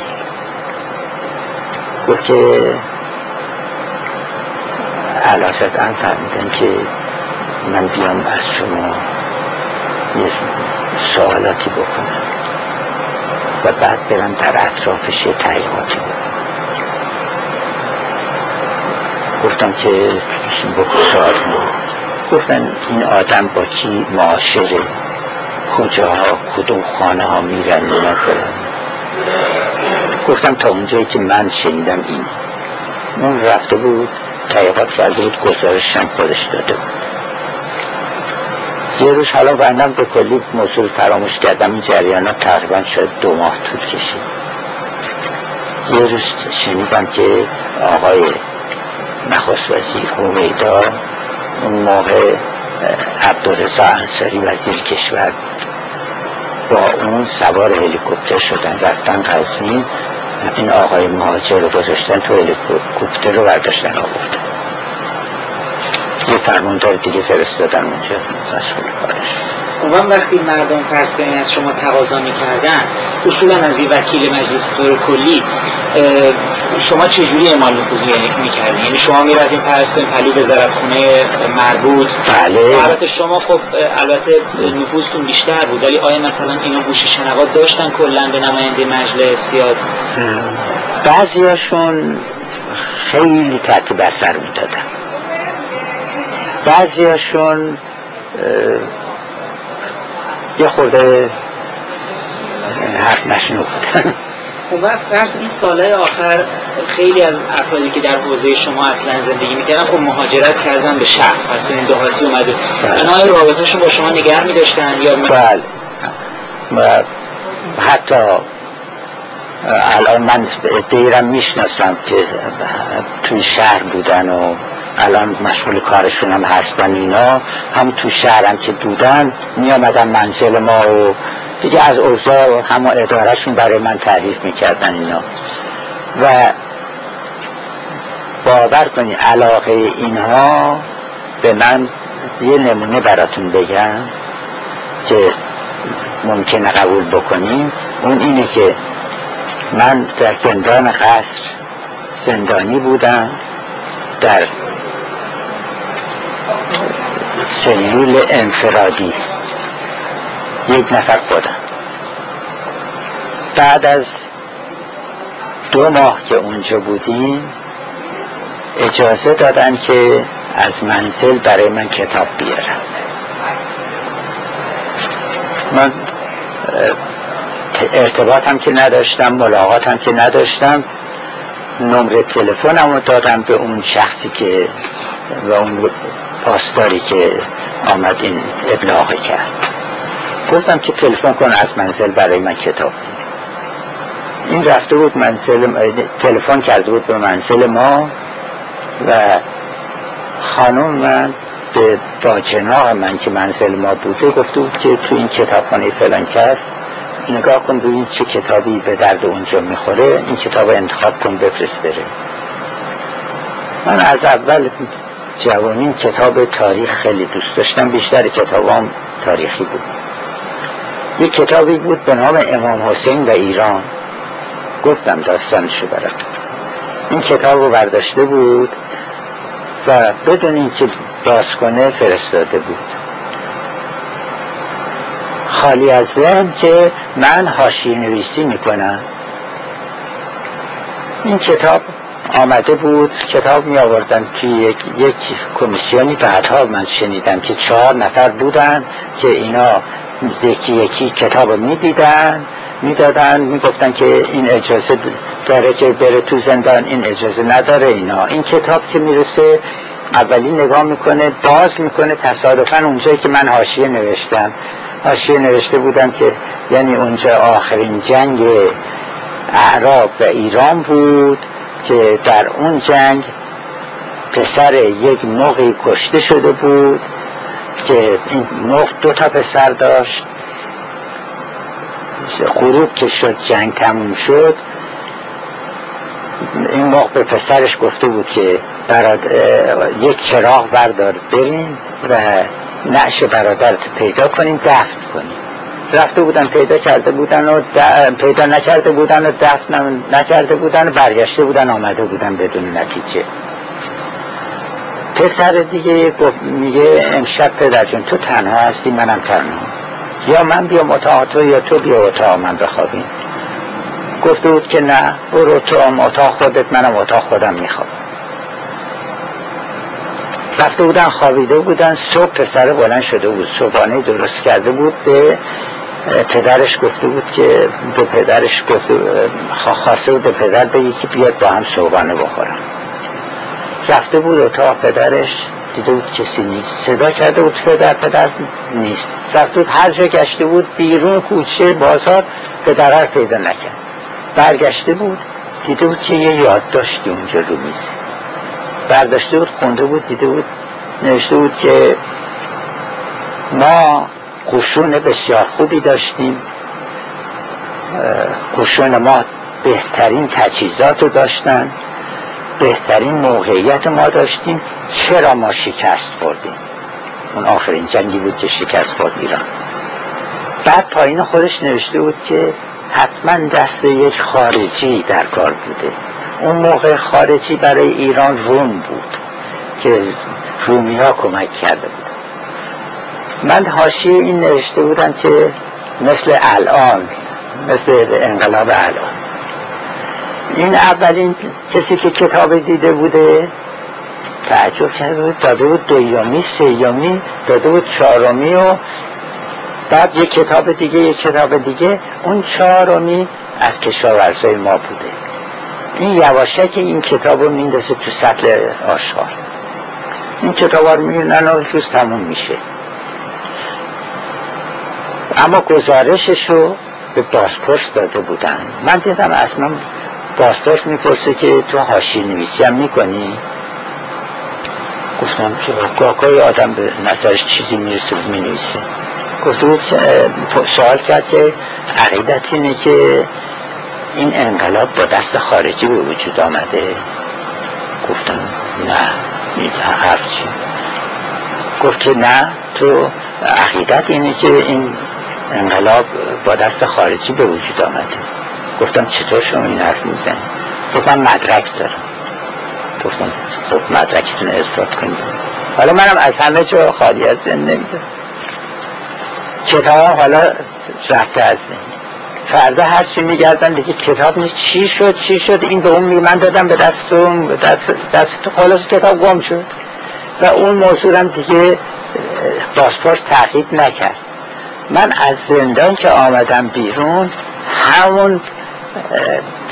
گفت که علاست هم فرمیدن که من بیام از شما یه سوالاتی بکنم و بعد برم در اطرافش یه تحقیقاتی گفتم که بکن سوال گفتن این آدم با کی معاشره؟ کجاها کدوم خانه ها میرن اینا گفتم تا اونجایی که من شنیدم این. اون رفته بود تحقیقات کرده بود گزارشم خودش داده بود. یه روز حالا بندم به کلی موضوع فراموش کردم. این جریان ها تقریبا شد دو ماه طول کشید. یه روز شنیدم که آقای نخست وزیر هویدا اون موقع عبدالرزا انصاری وزیر کشور با اون سوار هلیکوپتر شدن رفتن قزوین این آقای مهاجر رو گذاشتن تو هلیکوپتر رو برداشتن آوردن یه فرماندار دیگه فرستادن اونجا. مشغول کارش اون وقتی مردم فرض کنید از شما تقاضا می‌کردن اصولا از این وکیل مجلس طور کلی شما چجوری اعمال نفوذ می‌کردین یعنی شما می‌رفتین فرض کنید پلو وزارت خونه مربوط؟ بله. البته شما خب البته نفوذتون بیشتر بود ولی آیا مثلا اینا گوش شنوات داشتن کلا به نماینده مجلس یا؟ بعضیاشون خیلی تحت بسر می‌دادن. بعضیاشون یه خورده حرف نشنو. بودن اون وقت این ساله آخر خیلی از افرادی که در حوزه شما اصلا زندگی می‌کردن خب مهاجرت کردن به شهر. اصلا این دهاتی اومده. بله. رابطهشون با شما نگر میداشتن یا بله. حتی الان من دیرم می‌شناسم که توی شهر بودن و الان مشغول کارشون هم هستن اینا. هم تو شهرم که بودن می آمدن منزل ما و دیگه از اوضاع همه ادارهشون برای من تعریف می‌کردن اینا. و باور کنی علاقه اینها به من یه نمونه براتون بگم که ممکنه قبول بکنیم. اون اینه که من در زندان قصر زندانی بودم. در سلول انفرادی. یک نفر خودم بعد از دو ماه که اونجا بودیم اجازه دادن که از منزل برای من کتاب بیارم. من ارتباط هم که نداشتم ملاقات هم که نداشتم نمره تلفنم رو دادم به اون شخصی که و اون پاسداری که آمد این ابلاغ کرد. گفتم که تلفن کن از منزل برای من کتاب این رفته بود منزل تلفن کرده بود به منزل ما و خانم من به من که منزل ما بوده گفته بود که تو این کتابخانه فلان کس نگاه کن ببین چه کتابی به درد اونجا می‌خوره این کتاب انتخاب کن بفرست بره. من از اول جوانین کتاب تاریخ خیلی دوست داشتم. بیشتر کتابام تاریخی بود. یک کتابی بود به نام امام حسین و ایران. گفتم داستانشو برم این کتاب رو برداشته بود و بدون اینکه باز کنه فرستاده بود. خالی از ذهن که من هاشی نویسی می‌کنم. این کتاب آمده بود کتاب می آوردن توی یک, یک کمیسیونی بعدها من شنیدم که چهار نفر بودن که اینا یکی یکی کتاب می دیدن می گفتن که این اجازه داره که بره تو زندان این اجازه نداره اینا. این کتاب که می‌رسه اولی نگاه می‌کنه باز می‌کنه تصادفا اونجایی که من حاشیه نوشتم. حاشیه نوشته بودم که یعنی اونجا آخرین جنگ اعراب و ایران بود. که در اون جنگ پسر یک موقعی کشته شده بود که این موقع دو تا پسر داشت. غروب که شد جنگ تموم شد. این موقع به پسرش گفته بود که براد... یک چراغ بردار بریم و نعش برادرت پیدا کنیم دفن کنیم رفته بودن پیدا کرده بودن و پیدا نکرده بودن و دفن نکرده بودن و برگشته بودن آمده بودن بدون نتیجه. پسر دیگه میگه امشب پدر جون تو تنها هستی منم تنها. یا من بیام اتاق تو یا تو بیا اتاق من بخوابیم گفته بود که نه برو تو اتاق خودت منم اتاق خودم می‌خوام رفته بودن خوابیده بودن صبح پسر بلند شده بود صبحانه درست کرده بود به پدرش گفته بود که به پدرش گفته خواسته بود به پدر بگی که بیاد با هم صبحانه بخورم رفته بود اتاق پدرش دیده بود کسی نیست. صدا کرده بود پدر پدر نیست. رفته بود هر جا گشته بود بیرون کوچه بازار پدر پیدا نکرد. برگشته بود دیده بود که یه یاد داشتی اونجا رو میزه. برداشته بود خونده بود دیده بود نوشته بود که ما قشون بسیار خوبی داشتیم. قشون ما بهترین تجهیزات رو داشتن. بهترین موقعیت ما داشتیم. چرا ما شکست بردیم اون آخرین جنگی بود که شکست برد ایران. بعد پایین خودش نوشته بود که حتما دست یک خارجی در کار بوده. اون موقع خارجی برای ایران روم بود که رومی ها کمک کرده بود. من حاشیه این نوشته بودم که مثل الان مثل انقلاب الان. این اولین کسی که کتاب دیده بوده تعجب کرده بود داده بود دویامی سیامی داده بود چهارمی و بعد یک کتاب دیگه یک کتاب دیگه. اون چهارمی از کشاورزای ما بوده. این یواشک این کتاب رو میندازه تو سطل آشغال. این کتاب رو می‌بینن و روز تموم میشه. اما گزارشش رو به بازپرس داده بودن. من دیدم اصلا بازپرس می‌پرسه که تو هاشی نویسی هم می‌کنی؟ گفتم که گاهگاهی آدم به نظرش چیزی می‌رسه می‌نویسه. گفته بود سوال کرد که عقیدت اینه که این انقلاب با دست خارجی به وجود آمده. گفتم نه حرف چی گفت که نه تو عقیدت اینه که این انقلاب با دست خارجی به وجود آمده. گفتم چطور شما این حرف می‌زنی گفت من مدرک دارم. گفتم خب مدرکتون اثبات کنید. حالا منم از همه جا خالی از ذهن نمیدم کتاب حالا رفته از بین. فردا هر چی میگردن دیگه کتاب نیست. چی شد چی شد؟ این به اون من دادم به دست اون دست, دست خلاص کتاب گم شد. و اون موضوع هم دیگه بازپرس تحقیق نکرد. من از زندان که آمدم بیرون همون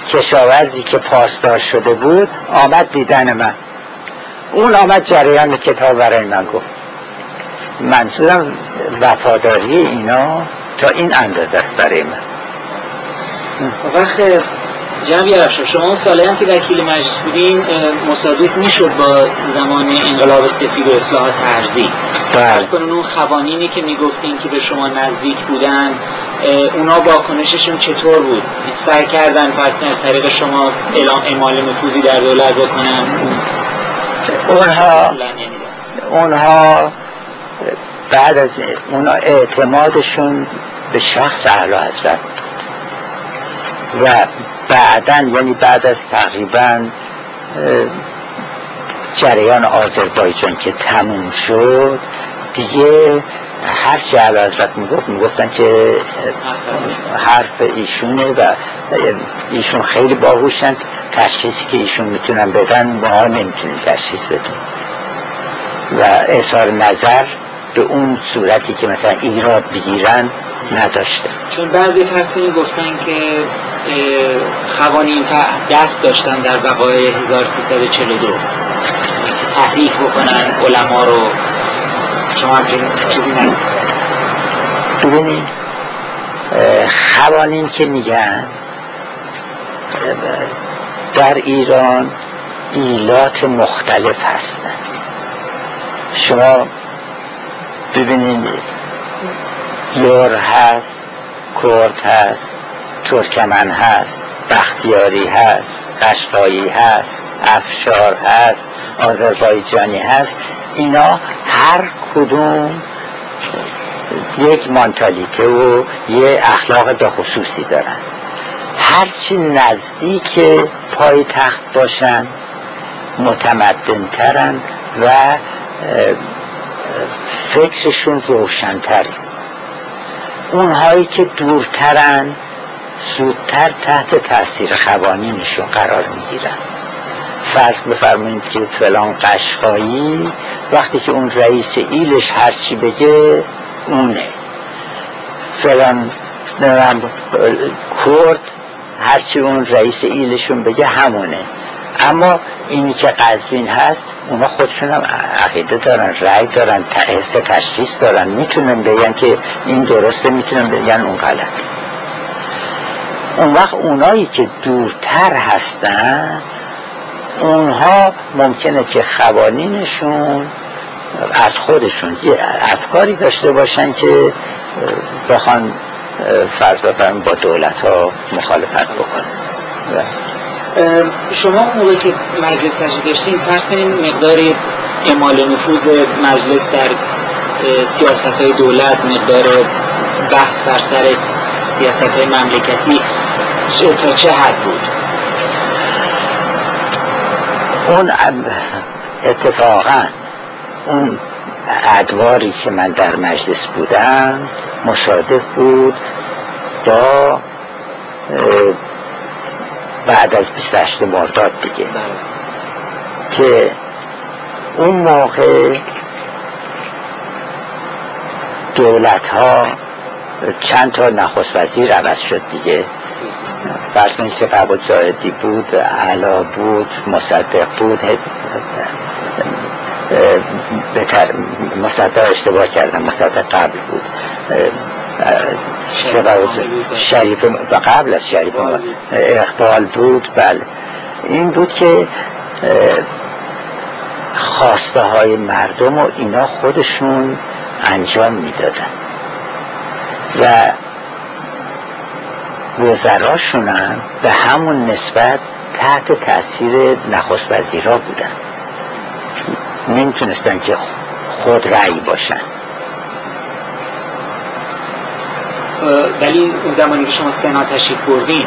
کشاورزی که پاسدار شده بود آمد دیدن من. اون آمد جریان کتاب برای من گفت. منظورم وفاداری اینا تا این اندازه است برای من. وقت جنبی شما ساله هم که وکیل مجلس بودین مصادف می‌شد با زمان انقلاب سفید و اصلاحات ارزی فرض کنون اون خوانینی که می‌گفتین که به شما نزدیک بودن اونا واکنششون چطور بود؟ سعی کردن پس از طریق شما اعلام اعمال نفوذی در دولت بکنن؟ اونها اونها بعد از اون اعتمادشون به شخص اعلی حضرت و بعدا یعنی بعد از تقریبا جریان آذربایجان که تموم شد دیگه هر چه حضرت می‌گفت می‌گفتن که حرف ایشونه و ایشون خیلی باهوشن تشخیصی که ایشون می‌تونن بدن ما نمی‌تونیم تشخیص بدیم. و اظهار نظر به اون صورتی که مثلا ایراد بگیرن نداشته. چون بعضی فرسونی گفتن که خوانین دست داشتن در وقایع 1342 تحریف بکنن علما رو. شما همچین چیزی نه ببینید خوانین که میگن در ایران ایلات مختلف هستن. شما ببینید لور هست کرد هست ترکمن هست بختیاری هست قشقایی هست افشار هست آذربایجانی هست. اینا هر کدوم یک مانتالیته و یه اخلاق به خصوصی دارن. هرچی نزدیک پای تخت باشن متمدنترن و فکرشون روشنتره اونهایی که دورترن زودتر تحت تاثیر قوانینشون قرار می‌گیرن. فرض بفرمایید که فلان قشقایی وقتی که اون رئیس ایلش هرچی بگه اونه. فلان کرد هرچی اون رئیس ایلشون بگه همونه. اما اینی که قزوین هست اونا خودشون هم عقیده دارن رأی دارن حس تشخیص دارن. می‌تونن بگن که این درسته می‌تونن بگن اون غلط اون وقت اونایی که دورتر هستن اونها ممکنه که خوانینشون از خودشون یه افکاری داشته باشن که بخوان فرض بفرم با دولت ها مخالفت بکنن. شما موقعی که مجلس تشکیل داشتین فرض کنین مقدار اعمال نفوذ مجلس در سیاست های دولت مقدار بحث بر سر سیاست های مملکتی تا چه حد بود؟ اون اتفاقا اون ادواری که من در مجلس بودم مشادف بود با بعد از 28 مرداد دیگه. که اون موقع دولت ها چند تا نخست وزیر عوض شد دیگه. کنید که قبول زاهدی بود علا بود مصدق بود بهتر مصدق اشتباه کردم مصدق قبل بود. شریف و قبل از شریف اقبال بود بله. این بود که خواسته های مردم و اینا خودشون انجام می‌دادن. و وزراشون هم به همون نسبت تحت تاثیر نخست وزیرا بودن. نمی‌تونستن که خود رأی باشن. ولی اون زمانی که شما سنا تشریف بردین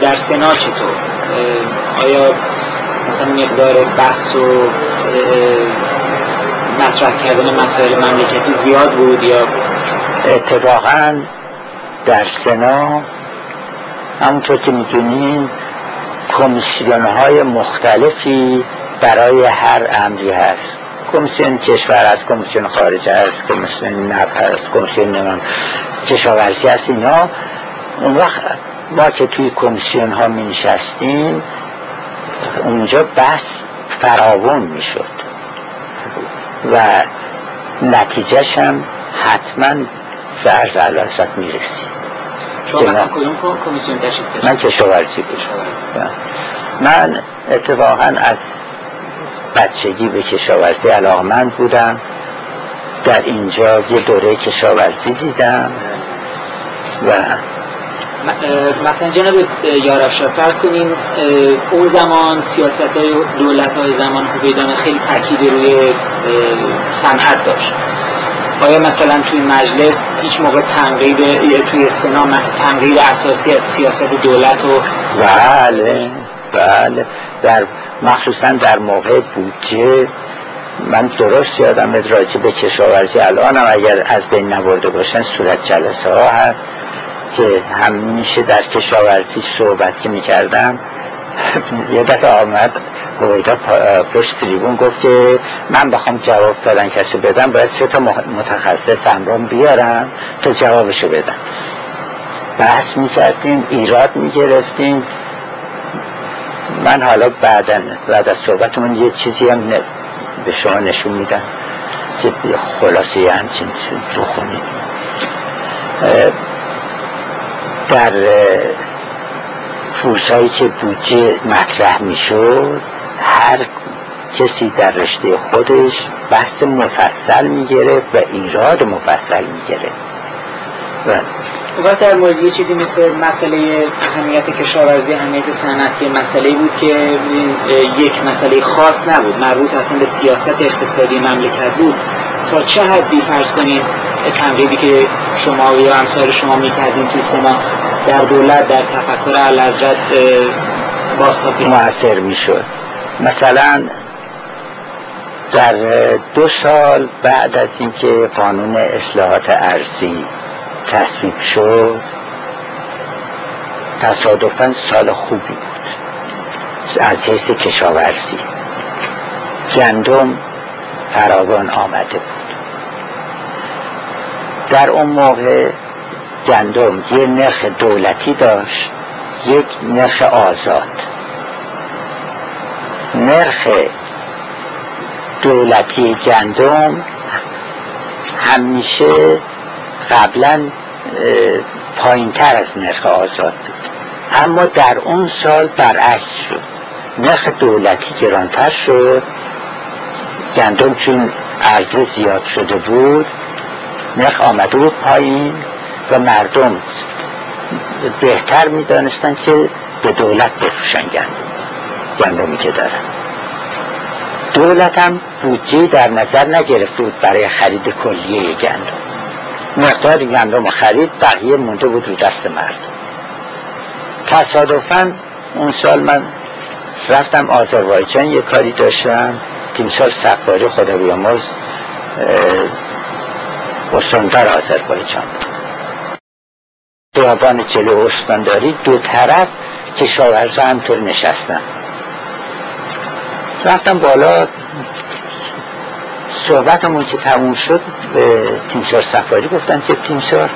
در سنا چطور؟ آیا مثلا مقدار بحث و مطرح کردن مسائل مملکتی زیاد بود یا؟ اتفاقا در سنا همونطور که می‌دونین کمیسیون های مختلفی برای هر امری هست. کمیسیون کشور هست کمیسیون خارج هست کمیسیون نب هست کمیسیون نمان کشاورزی هست اینا. اون وقت ما که توی کمیسیون ها می نشستیم اونجا بس فراون می شد و نتیجهش هم حتما به عرض الوسط می رسید من کشاورزی بود. من اتفاقا از بچگی به کشاورزی علاقمند بودم. در اینجا یه دوره کشاورزی دیدم. و مثلا جناب یارفشا فرض کنیم اون زمان سیاست های دولت های زمان خوبیدان خیلی تاکید روی صنعت داشت. آیا مثلا توی مجلس هیچ موقع تنقید توی سنا تنقید اساسی از سیاست دولت و بله بله. در مخصوصا در موقع بودجه من درست یادم راجع به کشاورزی. الان هم اگر از بین نبرده باشن صورت جلسه ها هست که همیشه در کشاورزی صحبت که می‌کردم. یه دفعه آمد هویدا پشت تریبون گفت که من بخوام جواب دادن کسی بدم باید سه تا متخصص همرام بیارم تا جوابشو بدم. بحث می‌کردیم ایراد می‌گرفتیم. من حالا بعدا بعد از صحبتمون یه چیزی هم به شما نشون میدم. که خلاصه همچین بخونید. در فورسایی که بودجه مطرح می‌شد هر کسی در رشته خودش بحث مفصل می‌گرفت و ایراد مفصل می‌گرفت. و وقت در مورد یه چیزی مثل مسئله اهمیت کشاورزی اهمیت صنعتی مسئله بود که یک مسئله خاص نبود مربوط اصلا به سیاست اقتصادی مملکت بود. تا چه حدی فرض کنید تنقیدی که شما یا امثال شما می‌کردین توی سنا در دولت در تفکر الحضرت باستافی موثر می‌شد. مثلا در دو سال بعد از اینکه قانون اصلاحات ارزی تصویب شد تصادفا سال خوبی بود. از حیث کشاورزی. گندم فراوان آمده بود. در اون موقع گندم یه نرخ دولتی داشت یک نرخ آزاد. نرخ دولتی گندم همیشه قبلا پایین تر از نرخ آزاد بود. اما در اون سال برعکس شد. نرخ دولتی گرانتر شد. گندم چون عرضه زیاد شده بود نرخ آمده بود پایین و مردم بهتر می‌دانستند که به دولت بفروشن گندم. گندمی که دارن. دولت هم بودجه در نظر نگرفته بود برای خرید کلیه گندم. مقدار گندم خرید بقیه مونده بود رو دست مردم. تصادفا اون سال من رفتم آذربایجان یه کاری داشتم. تیمسال سفاری خدا بیامرز استاندار آذربایجان. بیابان جلو استانداری دو طرف کشاورزا همطور نشستن. رفتم بالا صحبتمون که تموم شد به تیمسار سفاری گفتن که تیمسار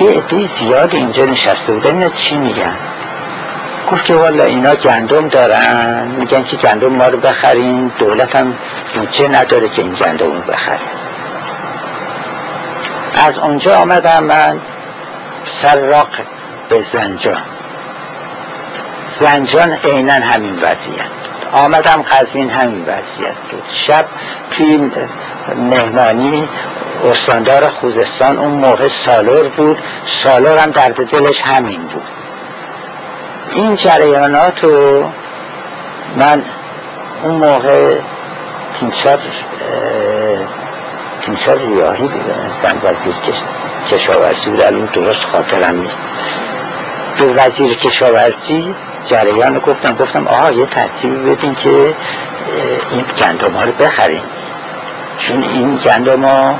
یه عده زیاد اینجا نشسته بودن اینا چی میگن؟ گفت که والا اینا گندم دارن. میگن که گندم ما رو بخرین. دولت هم بودجه نداره که این گندم رو بخره. از اونجا آمدم من سراق به زنجان. زنجان عینا همین وضعیت. آمدم قزوین همین وضعیت بود. شب توی مهمانی استاندار خوزستان اون موقع سالور بود. سالور هم درد دلش همین بود. این جریانات رو من اون موقع تیمسار تیمسار ریاهی زن وزیر کشاورزی بود. الان درست خاطرم نیست. دو وزیر کشاورزی جریان گفتم گفتم آها یه ترتیبی بدین که این گندم ها رو بخریم. چون این گندم ها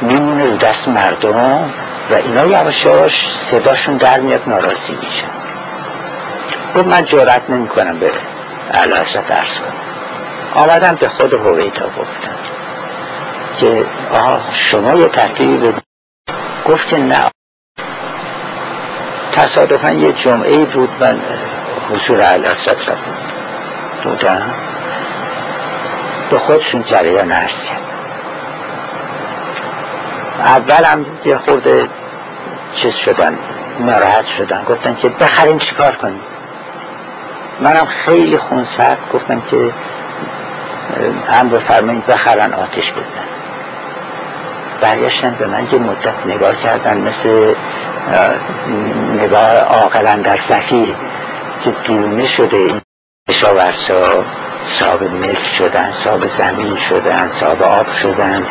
میمونه رو دست مردم و اینا یواش یواش صداشون در میاد ناراضی میشن. گفت من جرأت نمی کنم به علاسه درس کنم آمدم به خود هویدا گفتم که آها شما یه ترتیبی بدین. گفت که نه. تصادفا یه جمعه بود من حضور علاسات رفتم بودم به خودشون جریان عرض کرد. اولم یه خورده چیز شدن ناراحت شدن. گفتن که بخریم چیکار کنیم. منم خیلی خونسرد گفتم که هم بفرمایید بخرن آتش بزن برگشتن به من یه مدت نگاه کردن مثل نگاه آقلن در سفیر. که دیونه شده کشاورزا صاحب ملک شدن صاحب زمین شدن صاحب آب شدن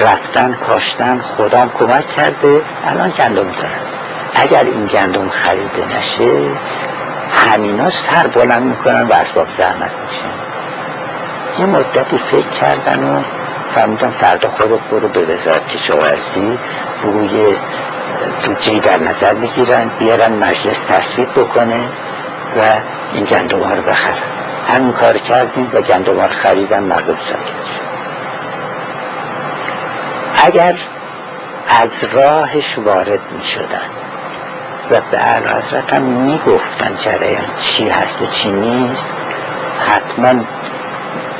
رفتن کاشتن خدام کمک کرده الان گندم دارن اگر این گندم خریده نشه همینا سر بلند می‌کنن و اسباب زحمت میشن. یه مدتی فکر کردن و فهمیدن فردا خودت برو به وزارت کشاورزی روی بودجه در نظر بگیرن بیارن مجلس تصویب بکنه. و این گندم ها رو بخرن همین کار کردیم و گندم ها رو خریدن مردم ساکت اگر از راهش وارد می شدن و به اعلی حضرت هم می گفتن جریان چی هست و چی نیست حتما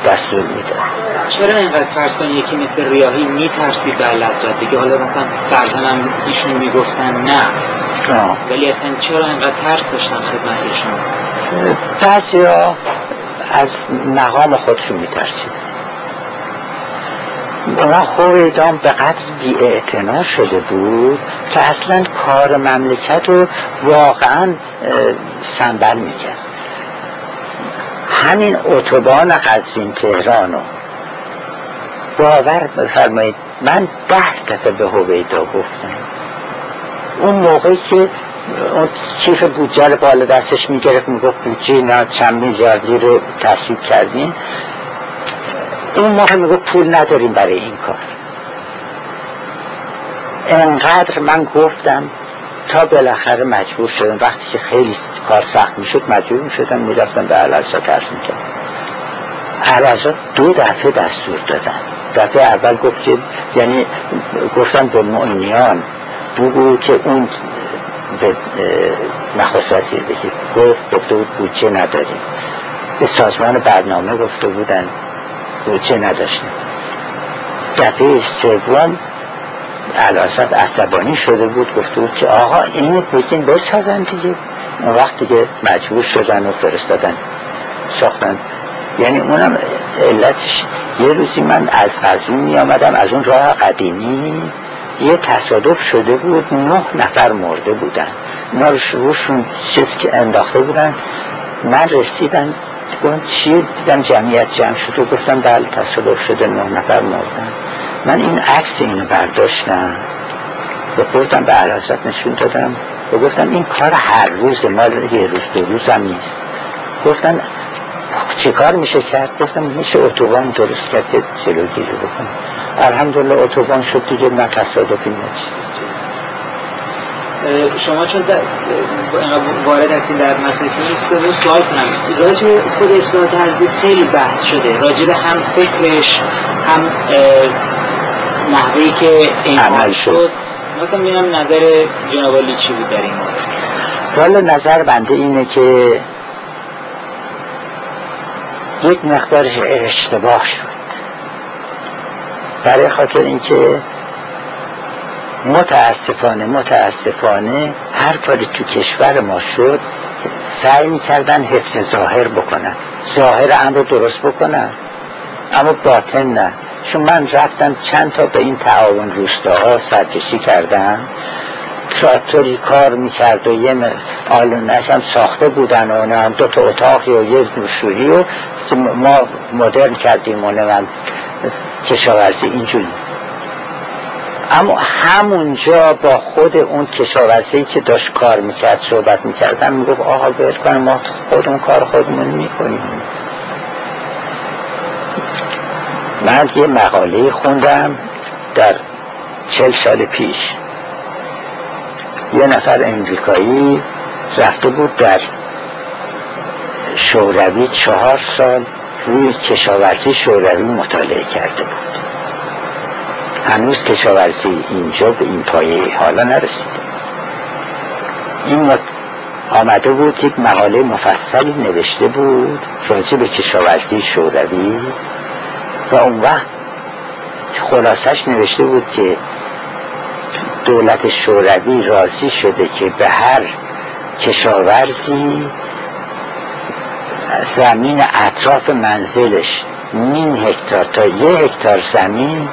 دستور می‌داد. چرا اینقدر فرض کن یکی مثل ریاهی میترسید به حضرت؟ بگه حالا مثلا فرزنم ایشون می‌گفتن نه. ولی اصلا چرا اینقدر ترس داشتن خدمتشون بعضی ها از مقام خودشون میترسید. اونا خویدان به قدر بی شده بود که اصلا کار مملکت رو واقعا سنبل می‌کرد. همین اتوبان قزوین تهران رو باور بفرمایید من ده دفعه به هویدا گفتم. اون موقعی که اون کیف بودجه بالا دستش می‌گرفت می‌گفت بودجه نه چند میلیاردی رو تصویب کردین اون موقع می‌گفت پول نداریم برای این کار. انقدر من گفتم تا بالاخره مجبور شدم. وقتی که خیلی کار سخت می‌شد مجبور می‌شدم می‌رفتم به علازا درس می‌کرد علازا دو دفعه دستور دادن. دفعه اول گفت که یعنی گفتن به معنیان بگو که اون به نخست وزیر بگیر گفت گفته بود بودجه نداریم. به سازمان برنامه گفته بودن بودجه نداشتیم. دفعه سوم علاسد عصبانی شده بود گفته بود که آقا اینو بگین بسازن دیگه. اون وقت دیگه مجبور شدن و فرستادن. ساختن. یعنی اونم علتش. یه روزی من از غزون می آمدم از اون راه قدیمی. یه تصادف شده بود نه نفر مرده بودن. اینا رو روشون چیزی که انداخته بودن من رسیدم گفتم چی؟ دیدم جمعیت جمع شد و گفتم بله تصادف شده نه نفر مردن من این عکس اینو برداشتم. و بردم به عرضت نشون دادم. و گفتم این کار هر روز مال یه روز دو روز هم نیست. گفتن چه کار میشه کرد؟ گفتم میشه اتوبان درست کرد که جلوگیری بکنم الحمدلله اتوبان شد دیگه نه تصادفی نشد شما چون وارد هستین در مسئله کنید سوال کنم. راجع خود اصلاح ترزید خیلی بحث شده. راجع به هم فکرش هم نحوهی که این عمل شد. مثلا میرم نظر جناب چی بود در این مورد؟ نظر بنده اینه که یک مقدارش اشتباه شد. برای خاطر اینکه متاسفانه متاسفانه هر کاری تو کشور ما شد سعی می‌کردن حفظ ظاهر بکنن. ظاهر امر رو درست بکنن اما باطن نه. چون من رفتم چند تا به این تعاون روستاها سرکشی کردم. تراکتوری کار می‌کرد و یه آلونش هم ساخته بودن و هم دو تا اتاقی و یه نوشوری و ما مدرن کردیم و کشاورزی اینجوری. اما همونجا با خود این کشاورزی که داشت کار می‌کرد صحبت می‌کردم می‌گفت آقا بیل کنم ما خودمون کار خودمون می‌کنیم. من یه مقاله خوندم در چل سال پیش. یه نفر امریکایی رفته بود در شوروی چهار سال روی کشاورزی شوروی مطالعه کرده بود. هنوز کشاورزی اینجا به این پایه حالا نرسید. این آمده بود یک مقاله مفصلی نوشته بود راجع به کشاورزی شوروی و اون وقت خلاصش نوشته بود که دولت شوروی راضی شده که به هر کشاورزی زمین اطراف منزلش. نیم هکتار تا یه هکتار زمین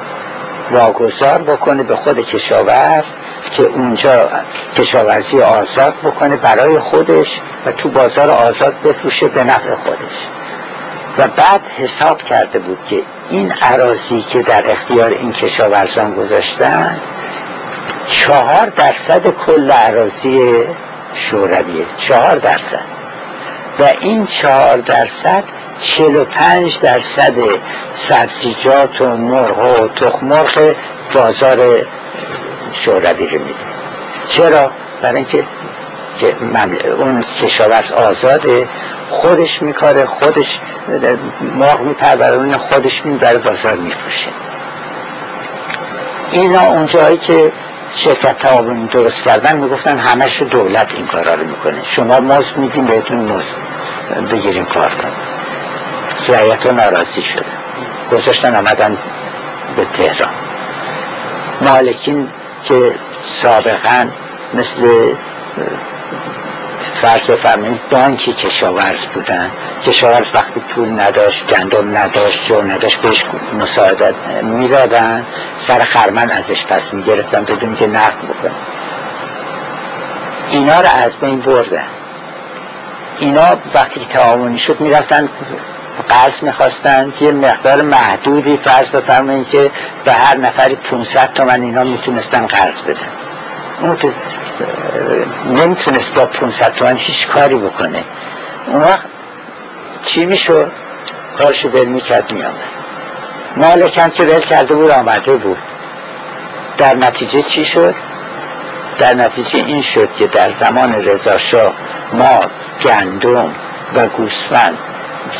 واگذار بکنه به خود کشاورز که اونجا کشاورزی آزاد بکنه برای خودش و تو بازار آزاد بفروشه به نفع خودش. و بعد حساب کرده بود که این عراضی که در اختیار این کشاورزان گذاشتن چهار درصد کل عراضی شورویه. چهار درصد. و این چهار درصد چل و پنج درصد سبزیجات و مرغ و تخمرغ بازار شوروی رو میده. چرا؟ برای اینکه اون کشاورز آزاده خودش میکاره خودش مرغ میپرورونه خودش می‌بره بازار میفروشه. اینا اونجایی که شرکت تعاون درست کردن می‌گفتن همش دولت این کارا رو می‌کنه. شما مزد میدین بهتون مزد بگیریم کار کنیم. رعیت ناراضی شده. گذاشتن آمدن به تهران. مالکین که سابقا مثل فرض بفرمایید بانکی کشاورز بودن. کشاورز وقتی پول نداشت گندم نداشت جو نداشت بهش مساعدت می‌دادن. سر خرمن ازش پس می‌گرفتن بدون که نقد بکنن. اینا رو از بین بردن. اینا وقتی که تعاونی شد می‌رفتن قرض می‌خواستن یه مقدار محدودی فرض بفرمایید که به هر نفری 500 تومن اینا می‌تونستن قرض بدن. اون نمی‌تونست با 500 تومن هیچ کاری بکنه. اون وقت چی می‌شد؟ کارشو بل می‌کرد میامد مالکم که بل کرده بود آمده بود. در نتیجه چی شد؟ در نتیجه این شد که در زمان رضا ما گندم و گوسفند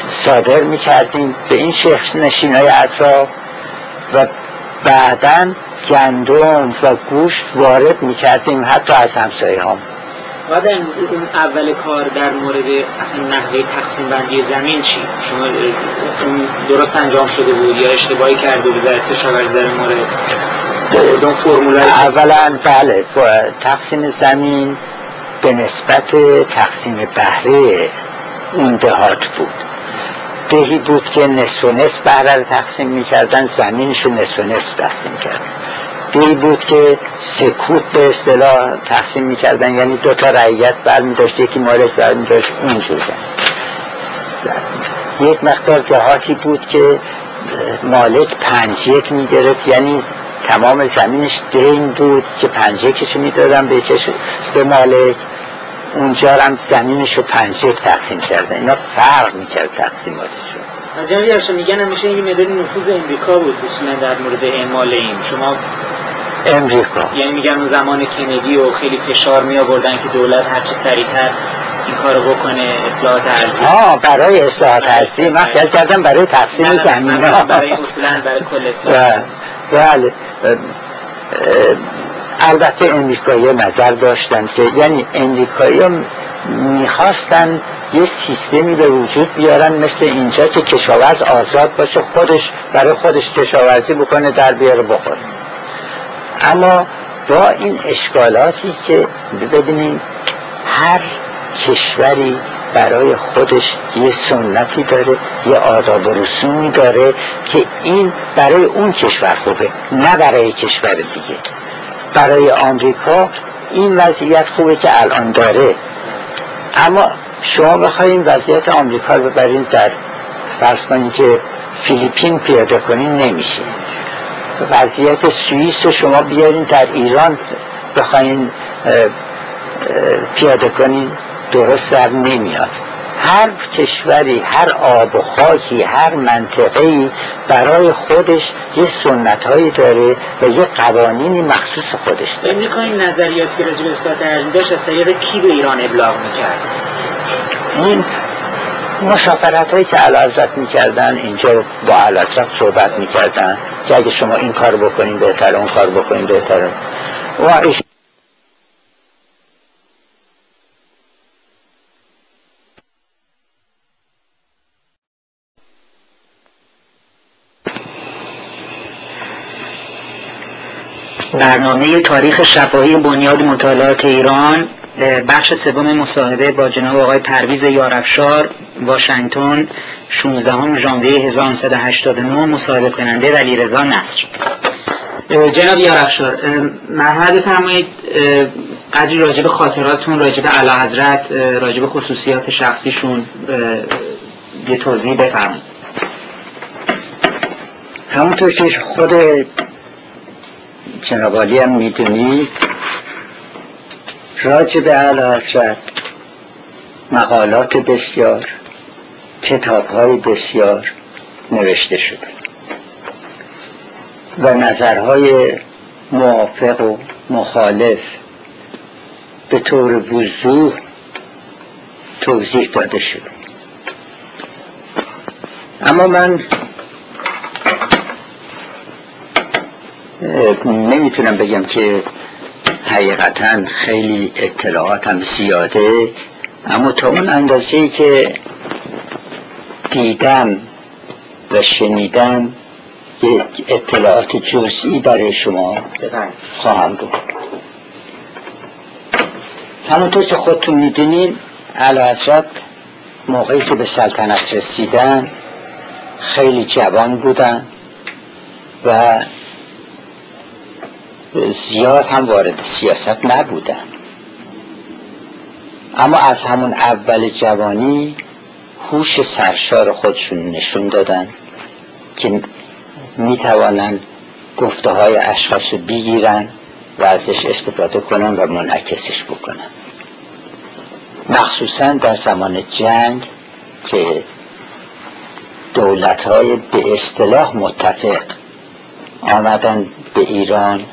صادر می‌کردیم به این شخص نشین های اطراف و بعدا گندم و گوشت وارد می‌کردیم حتی از همسایه هم در اون اول کار در مورد اصلا نحوه تقسیم بندی زمین چی؟ شما اون درست انجام شده بود یا اشتباهی کرده وزارت کشاورزی در مورد اولا بله تقسیم زمین به نسبت تقسیم بهره اون دهات بود. دهی بود که نصف و نصف بهره رو تقسیم می‌کردن زمینش رو نصف و نصف تقسیم کردن. دهی بود که سکوت به اصطلاح تقسیم می‌کردن یعنی دو تا رعیت برمی داشت یکی مالک برمی داشت اونجور یک مقدار دهاتی بود که مالک پنج یک می‌گرفت یعنی تمام زمینش دین بود که پنج یکش می‌دادن به به مالک. اونجا هم زمینش رو پنج یک تقسیم کردن اینا فرق می‌کرد تقسیماتشون جنبی هاشا میگن همیشه این مدل نفوذ امریکا بود اصولا در مورد اعمال این. شما امریکا. یعنی میگن زمان کندی و خیلی فشار می آوردن که دولت هرچی سریعتر این کارو بکنه اصلاحات ارزی. آه برای اصلاحات ارزی. من خیال کردم برای تقسیم زمین ها برای اصولا برای کل اصلاحات بله البته امریکایی نظر داشتن که یعنی امریکایی می‌خواستن یه سیستمی به وجود بیارن مثل اینجا که کشاورز آزاد باشه خودش برای خودش کشاورزی بکنه در بیاره بخوره. اما با این اشکالاتی که ببینیم هر کشوری برای خودش یه سنتی داره یه آداب و رسومی داره که این برای اون کشور خوبه نه برای کشور دیگه. برای آمریکا این وضعیت خوبه که الان داره. اما شما بخواید وضعیت آمریکا رو ببرین در فرض کنید که فیلیپین پیاده کنین نمیشه. وضعیت سوئیس رو شما بیارین در ایران بخواین پیاده کنین درست در نمیاد. هر کشوری هر آب و خاکی هر منطقه برای خودش یه سنت هایی داره و یه قوانینی مخصوص خودش داره. امریکا این نظریاتی که راجب اصلاحات ارزی داشت از طریق کی به ایران ابلاغ می‌کرد؟ این مشافرت هایی که علازت می‌کردن اینجا با علازت صحبت می‌کردن که اگه شما این کار بکنین بهتر اون کار بکنین بهتر و برنامه تاریخ شفاهی بنیاد مطالعات ایران بخش سوم مصاحبه با جناب آقای پرویز یارفشار واشنگتن 16 ژانویه 1989 مصاحبه کننده ولی رضا نصر جناب یارفشار مرحله بفرمایید قدری راجب خاطراتون راجب علا حضرت راجب خصوصیات شخصیشون یه توضیح بفرمایید. همونطور که خود جنابالی هم می‌دونید راجع به اعلی حضرت مقالات بسیار کتاب های بسیار نوشته شده و نظرهای موافق و مخالف به طور وضوح توضیح داده شده. اما من نمی‌تونم بگم که حقیقتا خیلی اطلاعاتم زیاده اما تا اون اندازه که دیدم و شنیدم یک اطلاعات جزئی برای شما خواهم بود. همونطور که خودتون می‌دونین علا موقعی که به سلطنت رسیدن خیلی جوان بودن و زیاد هم وارد سیاست نبودن. اما از همون اول جوانی هوش سرشار خودشون نشون دادن که می‌توانند گفته های اشخاص رو بگیرن و ازش استفاده کنن و منعکسش بکنن. مخصوصا در زمان جنگ که دولت های به اصطلاح متفق آمدن به ایران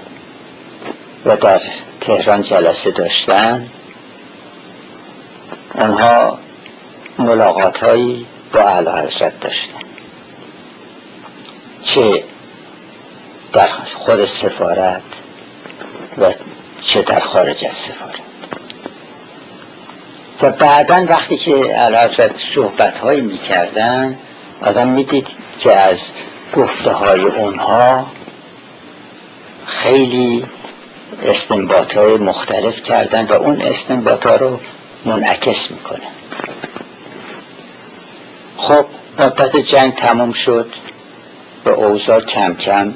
و در تهران جلسه داشتن اونها ملاقات هایی با اعلی حضرت داشتن چه در خود سفارت و چه در خارج از سفارت. و بعدا وقتی که حضرت صحبت هایی می کردن آدم می‌دید که از گفته های اونها خیلی استنباط های مختلف کردن و اون استنباط ها رو منعکس می‌کنه. خب مدت جنگ تموم شد. و اوضاع کم کم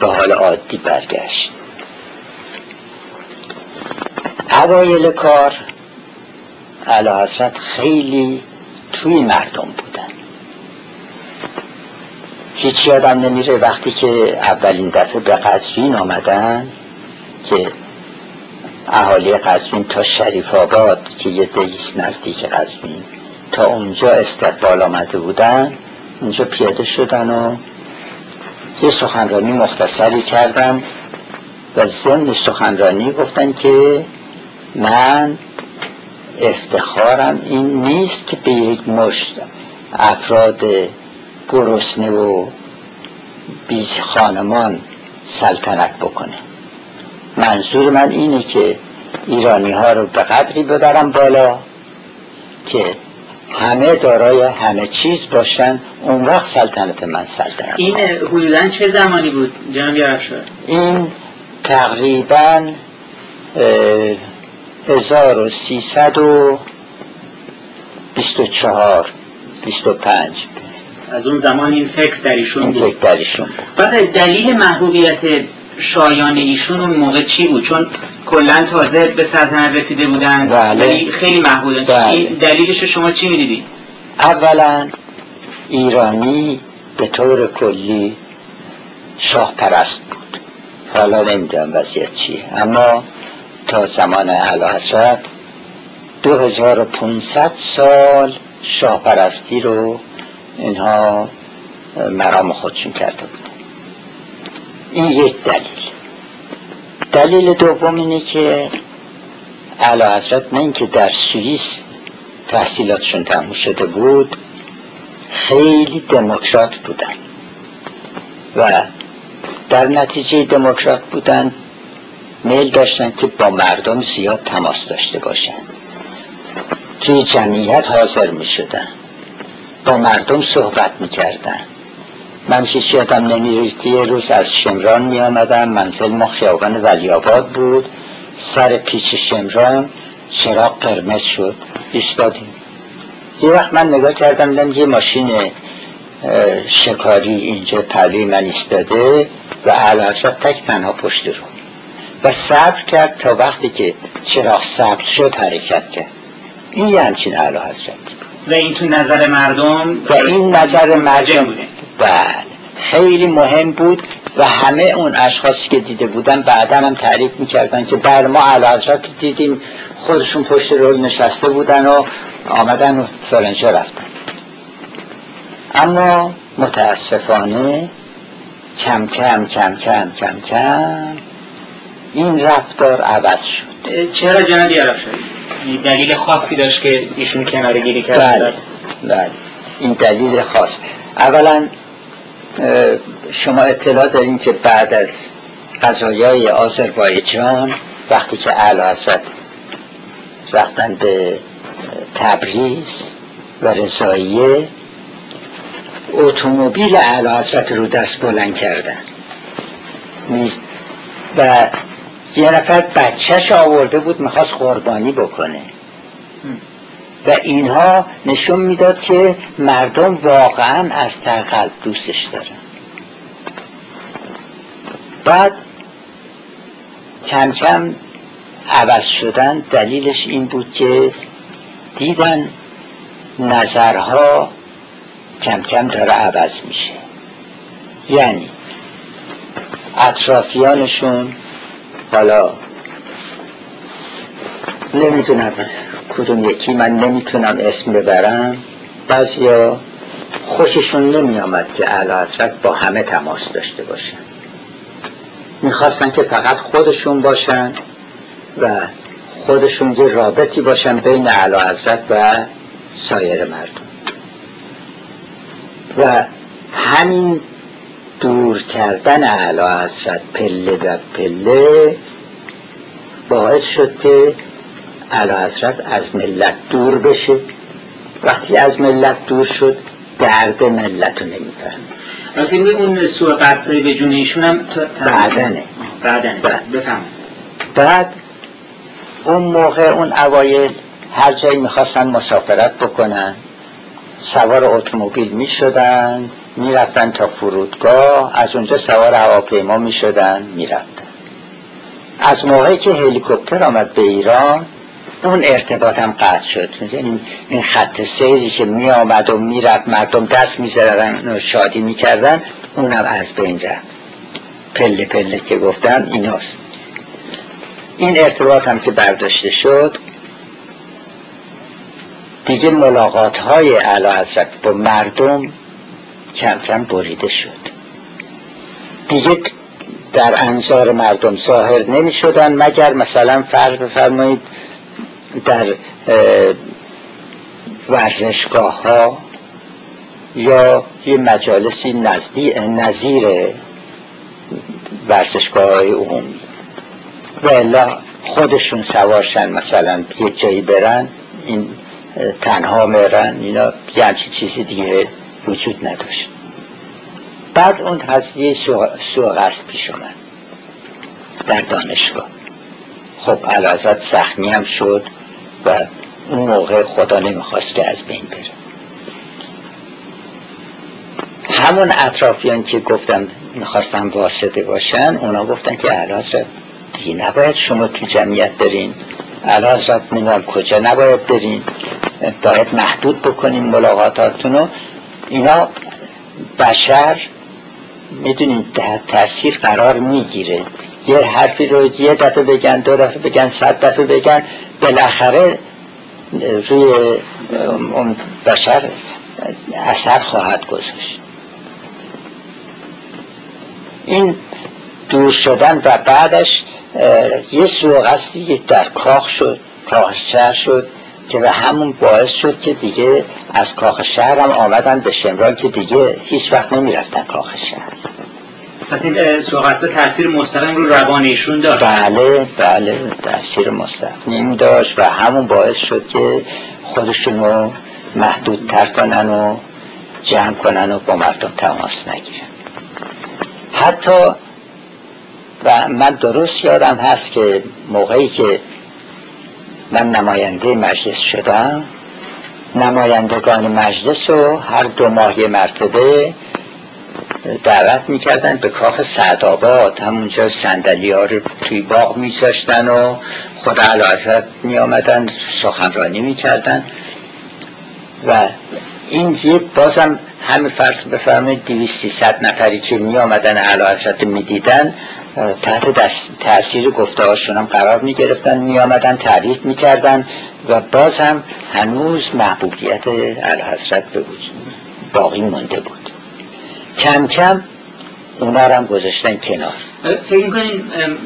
به حال عادی برگشت. اوایل کار علا حضرت خیلی توی مردم بودن. هیچ یادم نمیره وقتی که اولین دفعه به قصفین آمدن که اهالی قزوین تا شریف آباد که یه دیس نزدیک قزوین تا اونجا استقبال آمده بودن اونجا پیاده شدن و یه سخنرانی مختصری کردن و ضمن سخنرانی گفتن که من افتخارم این نیست که به یک مشت افراد گرسنه و بیش خانمان سلطنت بکنه. منظور من اینه که ایرانی ها رو به قدری ببرم بالا که همه دارای همه چیز باشن. اون وقت سلطنت من سلطنت این حدودا چه زمانی بود جناب شد؟ این تقریبا 1324 25 از اون زمان این فکر در ایشون بود. فکر در ایشون بود. بعد دلیل محبوبیت شایان ایشون اون موقع چی بود چون کلا تازه به سلطنت رسیده بودن بله. خیلی محبوبن بله. دلیلش شما چی می‌دیدی؟ اولا ایرانی به طور کلی شاه پرست بود حالا نمی‌دونم وضعیت چیه اما تا زمان اعلی حضرت 2500 سال شاه پرستی رو اینها مرام خودشون کرده بود این یک دلیل. دلیل دوم اینه که اعلی حضرت نه اینکه در سوئیس تحصیلاتشون تموم شده بود خیلی دموکرات بودن. و در نتیجه دموکرات بودن میل داشتن که با مردم زیاد تماس داشته باشن. توی جمعیت حاضر می شدن با مردم صحبت می کردن من هیچ یادم نمیریزد یه روز از شمران می آمدم منزل ما خیابان ولیاباد بود. سر پیچ شمران چراغ قرمز شد. ایستادیم. یه وقت من نگاه کردم دیدم یه ماشین شکاری اینجا پلوی من ایستاده و علاشت تک تنها پشت رو. و صبر کرد تا وقتی که چراغ سبز شد حرکت کرد. این یه همچین علا حضرت. و این تو نظر مردم و این نظر مردم بوده. بله. خیلی مهم بود و همه اون اشخاصی که دیده بودن بعدا هم تعریف می‌کردن که بر ما علا حضرت دیدیم خودشون پشت رول نشسته بودن و آمدن و فرنجا رفتن. اما متاسفانه کم کم کم کم کم کم این رفتار عوض شد. چرا جنابی عرب شد؟ دلیل خاصی داشت که ایشون کنار گیری کرد؟ بله بله. این دلیل خاص. اولا شما اطلاع دارین که بعد از قضایای آذربایجان وقتی که اعلی حضرت رفتن به تبریز و رضاییه اتومبیل اعلی حضرت رو دست بلند کردن. و یه نفر بچهش آورده بود می‌خواست قربانی بکنه. و اینها نشون می‌داد که مردم واقعا از تر قلب دوستش دارن. بعد کم کم عوض شدن دلیلش این بود که دیدن نظرها کم کم داره عوض میشه. یعنی اطرافیانشون حالا نمی‌دونم. کدوم یکی من نمی‌تونم اسم ببرم؟ بعضیا خوششون نمی آمد که اعلی با همه تماس داشته باشن. می‌خواستن که فقط خودشون باشن و خودشون یه رابطی باشن بین حضرت و سایر مردم. و همین دور کردن علا حضرت پله و پله باعث شد که علا حضرت از ملت دور بشه. وقتی از ملت دور شد درد ملت رو نمی‌فهمه. البته اون سوء قصدهای به جون ایشون هم بعدنه. بعدنه. بفهم. بعد اون موقع اون اوایل هر جایی می‌خواستن مسافرت بکنن سوار اتومبیل می‌شدن می‌رفتن تا فرودگاه از اونجا سوار هواپیما می‌شدن می‌رفتن. از موقعی که هلیکوپتر آمد به ایران اون ارتباط هم قطع شد. این خط سیری که می آمد و می‌رفت مردم دست می‌زدن و شادی می‌کردن اونم از بین رفت. پله پله که گفتم ایناست. این ارتباط هم که برداشته شد دیگه ملاقات های علا حضرت با مردم کم کم بریده شد. دیگه در انظار مردم ظاهر نمی شدن مگر مثلا فرض بفرمایید در ورزشگاه ها یا یه مجالسی نزدی نظیر ورزشگاه های عمومی. و خودشون سوارشن مثلا یه جایی برن این تنها میرن اینا یه چیزی دیگه وجود نداشت. بعد اون قضیه سوء قصد پیش اومد در دانشگاه. خب علازت سخمی هم شد. و اون موقع خدا نمی‌خواست که از بین بره. همون اطرافیان که گفتم می‌خواستم واسطه باشن اونا گفتن که علازت دیگه نباید شما تو جمعیت برین علازت نمی‌دونم کجا نباید برین باید محدود بکنیم ملاقاتاتون رو اینا بشر می‌دونین تاثیر قرار می‌گیره. یه حرفی رو یه دفعه بگن دو دفعه بگن صد دفعه بگن. بالاخره روی اون بشر اثر خواهد گذاشت. این دور شدن و بعدش یه سوق در کاخ شد کاخ شهر شد که به همون باعث شد که دیگه از کاخ شهر هم آمدن به شمران که دیگه هیچ وقت نمی‌رفتن کاخ شهر. پس این سوغسته تاثیر مستقیم رو روان ایشون داشت. بله بله تاثیر مستقیم داشت و همون باعث شد که خودشون رو محدودتر کنن و جمع کنن و با مردم تماس نگیرن. حتی و من درست یادم هست که موقعی که من نماینده مجلس شدم نمایندگان مجلس رو هر دو ماه مرتبه دعوت می‌کردن به کاخ سعدآباد همونجا سندلی ها رو توی باغ میذاشتن و خود علازت می آمدن سخنرانی می‌کردن. و این یه بازم همه فرض بفرمایید دیویستی ست نفری که می آمدن علازت می دیدن تحت تاثیر گفته هم قرار می گرفتن می آمدن تعریف می کردن و باز هم هنوز محبوبیت الحضرت به باقی مونده بود. کم کم اونا هم گذاشتن کنار. فکر می‌کنین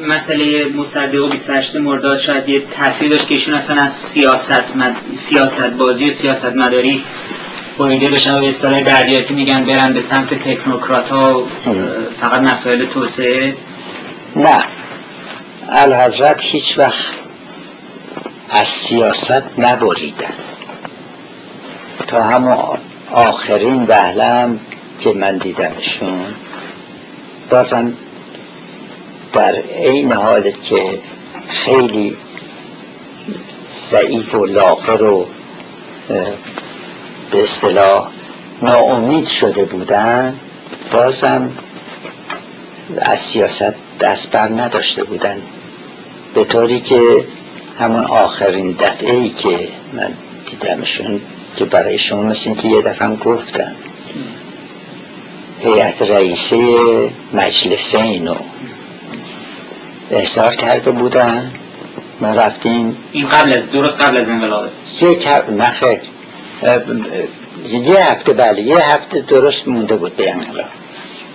مسئله مصدق و 28 مرداد شاید یه تاثیر داشت که ایشون اصلا از سیاست, مد... سیاست بازی و سیاست مداری بریده بشن و اصطلاح دریاتی میگن برن به سمت تکنوکرات ها فقط مسائل توسعه. نه. الحضرت هیچ وقت از سیاست نبریدن. تا همون آخرین وحلم که من دیدمشون. بازم در این حال که خیلی ضعیف و لاغر و به اصطلاح ناامید شده بودن بازم از سیاست دست بر نداشته بودن. به طوری که همون آخرین دفعه ای که من دیدمشون که برای شما مثل که یه دفعه گفتم. هیئت رئیسه مجلس اینو احضار کرده بودن. ما رفتیم. این قبل از درست قبل از انقلابه. یک نخیر یه هفته بله یه هفته درست مونده بود به انقلاب.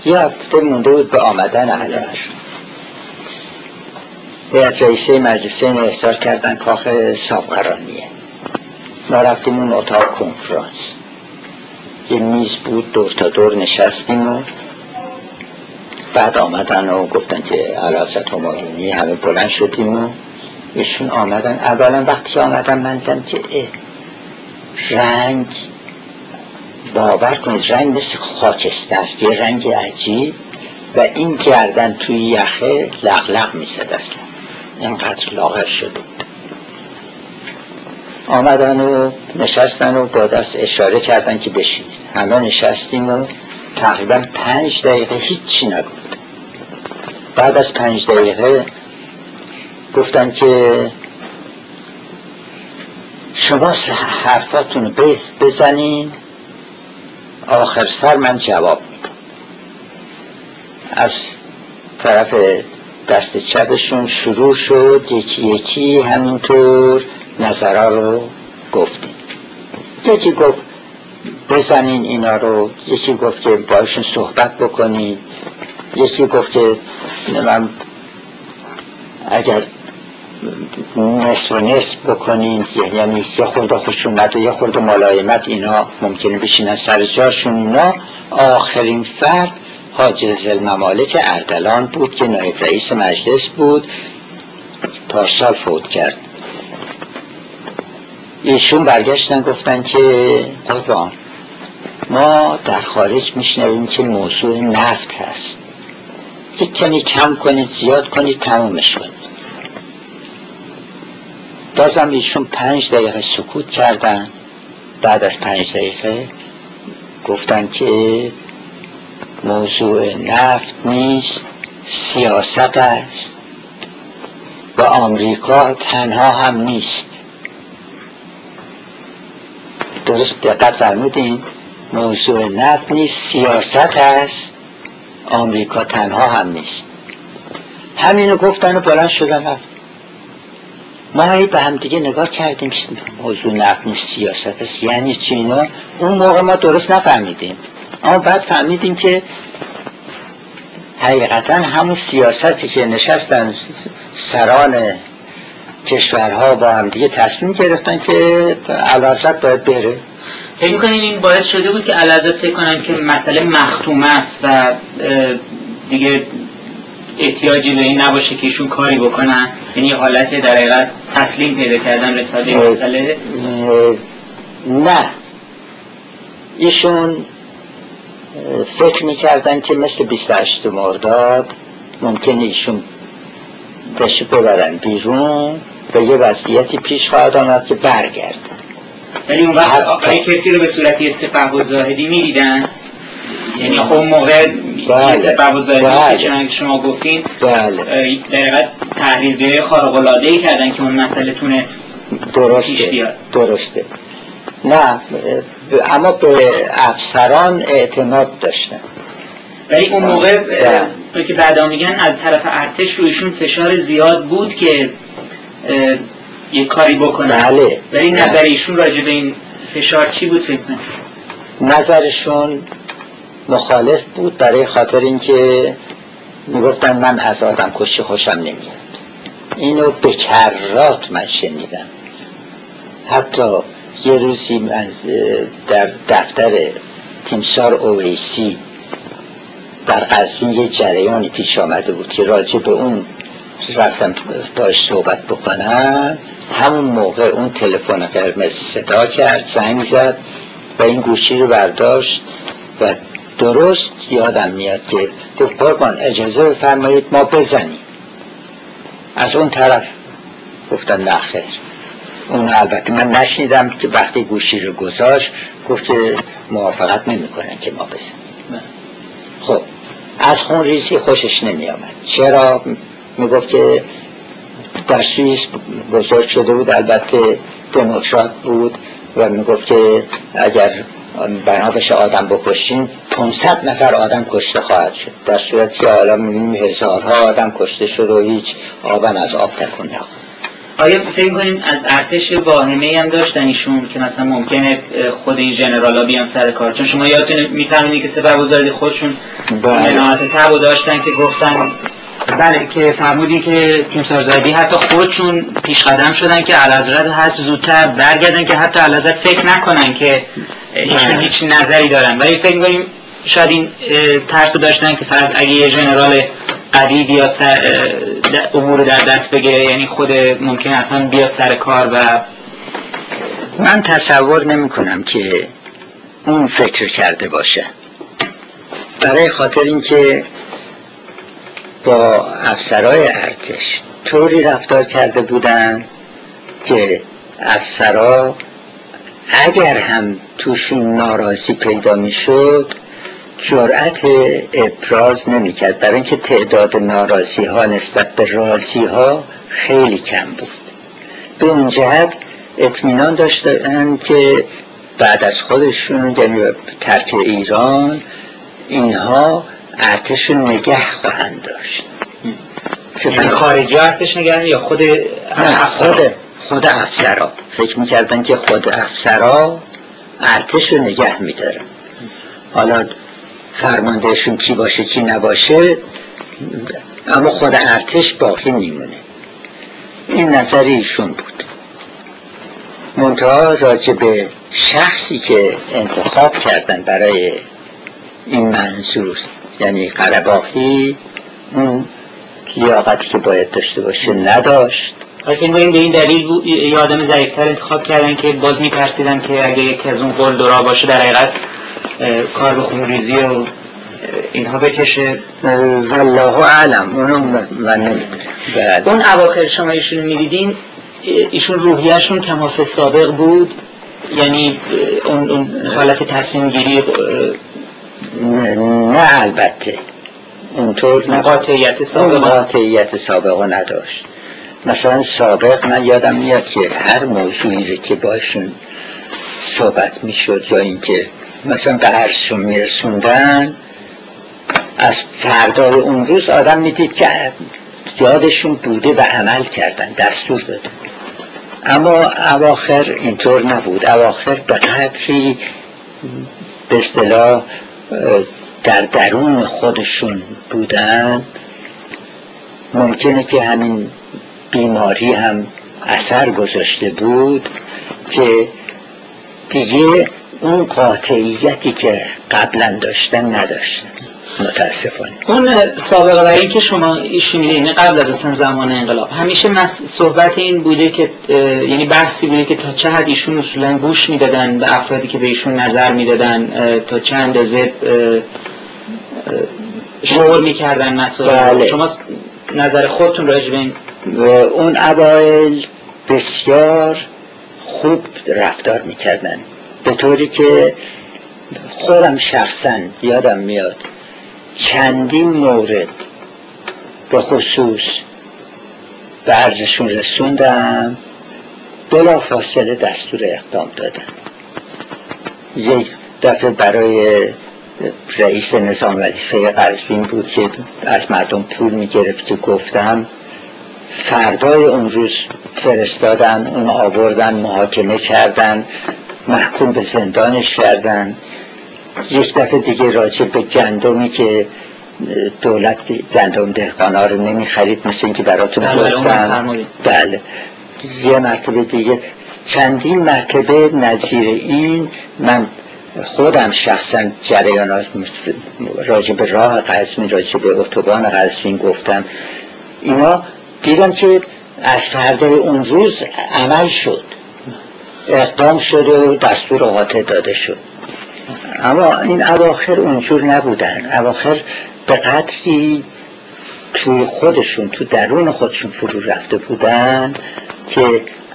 یه هفته مونده بود به آمدن اهلش هیئت رئیسه مجلسه اینو احضار کردن کاخ سابقرانیه. ما رفتیم اون اتاق کنفرانس. یه میز بود دور تا دور نشستیم و بعد آمدن و گفتن که علازت همایونی همه بلند شدیم و ایشون آمدن. اولا وقتی آمدن من دیدم که رنگ باور کنید رنگ مثل خاکستر یه رنگ عجیب و این گردن توی یخه لغلغ می‌زد اصلا. اینقدر لاغر شده بود. آمدن و نشستن و با دست اشاره کردن که بشید همه نشستیم و تقریبا پنج دقیقه هیچی نگفت. بعد از پنج دقیقه گفتن که شما حرفاتون رو بزنین آخر سر من جواب میدم. از طرف دست چپشون شروع شد یکی یکی همینطور. نظرها رو گفتیم یکی گفت؟ بزنین اینا رو. یکی گفت که باشون صحبت بکنین یکی گفت که من اگر نصف و نصف بکنین یعنی یه خورده خشونت و یه خورده ملایمت اینا ممکنه بشینن سر جاشون. اینا آخرین فرد حاجز الممالک اردلان بود که نایب رئیس مجلس بود پارسال فوت کرد. ایشون برگشتن گفتن که قربان ما در خارج میشنویم که موضوع نفت هست. یک کمی کم کنید زیاد کنید تمومش کنید. بازم ایشون پنج دقیقه سکوت کردن. بعد از پنج دقیقه گفتن که موضوع نفت نیست سیاست است. و آمریکا تنها هم نیست. درست دقت فرمودین. موضوع نفت نیست سیاست است آمریکا تنها هم نیست. همینو گفتن و بلند شدن رفت. ما هی به هم دیگه نگاه کردیم. موضوع نفت نیست سیاست است یعنی چی اون موقع ما درست نفهمیدیم. اما بعد فهمیدیم که حقیقتا همون سیاستی که نشستن سران کشورها با هم دیگه تصمیم گرفتن که علازت باید بره. فکر می‌کنیم این باعث شده بود که علازت فکر کنن که مسئله مختوم است و دیگه احتیاجی به این نباشه که ایشون کاری بکنن؟ یعنی حالت در حقیقت تسلیم پیدا کردن رساله مسئله؟ نه. ایشون فکر می‌کردن که مثل 28 مرداد ممکن ایشون دشت ببرن بیرون. به یه وضعیتی پیش خواهد آمد که برگردن ولی اون وقت آقای کسی رو به صورتی سپه و زاهدی می‌دیدن یعنی خب اون موقع بله. سپه و زاهدی بله. که شما گفتین بله. در تحریزی خارق العاده ای کردن که اون مسئله تونست درسته درسته نه اما به افسران اعتماد داشتن ولی اون موقع بله. که بعدا میگن از طرف ارتش رویشون فشار زیاد بود که یه کاری بکنن بله. ولی نظر ایشون راجع به این فشار چی بود فکر نظرشون مخالف بود برای خاطر اینکه می‌گفتن من از آدم کشی خوشم نمیاد. اینو به کرات من شنیدم. حتی یه روزی من در دفتر تیمسار اویسی در قزوین یه جریانی پیش آمده بود که راجع به اون رفتم باش صحبت بکنم. همون موقع اون تلفن قرمز صدا کرد زنگ زد و این گوشی رو برداشت و درست یادم میاد که گفت قربان اجازه بفرمایید ما بزنیم. از اون طرف گفتن نه خیر. اون البته من نشنیدم که وقتی گوشی رو گذاشت گفت موافقت نمی‌کنن که ما بزنیم. خب از خون ریزی خوشش نمی آمد چرا؟ می‌گفت که در سوئیس بزرگ شده بود. البته دموکرات بود و می‌گفت که اگر بنا بشه آدم بکشیم 500 نفر آدم کشته خواهد شد. در صورتی که حالا می‌بینیم هزارها آدم کشته شد و هیچ آبم از آب تکون نخورد آیا فکر کنیم از ارتش واهمه هم داشتن ایشون که مثلا ممکنه خود این ها بیان سر کار؟ چون شما یادتون می‌فهمید که سبب وزاری خودشون بله. مناعت تبو داشتن که گفتن بله که فرمودی که تیم سازادی حتی خودشون پیش قدم شدن که علازرد حج زودتر برگردن که حتی علازرد فکر نکنن که ایشون بله. هیچ نظری دارن ولی فکر می‌کنیم شاید این ترس داشتن که فرض اگه یه جنرال قوی بیاد سر امور در دست بگیره یعنی خود ممکن اصلا بیاد سر کار و من تصور نمی کنم که اون فکر کرده باشه برای خاطر اینکه با افسرهای ارتش طوری رفتار کرده بودن که افسرها اگر هم توشون ناراضی پیدا می‌شد جرأت ابراز نمی‌کرد. برای اینکه تعداد ناراضی ها نسبت به راضی ها خیلی کم بود. به اون جهت اطمینان داشتن که بعد از خودشون یعنی ترک ایران اینها ارتش نگه خواهند داشت. یعنی خارجی ارتش نگه یا خود خود خود افسرا. فکر می‌کردن که خود افسرا ارتش رو نگه میدارن. حالا فرماندهشون کی باشه کی نباشه اما خود ارتش باقی میمونه. این نظر ایشون بود. منتها راجع به شخصی که انتخاب کردن برای این منظور یعنی قرباقی اون لیاقتی که باید داشته باشه نداشت. این به این دلیل یه آدم ضعیفتر انتخاب کردن که باز میترسیدن که اگه یک از اون قول دورا باشه در حقیقت کار به خونریزی و اینها بکشه. والله اعلم. اونو من نمی‌دونم. اون اواخر شما ایشون می‌دیدین ایشون روحیهشون کماف سابق بود یعنی اون, حالت تصمیم گیری نه البته. اونطور نه. قاطعیت سابق قاطعیت سابق نداشت. مثلا سابق من یادم میاد که هر موضوعی که باشون صحبت می‌شد یا اینکه مثلا به عرضشون میرسوندن از فردای اون روز آدم می‌دید که یادشون بوده و عمل کردن دستور دادن. اما اواخر اینطور نبود. اواخر به قدری به اصطلاح در درون خودشون بودن ممکنه که همین بیماری هم اثر گذاشته بود که دیگه اون قاطعیتی که قبلا داشتن نداشتن. متاسفانه. اون سابقه برای که شما ایشون یعنی قبل از اصلا زمان انقلاب همیشه صحبت این بوده که یعنی بحثی بوده که تا چه حد ایشون اصولا گوش می‌دادن به افرادی که به ایشون نظر می‌دادن تا چه اندازه شعور می‌کردن مسائل بله. شما نظر خودتون راجع به این؟ اون اوایل بسیار خوب رفتار می‌کردن. به طوری که خودم شخصا یادم میاد چندین مورد به خصوص به عرضشون رسوندم بلا فاصله دستور اقدام دادن. یک دفعه برای رئیس نظام وظیفه قزوین بود که از مردم پول می‌گرفت که گفتم فردای اون روز فرستادن اون آوردن محاکمه کردن محکوم به زندانش کردن. یک دفعه دیگه راجع به گندمی که دولت گندم دهقانا رو نمی خرید مثل اینکه براتون بله, بله،, بله. یه مرتبه دیگه. چندین مرتبه نظیر این من خودم شخصا جریانات راجع به راه قزمین راجع به اتوبان قزمین گفتم. اینا دیدم که از فردای اون روز عمل شد. اقدام شد و دستور قاطع داده شد. اما این اواخر اونجور نبودن. اواخر به قدری توی خودشون تو درون خودشون فرو رفته بودن که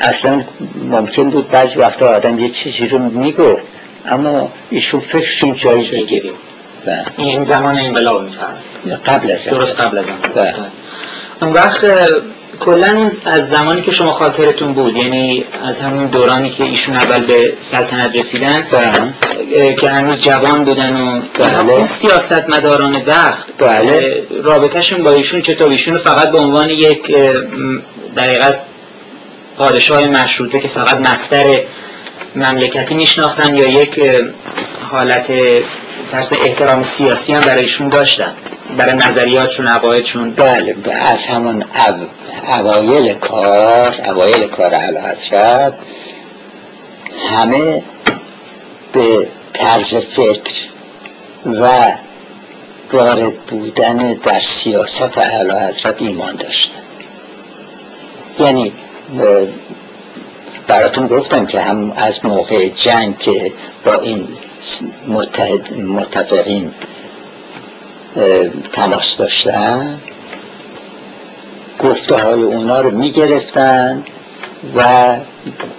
اصلا ممکن بود بعضی وقتا آدم یه چیزی رو می‌گفت. اما ایشون فکرشون جایی دیگه این زمان انقلاب قبل از درست قبل از. اون وقت کلا از زمانی که شما خاطرتون بود یعنی از همون دورانی که ایشون اول به سلطنت رسیدن بله. که هنوز جوان بودن و بله. اون سیاست مداران وقت بله. رابطهشون با ایشون چطور ایشون فقط به عنوان یک دقیقت پادشاه مشروطه که فقط مستر مملکتی میشناختن یا یک حالت احترام سیاسی هم برایشون داشتن برای نظریاتشون عقایدشون. بله از همون اوایل کار اوایل کار اعلی حضرت همه به طرز فکر و وارد بودن در سیاست اعلی حضرت ایمان داشتن. یعنی براتون گفتم که هم از موقع جنگ که با این متحد متفقین تماس داشتن گفته های اونا رو می‌گرفتن و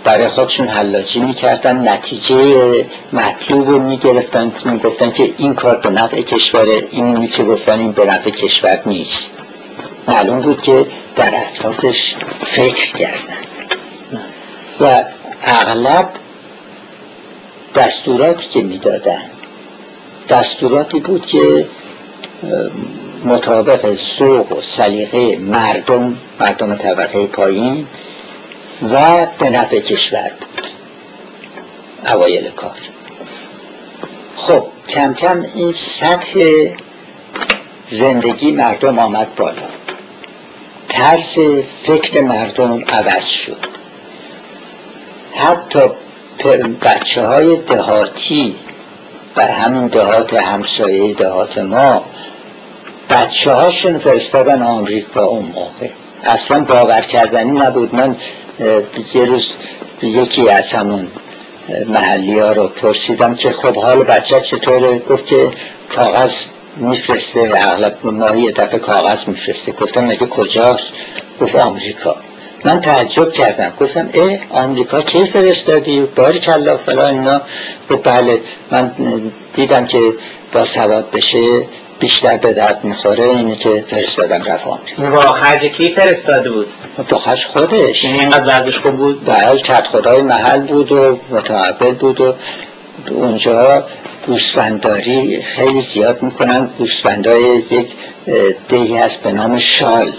برای خودشون حلاجی می‌کردن نتیجه مطلوب رو می‌گرفتن می‌گفتن که این کار به نفع کشوره این که گفتن این به نفع کشور نیست. معلوم بود که در اطرافش فکر کردن. و اغلب دستوراتی که می‌دادن دستوراتی بود که مطابق سوق و سلیقه مردم مردم طبقه پایین و به نفع کشور بود. اوایل کار. خب کم کم این سطح زندگی مردم آمد بالا. طرز فکر مردم عوض شد. حتی بچه های دهاتی و همین دهات همسایه دهات ما. بچه هاشون فرستادن آمریکا اون موقع. اصلا باور کردنی نبود. من یه روز یکی از همون محلی ها رو پرسیدم که خب حال بچه چطوره؟ گفت که کاغذ میفرسته اغلب ماهی یه دفعه کاغذ میفرسته. گفتم مگه کجاست؟ گفت آمریکا. من تعجب کردم. گفتم اه آمریکا کی فرستادی؟ باری کلا فلان اینا. بله من دیدم که با سواد بشه بیشتر به درد می‌خوره اینه که فرستادم رفت آمریکا. با خرج کی فرستاده بود؟ با خرج خودش. این اینقدر وزش خوب بود؟ بله چت خدای محل بود و متعبد بود و اونجا گوسفنداری خیلی زیاد می‌کنن. گوسفندای یک دهی هست به نام شال.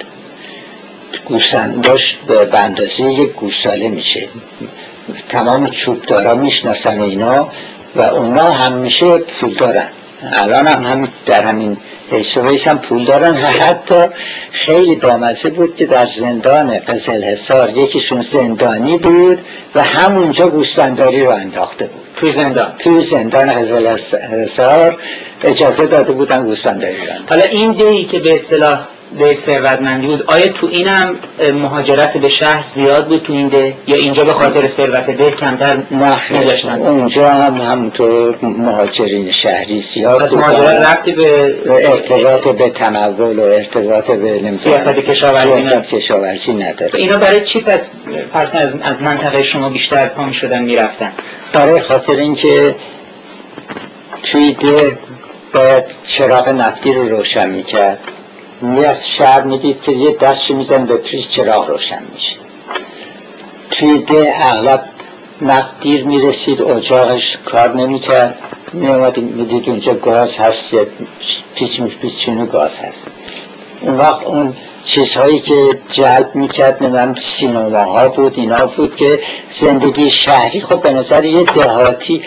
گوسفنداش به اندازه یک گوساله میشه. تمام چوبدارا می‌شناسن اینا و اونا همیشه پول دارن. الان هم, هم در همین حیث هم پول دارن. حتی خیلی بامزه بود که در زندان قزل حسار یکیشون زندانی بود و همونجا گوسفنداری رو انداخته بود. توی زندان. توی زندان قزل حسار اجازه داده بودن گوسفنداری رو حالا این دیگی که به اصطلاح به ثروتمندی بود. آیا تو اینم مهاجرت به شهر زیاد بود تو این ده؟ یا اینجا به خاطر ثروت ده کمتر میذاشتن؟ اونجا هم همونطور مهاجرین شهری زیاد پس مهاجرت ربطی به ارتباط به تمول و ارتباط به سیاست کشاورزی کشاورزی نداره. اینا برای چی پس از منطقه شما بیشتر پا شدن می‌رفتن؟ برای خاطر اینکه توی ده باید چراغ نفتی رو روشن می‌کرد. می‌رفت شهر می‌دید که یه دستشو میزن به پریز چراغ روشن میشه. توی ده اغلب نفت دیر می‌رسید اجاقش کار نمی‌کرد. میامد می‌دید اونجا گاز هست یا پیچ میپیچ چونو گاز هست. اون وقت اون چیزهایی که جلب می‌کرد نمیم سینماها بود اینا بود که زندگی شهری خب به نظر یه دهاتی.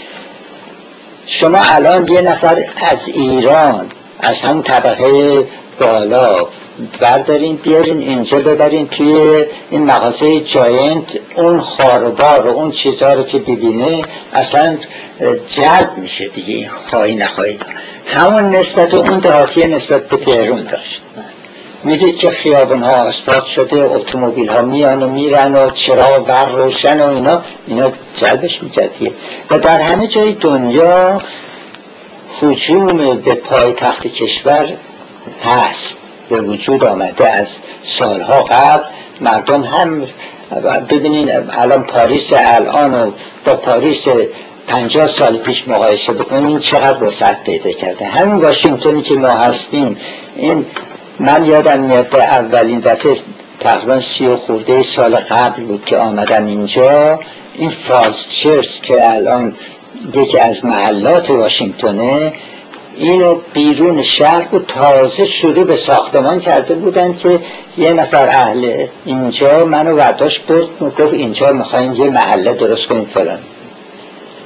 شما الان یه نفر از ایران از هم طبقه بالا. بردارین بیارین اینجا ببرین توی این مغازه جاینت. اون خاربار و اون چیزها رو که ببینه اصلا جلب میشه دیگه این خواهی نخواهی. همون نسبت اون دهاتی نسبت به تهرون داشت. می‌دید که خیابون ها شده اتومبیل ها میان و میرن و چرا بر روشن و اینا. اینا جلبش میکردیه و در همه جای دنیا حجوم به پای تخت کشور هست. به وجود آمده از سالها قبل. مردم هم ببینین الان پاریس الان و با پاریس پنجاه سال پیش مقایسه بکنیم چقدر وسعت پیدا کرده. همین واشنگتنی که ما هستیم این من یادم میاد اولین دفعه تقریبا سی و خورده سال قبل بود که آمدم اینجا. این فالس چرس که الان یکی از محلات واشنگتنه اینو بیرون شهر بود تازه شروع به ساختمان کرده بودن که یه نفر اهل اینجا منو برداشت بود گفت اینجا می‌خوایم یه محله درست کنیم فلان.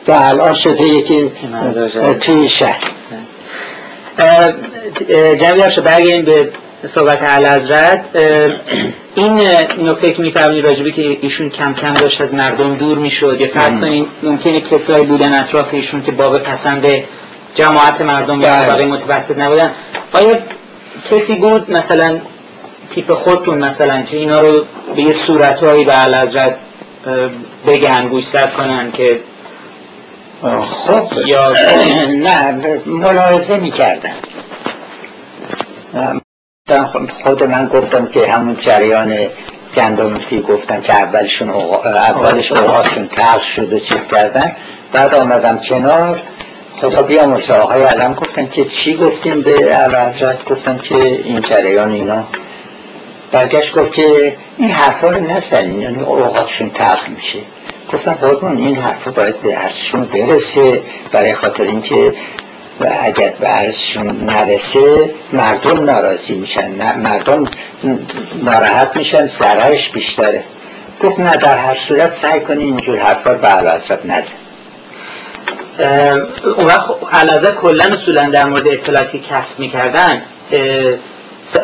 و الان شده یکی توی شهر. جنبی برگردیم به صحبت حضرت. این نکته که میفرمایید راجبی که ایشون کم کم داشت از مردم دور می‌شد یا فرض کنید ممکنه کسایی بودن اطراف ایشون که باب پسند جماعت مردم یا بله. طبقه متوسط نبودن. آیا کسی بود مثلا تیپ خودتون مثلا که اینا رو به یه صورتهایی به حضرت بگن گوشزد کنن که خب. یا نه ملاحظه می‌کردن خود من گفتم که همون جریان گندمفتی گفتن که اولشون اولش اوقاتشون تلخ شد و چیز کردن. بعد آمدم کنار. خدا بیا آقای علم گفتن که چی گفتیم به حضرت؟ گفتن که این جریان اینا. برگشت گفت که این حرفا رو نزنین یعنی اوقاتشون تلخ میشه. گفتم قربان این حرفا باید به عرضشون برسه. برای خاطر اینکه و اگر به عرضشون نرسه مردم ناراضی میشن مردم ناراحت میشن ضررش بیشتره. گفت نه در هر صورت سعی کنی اینجور حرفا به علازت نزن. اون وقت علازه کلن اصولا در مورد اطلاعاتی کسب می‌کردن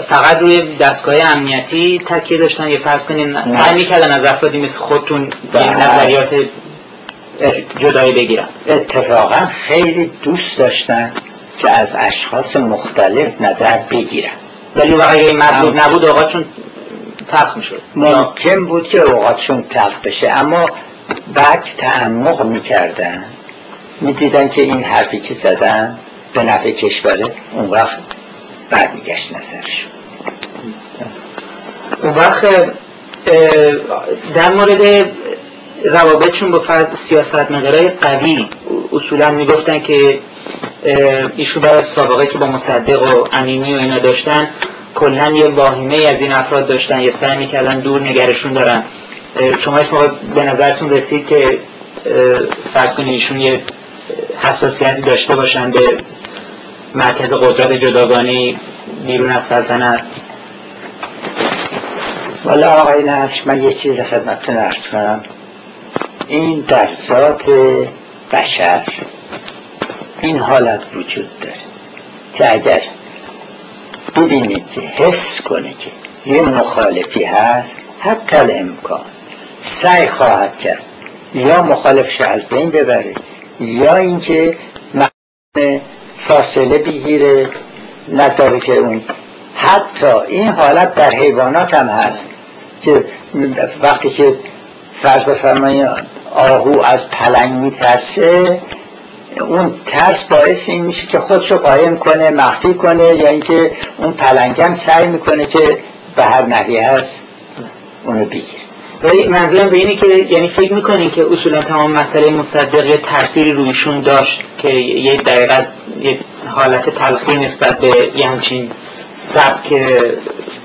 فقط روی دستگاه امنیتی تکیه داشتن. یه فرض کنین سعی می‌کردن از افرادی مثل خودتون بله. نظریات جدایی بگیرن. اتفاقا خیلی دوست داشتن که از اشخاص مختلف نظر بگیرن. ولی واقعی مطلوب نبود اوقاتشون تلخ می‌شد. ممکن بود که اوقاتشون تلخ بشه اما بعد تعمق می‌کردن. می‌دیدن که این حرفی که زدن به نفع کشوره اون وقت برمیگشت نظرشون اون وقت در مورد روابطشون با فرض سیاست مدارای قوی اصولا می‌گفتن که ایشون از سابقه که با مصدق و امینی و اینا داشتن کلا یه واهمه از این افراد داشتن یه سعی می‌کردن دور نگرشون دارن. شما موقع به نظرتون رسید که فرض کنید یه حساسیتی داشته باشن به مرکز قدرت جداگانی بیرون از سلطنت. والا آقای نصر من یه چیز خدمتتون ارز کنم. این در ذات بشر این حالت وجود داره که اگر ببینید که حس کنه که یه مخالفی هست حتی امکان سعی خواهد کرد یا مخالفش از بین ببره یا اینکه فاصله بگیره نظاره که اون. حتی این حالت در حیوانات هم هست که وقتی که فرض بفرمایید آهو از پلنگ میترسه اون ترس باعث این میشه که خودشو قایم کنه مخفی کنه یا اینکه اون پلنگم سعی می‌کنه که به هر نحوی هست اونو بگیره. ولی منظورم به اینه که یعنی فکر می‌کنین که اصولا تمام مسئله مصدق یه تأثیری رویشون داشت که یه دقیقت یه حالت تلخی نسبت به یه همچین سبک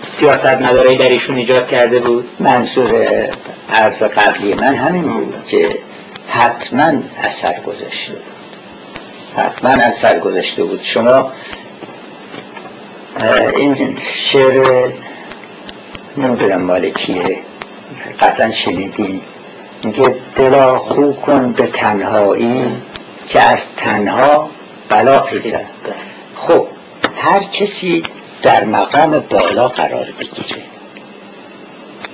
سیاست نداره در ایشون ایجاد کرده بود. منظور عرض قبلی من همین بود که حتما اثر گذاشته بود. حتما اثر گذاشته بود. شما این شعر نمی‌دونم مال کیه. قطعا شنیدین میگه دلا خو کن به تنهایی که از تنها بلا خیزد. خب هر کسی در مقام بالا قرار بگیره.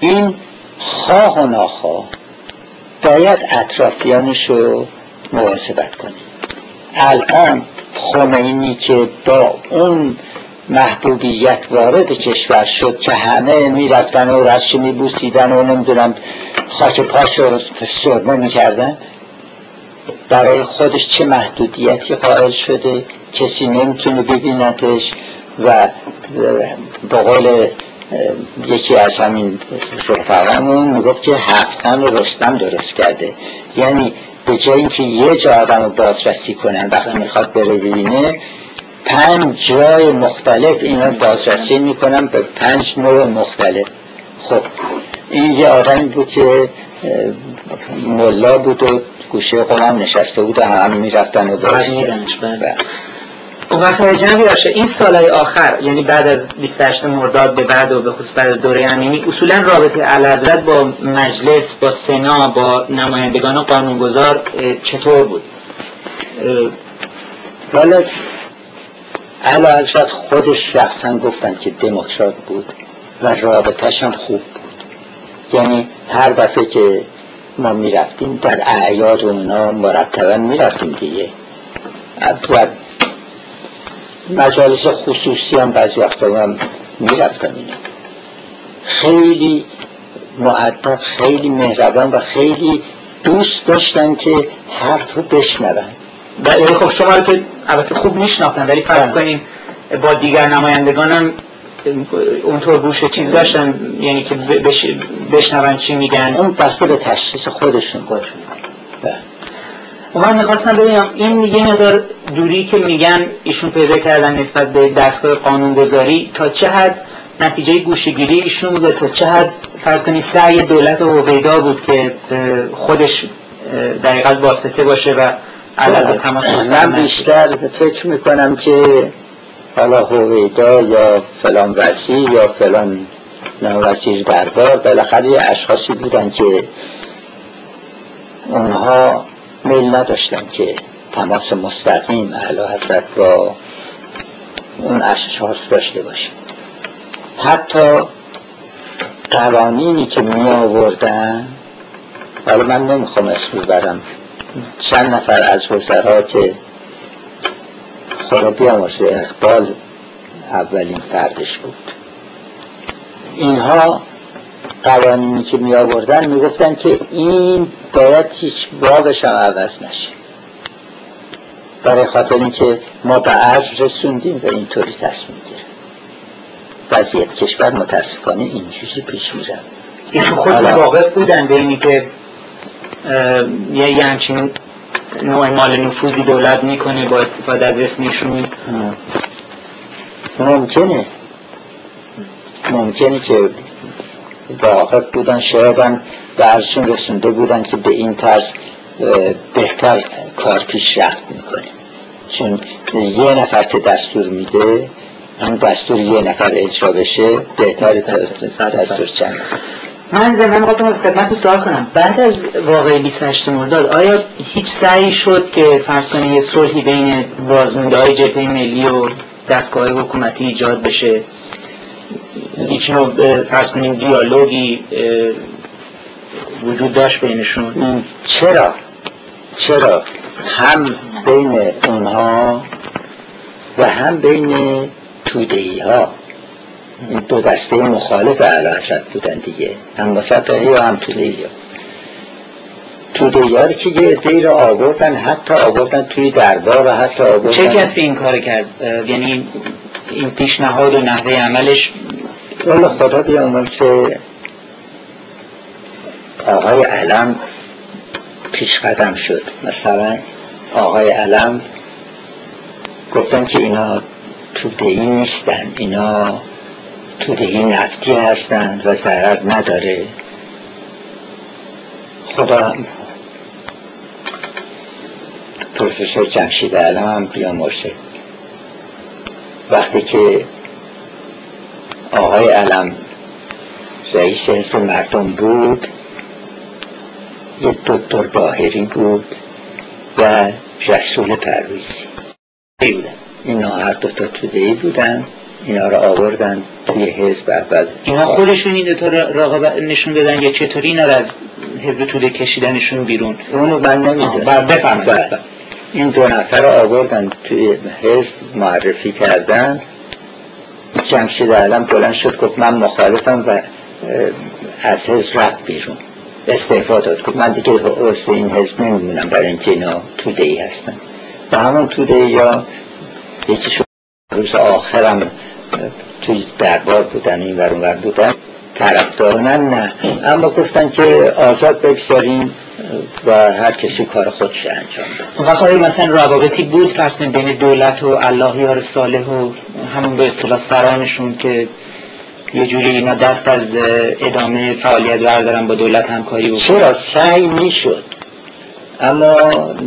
این خواه و ناخواه باید اطرافیانش رو مواظبت کنیم الان خمینی که با اون محبوبیت وارد کشور شد که همه می‌رفتن و رشو میبوسیدن و نمی‌دونم خاک پاش رو سرمه می‌کردن. برای خودش چه محدودیتی قائل شده؟ کسی نمی‌تونه ببیندش و به قول یکی از همین رفقامون می‌گفت که هفتان رو رستم درست کرده. یعنی به جایی که یه جا آدم رو بازرسی کنن وقتی می‌خواد بره ببینه پنج جای مختلف اینا بازرسی می‌کنن به پنج نوع مختلف خب این یه آدمی بود که ملا بود و گوشه قوم نشسته بود و همه می‌رفتن و بله. اون وقت جنبی باشه این سالهای آخر یعنی بعد از 28 مرداد به بعد و به خصوص بعد از دوره امینی اصولا رابطه علازرت با مجلس با سنا با نمایندگان قانونگذار چطور بود؟ حالا علا حضرت خودش شخصا گفتن که دموکرات بود و رابطش هم خوب بود. یعنی هر دفعه که ما می‌رفتیم در اعیاد و اونا مرتبا می‌رفتیم دیگه. و مجالس خصوصی هم بعضی وقتا هم می‌رفتم اینا. خیلی معدب خیلی مهربان و خیلی دوست داشتن که حرف رو بشنون ولی خب شما که البته خوب میشناختن ولی فرض بله. کنیم با دیگر نمایندگان هم اونطور گوش چیز داشتن یعنی که بشنون چی میگن اون بسته به تشخیص خودشون خودشون بله. من می‌خواستم ببینم این یه مقدار دوری که میگن ایشون پیدا کردن نسبت به دستگاه قانونگذاری تا چه حد نتیجه گوشگیری ایشون بوده تا چه حد فرض کنی سعی دولت و بود که خودش دقیقا واسطه باشه و من بیشتر فکر می‌کنم که حالا هویدا یا فلان وسیع یا فلان وسیع دربار بالاخره یه اشخاصی بودن که اونها میل نداشتن که تماس مستقیم علا حضرت با اون اشخاص داشته باشه. حتی قوانینی که می آوردن حالا من نمی‌خوام اسم ببرم. چند نفر از وزرا که خدا بیامرزه اقبال اولین فردش بود. اینها قوانینی که می آوردن می گفتن که این باید هیچ بابش هم عوض نشه. برای خاطر اینکه ما به عرض رسوندیم و اینطوری تصمیم گیریم وضعیت کشور متاسفانه اینجوری پیش میرم ایشون خود واقع بودن به اینی که یه همچین نوع مال نفوذی دولت می‌کنه با استفاده از اسمشون ممکنه. ممکنه که واقع بودن شاید هم ازشون رسونده بودن که به این طرز بهتر کار پیش رفت می‌کنه. چون یه نفر که دستور میده هم دستور یه نفر اجرا بشه بهتر دستور چند؟ من زمان خواستم از خدمت سوال کنم. بعد از واقعی 28 مرداد آیا هیچ سعی شد که فرض کنید یه صلحی بین بازمونده های جبهه ملی و دستگاه حکومتی ایجاد بشه؟ هیچ نوع فرض دیالوگی وجود داشت بینشون؟ چرا؟ چرا؟ هم بین اونها و هم بین تودهی ها. دو دسته مخالف اعلی حضرت بودن دیگه. هم وسطایی و هم تودهی ها تودهی که یه عده رو آوردن حتی آوردن توی دربار و حتی آوردن چه کسی این کار کرد؟ یعنی این پیشنهاد و نحوه عملش؟ والا خدا بیامون که آقای علم پیش قدم شد. مثلا آقای علم گفتن که اینا تودهی نیستن اینا تودهی نفتی هستند و ضرر نداره. خدا پروفسور جمشید علم هم وقتی که آقای علم رئیس حزب مردم بود یه دکتر باهری بود و رسول پرویزی. اینا هر دوتا تودهی بودن اینا رو آوردن. توی حزب اول. اینا خودشون این دوتا راقب نشون دادن یا چطوری اینا از حزب توده کشیدنشون بیرون؟ اونو من نمی‌دونم. بله. این دو نفر آوردن توی حزب معرفی کردن. جمشید علم بلند شد گفت من مخالفم و از حزب رفت بیرون. استعفا داد. گفت من دیگه عضو این حزب نمیمونم برای اینکه اینا توده ای هستن. و همون توده یا یکی شد روز آخرم توی دربار بودن این ورون بودن. طرفدارانن نه. اما گفتن که آزاد بگذاریم و هر کسی کار خودش انجام بده. و خواهی مثلا روابطی بود فرض بین دولت و الله یار صالح و همون به اصطلاح سرانشون که یه جوری اینا دست از ادامه فعالیت بردارن با دولت همکاری بود چرا؟ سعی می‌شد. اما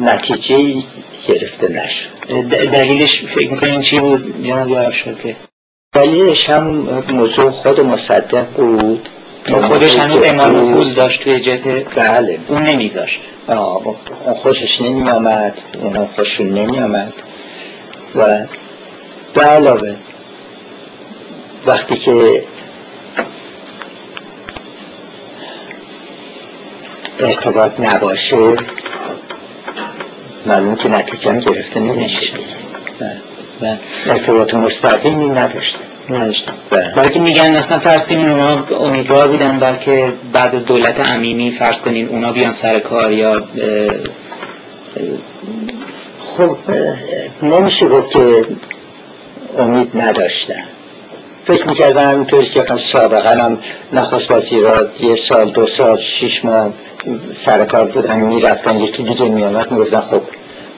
نتیجه گرفته نشد. دلیلش فکر می‌کنین چی بود؟ جناب یارشار که دلیلش هم موضوع خود مصدق بود. خودش هنوز امام نفوذ داشت توی جبهه. بله. اون نمیذاشت. اون خوشش نمی آمد اون خوشش نمی آمد و به علاوه وقتی که ارتباط نباشه معلوم که نتیجه هم گرفته نمیشه. ارتباط مستقیمی نداشته. نداشتم بلکه میگن مثلا فرض کنین اونا امیدوار بودن بلکه بعد از دولت امینی فرض کنین اونا بیان سر کار یا خب نمیشه گفت که امید نداشتن. فکر می‌کردن همینطوری که سابقا هم نخست وزیرا یه سال دو سال شیش ماه سر کار بودن می‌رفتن یکی دیگه میامد می‌گفتن خب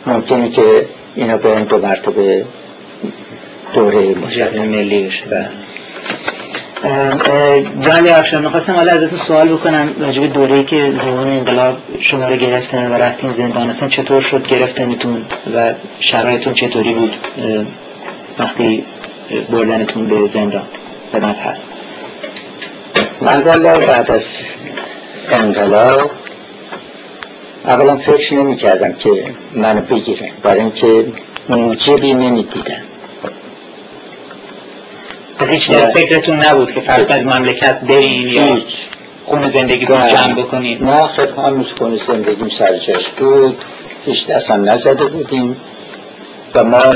ممکنه که اینا به دو مرتبه دوره مشابه ملی بشه جان افشار می‌خواستم حالا ازتون سوال بکنم راجب دوره که زمان انقلاب شما رو گرفتن و رفتین زندان اصلا چطور شد گرفتنتون و شرایطتون چطوری بود؟ وقتی بردنتون به زندان به من هست. من بعد از انقلاب اولا فکر نمی کردم که منو بگیرن برای اینکه موجبی نمی دیدم پس هیچ در فکرتون نبود که فرض از مملکت برین یا خون زندگی رو جمع بکنین؟ نه خیلی همین خون زندگیم سر جاش بود هیچ هم نزده بودیم و ما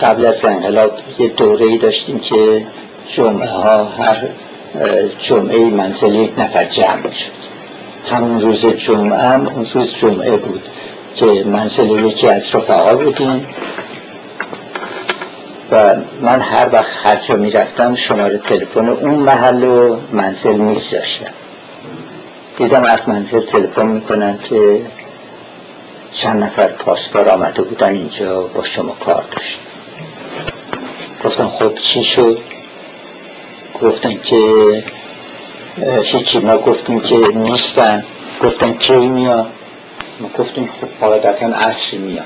قبل از انقلاب یه دوره ای داشتیم که جمعه ها هر جمعه منزل یک نفر جمع شد. همون روز جمعه هم اون روز جمعه بود که منزل یکی از رفقا بودیم. و من هر وقت هر جا می‌رفتم شماره تلفن اون محل و منزل میگذاشتم. دیدم از منزل تلفن می‌کنن که چند نفر پاسدار آمده بودن اینجا با شما کار داشت گفتم خب چی شد؟ گفتن که هیچی ما گفتیم که نیستن. گفتن کی میاد؟ ما گفتیم خب قاعدتا اصری میاد.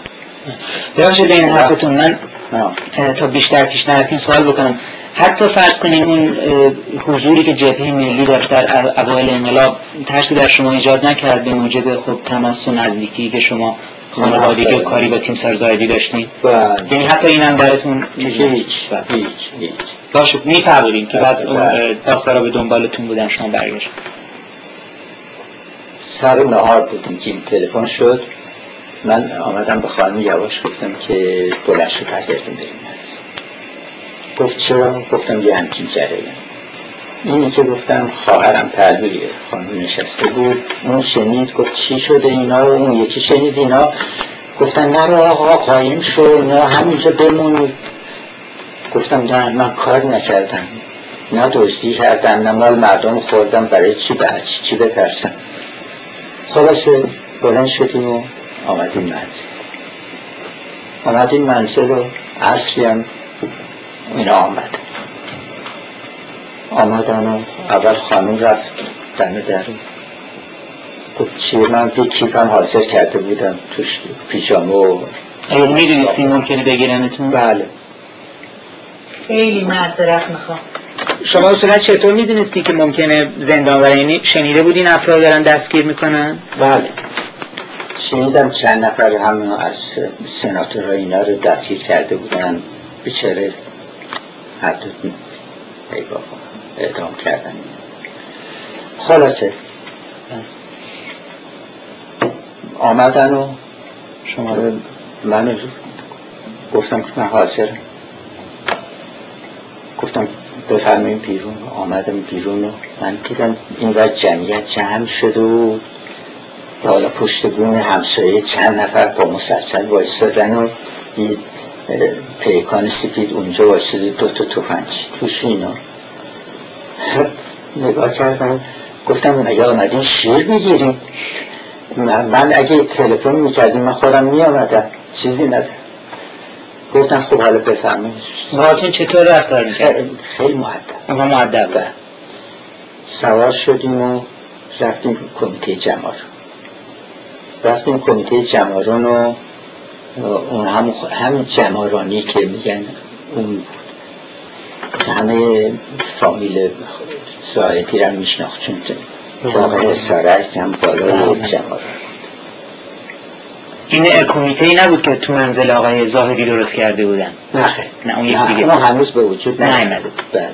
ببخشید این حرفتون من تا بیشتر پیش نرفتیم سوال بکنم. حتی فرض کنیم اون حضوری که جبهه ملی داشت در اوایل انقلاب ترسی در شما ایجاد نکرد به موجب خب تماس و نزدیکی که شما خانوادگی و کاری با تیم سرزایدی داشتیم بله. یعنی حتی اینم درتون هیچ هیچ هیچ. داشت میفهمونیم که بعد بله. پاسدارا به دنبالتون بودن شما برگشت. سر نهار بودیم که این تلفن شد. من آمدم به خانم یواش گفتم که بلند شد برگردیم بریم گفت چرا؟ گفتم یه همچین جریان اینی که گفتم خواهرم تلویه خانم نشسته بود. اون شنید گفت چی شده اینا؟ اون یکی شنید اینا. گفتن نرو آقا قایم شو اینا همینجا بمونید. گفتم نه من کار نکردم. نه دزدی کردم نه مال مردم خوردم. برای چی به چی بترسم؟ خلاصه بلند شدیم و آمدیم منزل. آمدیم منزل و عصری هم اینا آمد. آمدن و اول خانم رفت دمه در. گفت چیه من بی کیفم حاضر کرده بودم توش پیجامه و اگر می‌دونستی ممکنه بگیرنتون؟ بله. خیلی معذرت می‌خوام. شما اصولا چطور می‌دونستی که ممکنه زندان و یعنی شنیده بودین افراد دارن دستگیر می‌کنن؟ بله. شنیدم چند نفر همه از سناتور اینا رو دستگیر کرده بودن. بیچاره هر دو اعدام کردن. خلاصه. آمدن و شما رو من گفتم که من حاضرم. گفتم بفرماییم بیرون. آمدم بیرون و من دیدم این جمعیت جمع شد و بالا پشت بون همسایه چند نفر با مسلسل وایستادن و دید پیکان سپید اونجا واسه دو تا توفنج توش اینا. نگاه کردم. گفتم مگه آمدین شیر بگیریم من اگه تلفن می‌کردیم من خودم میامدم چیزی ندارم. گفتم خب حالا بفهمیم باهاتون چطور رفتار می‌کرد؟ خیلی معدب اما معدب بله. سوار شدیم و رفتیم کمیته جمار. رفتیم کمیته جمارون و اون هم همین جمارانی که میگن اون همه فامیل سایتی رو میشناخت چون واقع سارک هم بالای جماران. این کمیته ای نبود که تو منزل آقای زاهدی درست کرده بودن؟ نه. نه اون یکی دیگه هنوز به وجود نه نیامده. بله.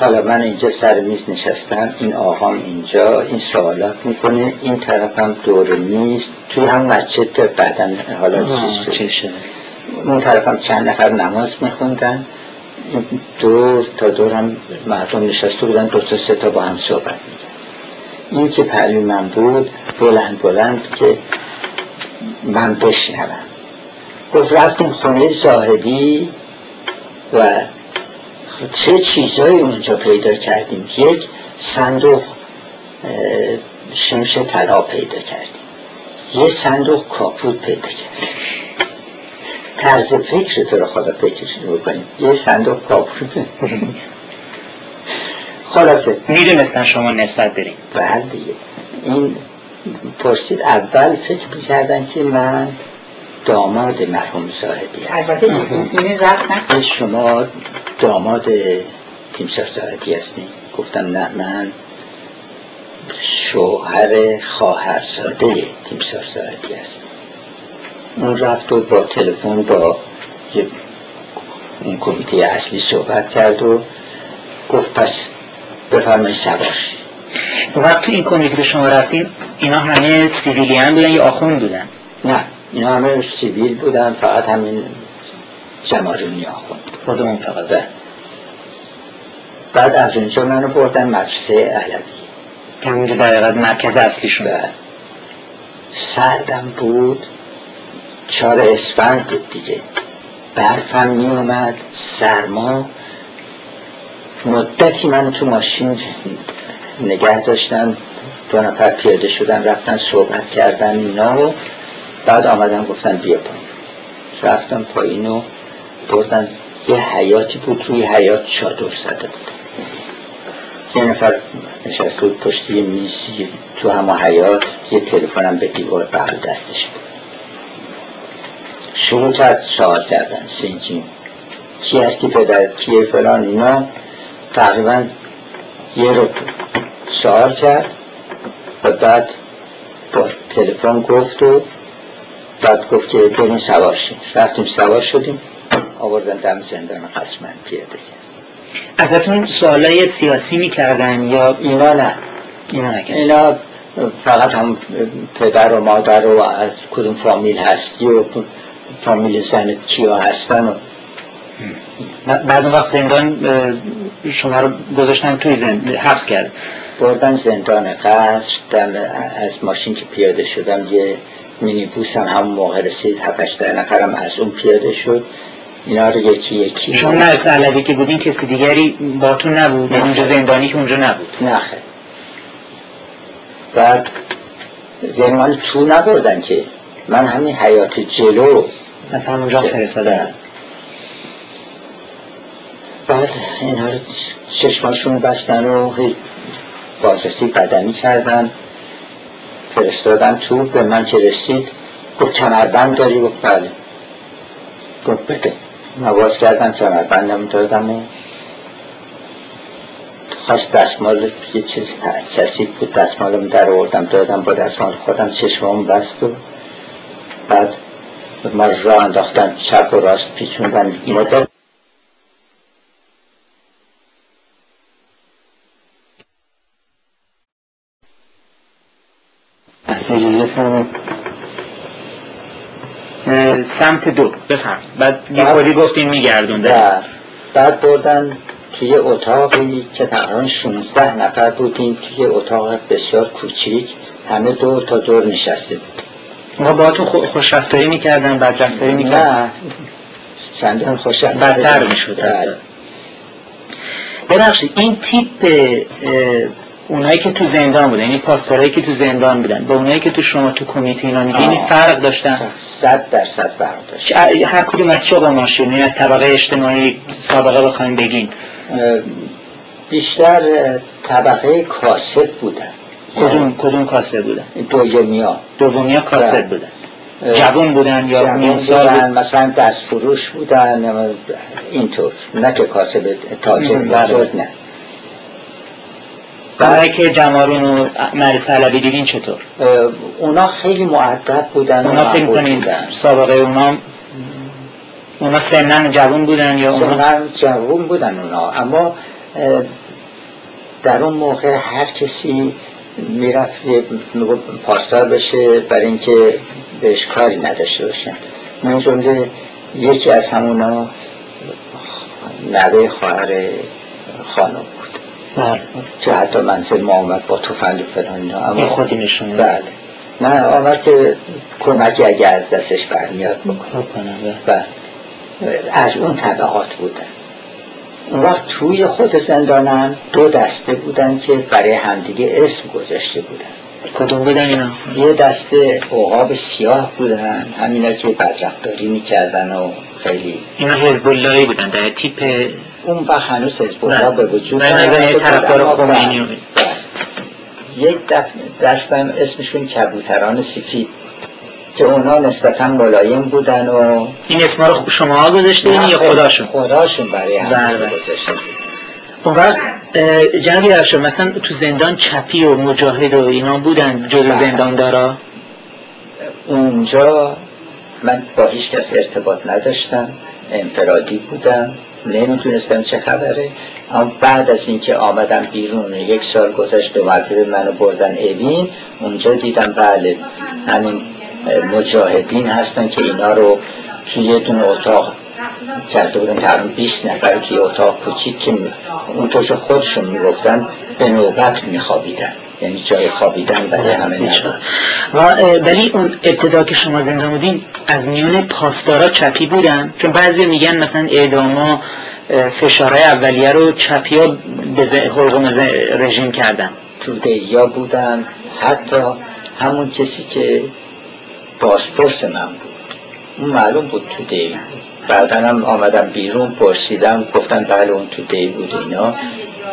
حالا من اینجا سر میز نشستم این آقام اینجا این سوالات می‌کنه. این طرفم دور میز توی هم مسجد بعدا حالا چیز شد. اون طرفم چند نفر نماز میخوندن. دور تا دور هم مردم نشسته بودن دو تا سه تا با هم صحبت می‌کرد این که پهلوی من بود بلند بلند که من بشنوم. گفت رفتیم خونه زاهدی و چه چیزایی اونجا پیدا کردیم؟ یک صندوق شمش طلا پیدا کردیم. یه صندوق کاپوت پیدا کردیم. طرز فکر تو رو خدا فکرش بکنیم. یه صندوق کاپوت. خلاصه. می‌دونستن شما نسبت دارین بله دیگه. این پرسید اول فکر می‌کردن که من داماد مرحوم زاهدی هستم. البته این- نکن. شما داماد تیمسار زاهدی هستین گفتم نه من شوهر خواهرزاده تیمسار زاهدی هستم. اون رفت و با تلفن با اون کمیته اصلی صحبت کرد و گفت پس بفرمایید سوارشی وقت تو این کمیته شما رفتین اینا همه سیویلیان بودن یا آخوند بودن؟ نه اینا همه سیویل بودن فقط همین جمارونی آخوند خودمون فقط بله. بعد از اونجا منو بردن مدرسه علوی که اونجا در حقیقت مرکز اصلیشون. و سردم بود. چهار اسفند بود دیگه. برفم می اومد سرما. مدتی من تو ماشین نگه داشتن دو نفر پیاده شدن رفتن صحبت کردن اینا و بعد آمدن گفتن بیا پایین. رفتم پایین و بردن. یه حیاتی بود روی حیات چادر زده بود. یه نفر نشسته بود پشت یه میزی تو همه حیات یه تلفنم به دیوار بغل دستش بود. شروع کرد سوال کردن. سنجین کی هستی پدرت کیه فلان اینا؟ تقریبا یه رو سوال کرد و بعد با تلفن گفت و بعد گفت که بریم سوار شیم. رفتیم سوار شدیم. آوردن دم زندان خصمن پیاده کرد ازتون سوالای سیاسی می‌کردن یا اینا نه اینا اینا فقط هم پدر و مادر و از کدوم فامیل هستی و فامیل زن کیا هستن و بعد اون وقت زندان شما رو گذاشتن توی زندان حبس کرد. بردن زندان قصر دم از ماشین که پیاده شدم یه مینی بوس هم همون موقع رسید هفتش نفرم از اون پیاده شد. اینا رو یکی یکی. شما نه از علوی که بودین کسی دیگری باتون نبود یعنی اونجا زندانی که اونجا نبود. نخه بعد یعنی من تو نبردن که من همین حیات جلو. از همونجا فرستاده بعد. اینا رو چشماشون بستن و بازرسی قدمی کردن. فرستادن تو به من که رسید گفت کمربند داری؟ گفت بله. گفت بده. نواز کردم کمربندم دادم و خواست دستمال یه چیز کسی بود دستمالم در آوردم دادم با دستمال خودم چشمام بست و بعد ما را انداختن چپ و راست پیچوندن. مدت اصلا اجازه سمت دو. بفرمایید. بعد یه بعد- خودی گفتین میگردونده. و بعد بردن توی اتاقی که تقریبا 16 نفر بودیم توی اتاق بسیار کوچیک. همه دور تا دور نشسته بود. ما با تو خوش رفتاری می‌کردن بد رفتاری می‌کردن؟ نه چندان خوش بدتر می‌شد. بله. ببخشید این تیپ اونایی که تو زندان بودن یعنی پاسدارایی که تو زندان بودن با اونایی که تو شما تو کمیته اینا میگین. فرق داشتن؟ صد درصد فرق داشت. هر کدوم از چه قماشی یعنی از طبقه اجتماعی سابقه بخوایم بگین. بیشتر طبقه کاسب بودن. کدوم کدوم کاسه بودن؟ دومیا کاسه بله. بودن. جوان بودن یا نیم سال بودن بود مثلا دست فروش بودن اینطور نه که کاسب تاجر بله. بزرگ نه. برای که جمارون و مریض علوی دیدین چطور؟ اونا خیلی معدب بودن اونا فکر کنید سابقه اونا اونا سنن جوون بودن یا سنن جوون بودن اونا. اما در اون موقع هر کسی می‌رفت پاسدار بشه برای اینکه بهش کاری نداشته باشن من جمله یکی از همونا نوه خواهر خانم. بله که حتی منزل ما آمد با توفند فلان اینا. اما خودی نشون بله. نه آمد که کمکی اگه از دستش برمیاد بکنه بله. از اون طبقات بودن. اون وقت توی خود زندانم دو دسته بودن که برای همدیگه اسم گذاشته بودن. کدوم بودن اینا؟ یه دسته عقاب سیاه بودن. همینا که بدرفتاری می‌کردن و خیلی اینا حزب اللهی بودن در تیپ اون وقت هنوز حزب به وجود نه یه طرفدار خمینی یک دستم اسمشون کبوتران سفید که اونا نسبتا ملایم بودن و این اسما رو شما ها گذاشته یا خداشون؟ خداشون برای هم بله. گذاشته اون وقت جنبی ارشد مثلا تو زندان چپی و مجاهد و اینا بودن جز بله. زندان دارا اونجا من با هیچ کس ارتباط نداشتم انفرادی بودم. نمی‌تونستم چه خبره. اما بعد از اینکه آمدم بیرون یک سال گذشت دو مرتبه منو بردن اوین. اونجا دیدم بله همین مجاهدین هستن که اینا رو توی یه دون اتاق کرده بودن. تقریبا 20 نفر توی اتاق کوچیک که خودشون می‌گفتن به نوبت میخوابیدن. یعنی جای خوابیدن برای همه نبود. و ولی اون ابتدا که شما زنده بودین از میون پاسدارا چپی بودن؟ چون بعضی میگن مثلا اعداما فشارهای اولیه رو چپی ها به حلقوم رژیم کردن. توده یا بودن حتی همون کسی که پاسپورس من بود. اون معلوم بود توده بعدا هم آمدم بیرون پرسیدم گفتن بله اون توده بود اینا.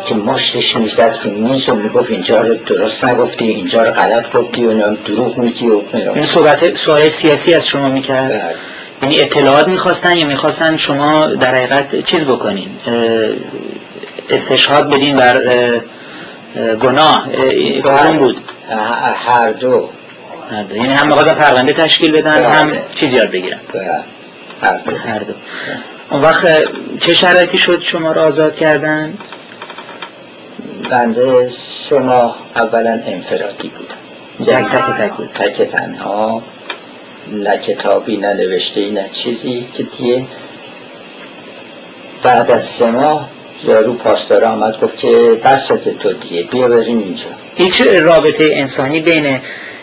که مشتش می‌زد که میز و می‌گفت اینجا رو درست نگفتی اینجا رو غلط گفتی و دروغ میگی و این صحبت سوال سیاسی از شما می‌کرد. بله. یعنی اطلاعات می‌خواستن یا می‌خواستن شما در حقیقت چیز بکنین؟ استشهاد بدین بر گناه کدوم بود. هر دو. یعنی هم می‌خواستن پرونده تشکیل بدن هم چیز یاد بگیرن. هر دو, هر دو. اون وقت چه شرایطی شد شما را آزاد کردن؟ بنده سه ماه اولا انفرادی بودم تک بود. تک تنها نه کتابی نه نوشته نه چیزی که دیگه. بعد از سه ماه یارو پاسدار آمد گفت که بسط تو دیگه بیا بریم اینجا. هیچ رابطه انسانی بین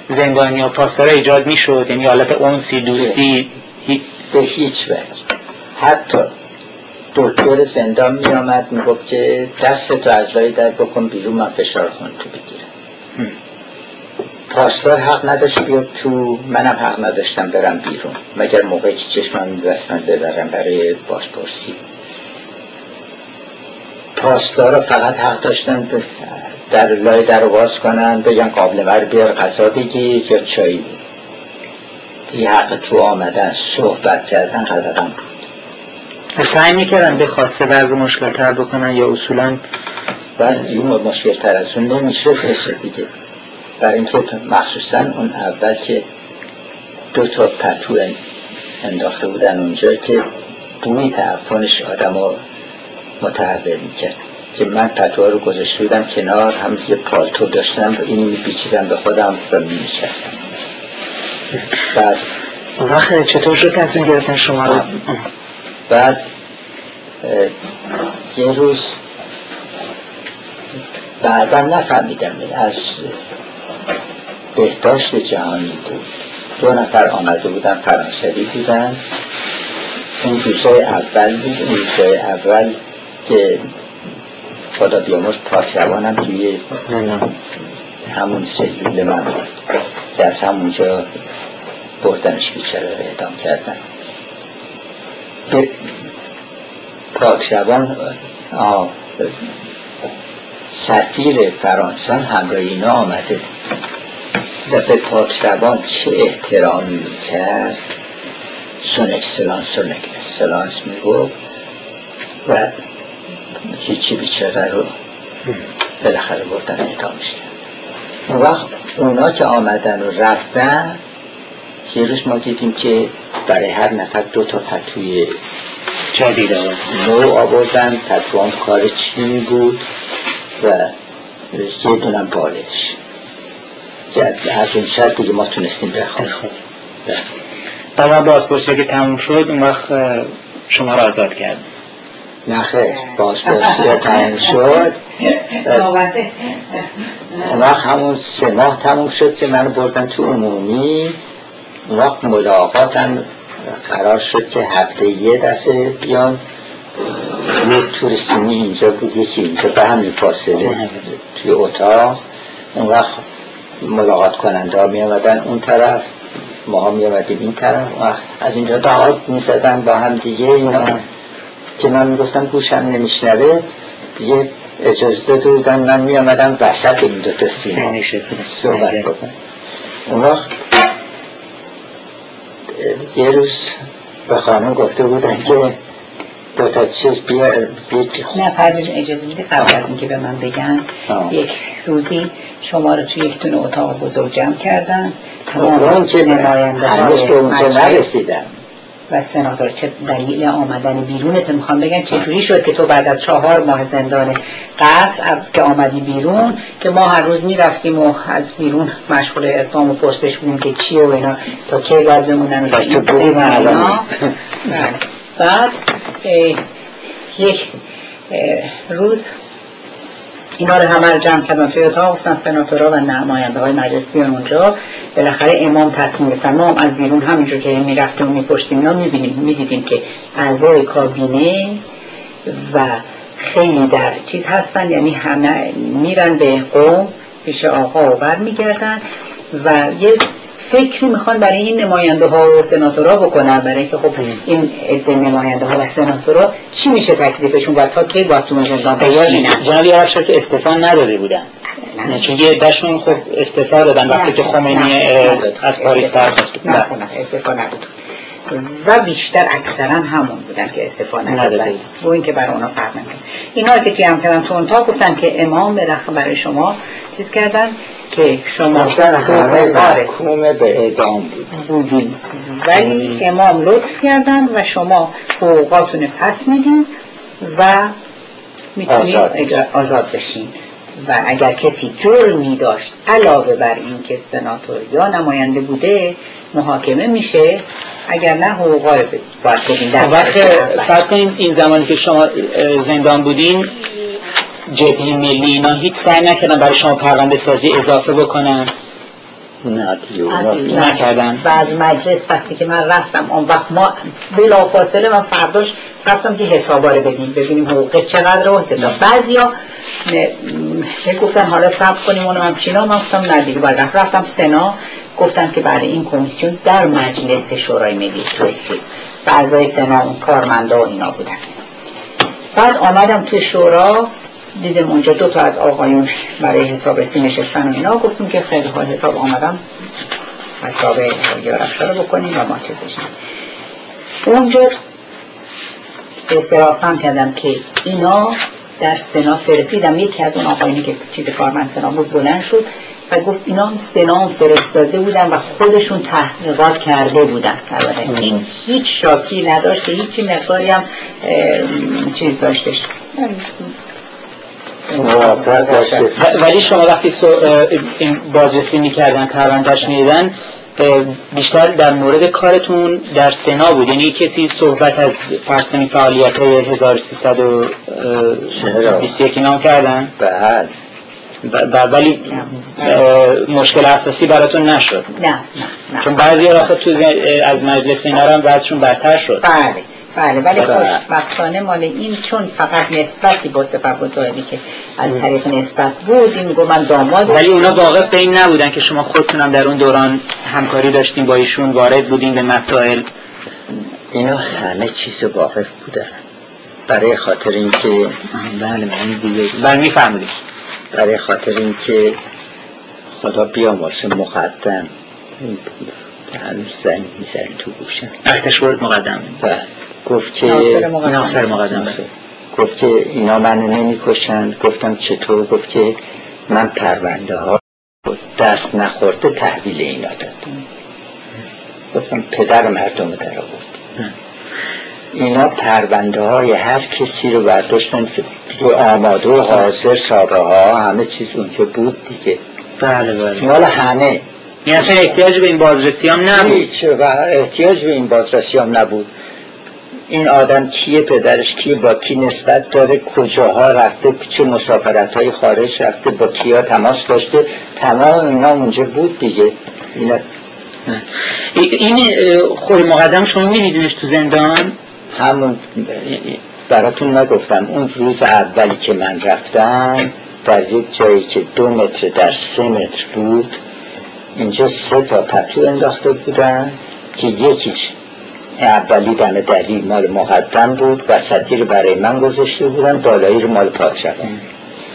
زندانی و پاسدار ایجاد می شد یعنی حالت اونسی دوستی به هیچ وجه. حتی دکتر زندان می آمد می گفت که دست تو از لای در بکن بیرون من فشار خون تو بگیرم. پاسدار حق نداشت بیاد تو منم حق نداشتم برم بیرون. مگر موقعی که چشمم میبستن ببرم برای بازپرسی. پاسدارا فقط حق داشتن در لای در باز کنن بگن قابل بر بیار غذا بگیر یا چایی. دیگه حق تو آمدن صحبت کردن قدقم بود. سعی می‌کردن به خواسته بعض مشکل تر بکنن یا اصولا بعض دیگه مشکل تر از اون نمیشه بشه دیگه. برای اینکه مخصوصا اون اول که دو تا پتو انداخته بودن اونجا که بوی تعفنش آدم رو متحول می‌کرد. که من پتوها رو گذاشته بودم کنار هم یه پالتو داشتم و اینی میپیچیدم به خودم و مینشستم. بعد وقت چطور شد تصمیم گرفتن شما رو؟ بعد یه روز بعدا نفهمیدم از بهداشت جهانی بود. دو نفر آمده بودن فرانسوی بودن. اون روزای اول بود اون روزای اول که خدا بیامرز پاک روانم توی همون سلول من بود. که از همونجا بردنش بیچاره اعدام کردن. روان سفیر فرانسه همراه اینا آمده. و به پاکروان چه احترامی می‌کرد؟ سون اکسلانس سون اکسلانس می‌گفت و هیچی بیچاره رو بالاخره بردن اعدامش کرد. اون وقت اونا که آمدن و رفتن یه روز ما دیدیم که برای هر نفر دو تا پتوی جدید نو آوردن پتوان کار چین بود و یه دونم بالش. از اون شد دیگه ما تونستیم بخواه و بازپرسی که تموم شد اون وقت شما را آزاد کرد نخه بازپرسی که تموم شد. اون وقت همون سه ماه تموم شد که منو بردن تو عمومی. وقت ملاقاتم قرار شد که هفته یه دفعه بیان یه توریستیمی اینجا بود یکی اینجا به همین فاصله توی اتاق. اون وقت ملاقات کننده ها می آمدن اون طرف ما ها می آمدیم این طرف. وقت از اینجا دعات می زدن با هم دیگه. اینا که من می گفتم گوشم نمیشنوه دیگه اجازه داده بودن من می آمدم وسط این دوتا سیما صحبت بکنم. اون وقت یه روز به خانم گفته بودن که دو تا چیز بیا نه پرویز اجازه میده قبل از اینکه به من بگن یک روزی شما رو توی یک دونه اتاق بزرگ جمع کردن. تمام اون که هنوز به اونجا نرسیدم. و سناتور چه دلیل آمدن بیرونت می‌خوام بگن چه جوری شد که تو بعد از چهار ماه زندان قصر که آمدی بیرون که ما هر روز می‌رفتیم و از بیرون مشغول اقدام و پرسش بودیم که چیه و اینا تا کی باید بمونن و بعد یک روز اینا رو همه رو جمع کردن توی اتاق گفتن سناتورا و نماینده های مجلس بیان اونجا. بالاخره امام تصمیم گرفتن. ما از بیرون همینجور که می‌رفتیم و میپشتیم اینا می‌بینیم می‌دیدیم که اعضای کابینه و خیلی در چیز هستن. یعنی همه میرن به قوم پیش آقا و بر میگردن و یه فکری می‌خوان برای این نماینده ها و سناتورا بکنن. برای اینکه خب این عده نماینده ها و سناتورا چی میشه تکلیفشون و تا کی باید تو زندان بشینن جناب یارفشار که استفان نداده بودن. چون یه دشون خب استفاده دادن وقتی که خمینی از پاریس درخواست نه استفا نداد. و بیشتر اکثرا همون بودن که استفاده ندادن و این که برای اونا فرق نمی‌کنه اینا که جمع کردن تو اونتا گفتن که امام برخ برای شما چیز کردن که شما همه به اعدام بودین ولی امام لطف کردن و شما حقوقاتون پس میدین و می‌تونید آزاد بشین. و اگر کسی جرمی داشت علاوه بر این که سناتور یا نماینده بوده محاکمه میشه. اگر نه حقوقا رو باید بدین در وقت فرض کنید این زمانی که شما زندان بودین جبهه ملی اینا هیچ سعی نکردن برای شما پرونده سازی اضافه بکنن؟ نه نکردن. و از مجلس وقتی که من رفتم اون وقت ما بلا فاصله من فرداش رفتم که حسابا رو بدیم ببینیم حقوق چقدر رو حساب. بعضیا گفتن حالا صبر کنیم اونو من چینا من گفتم نه دیگه بعد رفتم سنا گفتن که برای این کمیسیون در مجلس شورای ملی چیز اعضای سنا اون کارمندا و اینا بودن. بعد آمدم توی شورا دیدم اونجا دو تا از آقایون برای حساب رسی نشستن و اینا گفتیم که خیلی حال حساب آمدم. حساب یارفشا رو بکنیم و ما چه بشیم. اونجا استراسم کردم که اینا در سنا فرستیدم یکی از اون آقایونی که چیز کارمند سنا بود بلند شد. و گفت اینا سنا فرستاده بودن و خودشون تحقیقات کرده بودن این هیچ شاکی نداشت که هیچی مقداری هم چیز داشتش. ولی شما وقتی این بازرسی می‌کردن پروندهش میدن بیشتر در مورد کارتون در سنا بود. یعنی کسی صحبت از فرض فعالیت های 1321 نام کردن؟ بله. ولی مشکل اساسی براتون نشد. نه نه نه. چون بعضی آخه تو از مجلس اینا هم بعضشون برتر شد. بله بله. ولی خوشبختانه مال این چون فقط نسبتی با سپر بزرگی که از طریق نسبت بود این گو من داماد ولی اونا واقع بین نبودن که شما خودتونم در اون دوران همکاری داشتیم با ایشون وارد بودیم به مسائل. اینا همه چیز واقف بودن. برای خاطر اینکه بله من دیگه بله می‌فهمید برای خاطر اینکه خدا بیا واسه مقدم. هنوز زنگ می‌زنی تو گوشم اختش ورد مقدم. بله. گفت که ناصر مقدم. گفت که اینا منو نمی‌کشند گفتم چطور؟ گفت که من پرونده ها دست نخورده تحویل اینا دادم. گفتم پدر مردم در آورد اینا پرونده های هر کسی رو برداشتن تو آماده و حاضر سابه ها همه چیز اونجا بود دیگه. بله بله. مال همه. این اصلا احتیاج به این بازرسی هم نبود. هیچ و احتیاج به این بازرسی هم نبود. این آدم کیه پدرش؟ کیه با کی نسبت داره؟ کجاها رفته؟ چه مسافرت های خارج رفته؟ با کیا تماس داشته؟ تمام اینا اونجا بود دیگه. اینا این خود مقدم شما میدیدینش تو زندان؟ همون براتون نگفتم اون روز اولی که من رفتم در یک جایی که دو متر در سه متر بود اینجا سه تا پتو انداخته بودن که یکیش اولی دم دری مال مقدم بود وسطی رو برای من گذاشته بودن بالایی رو مال پادشاهان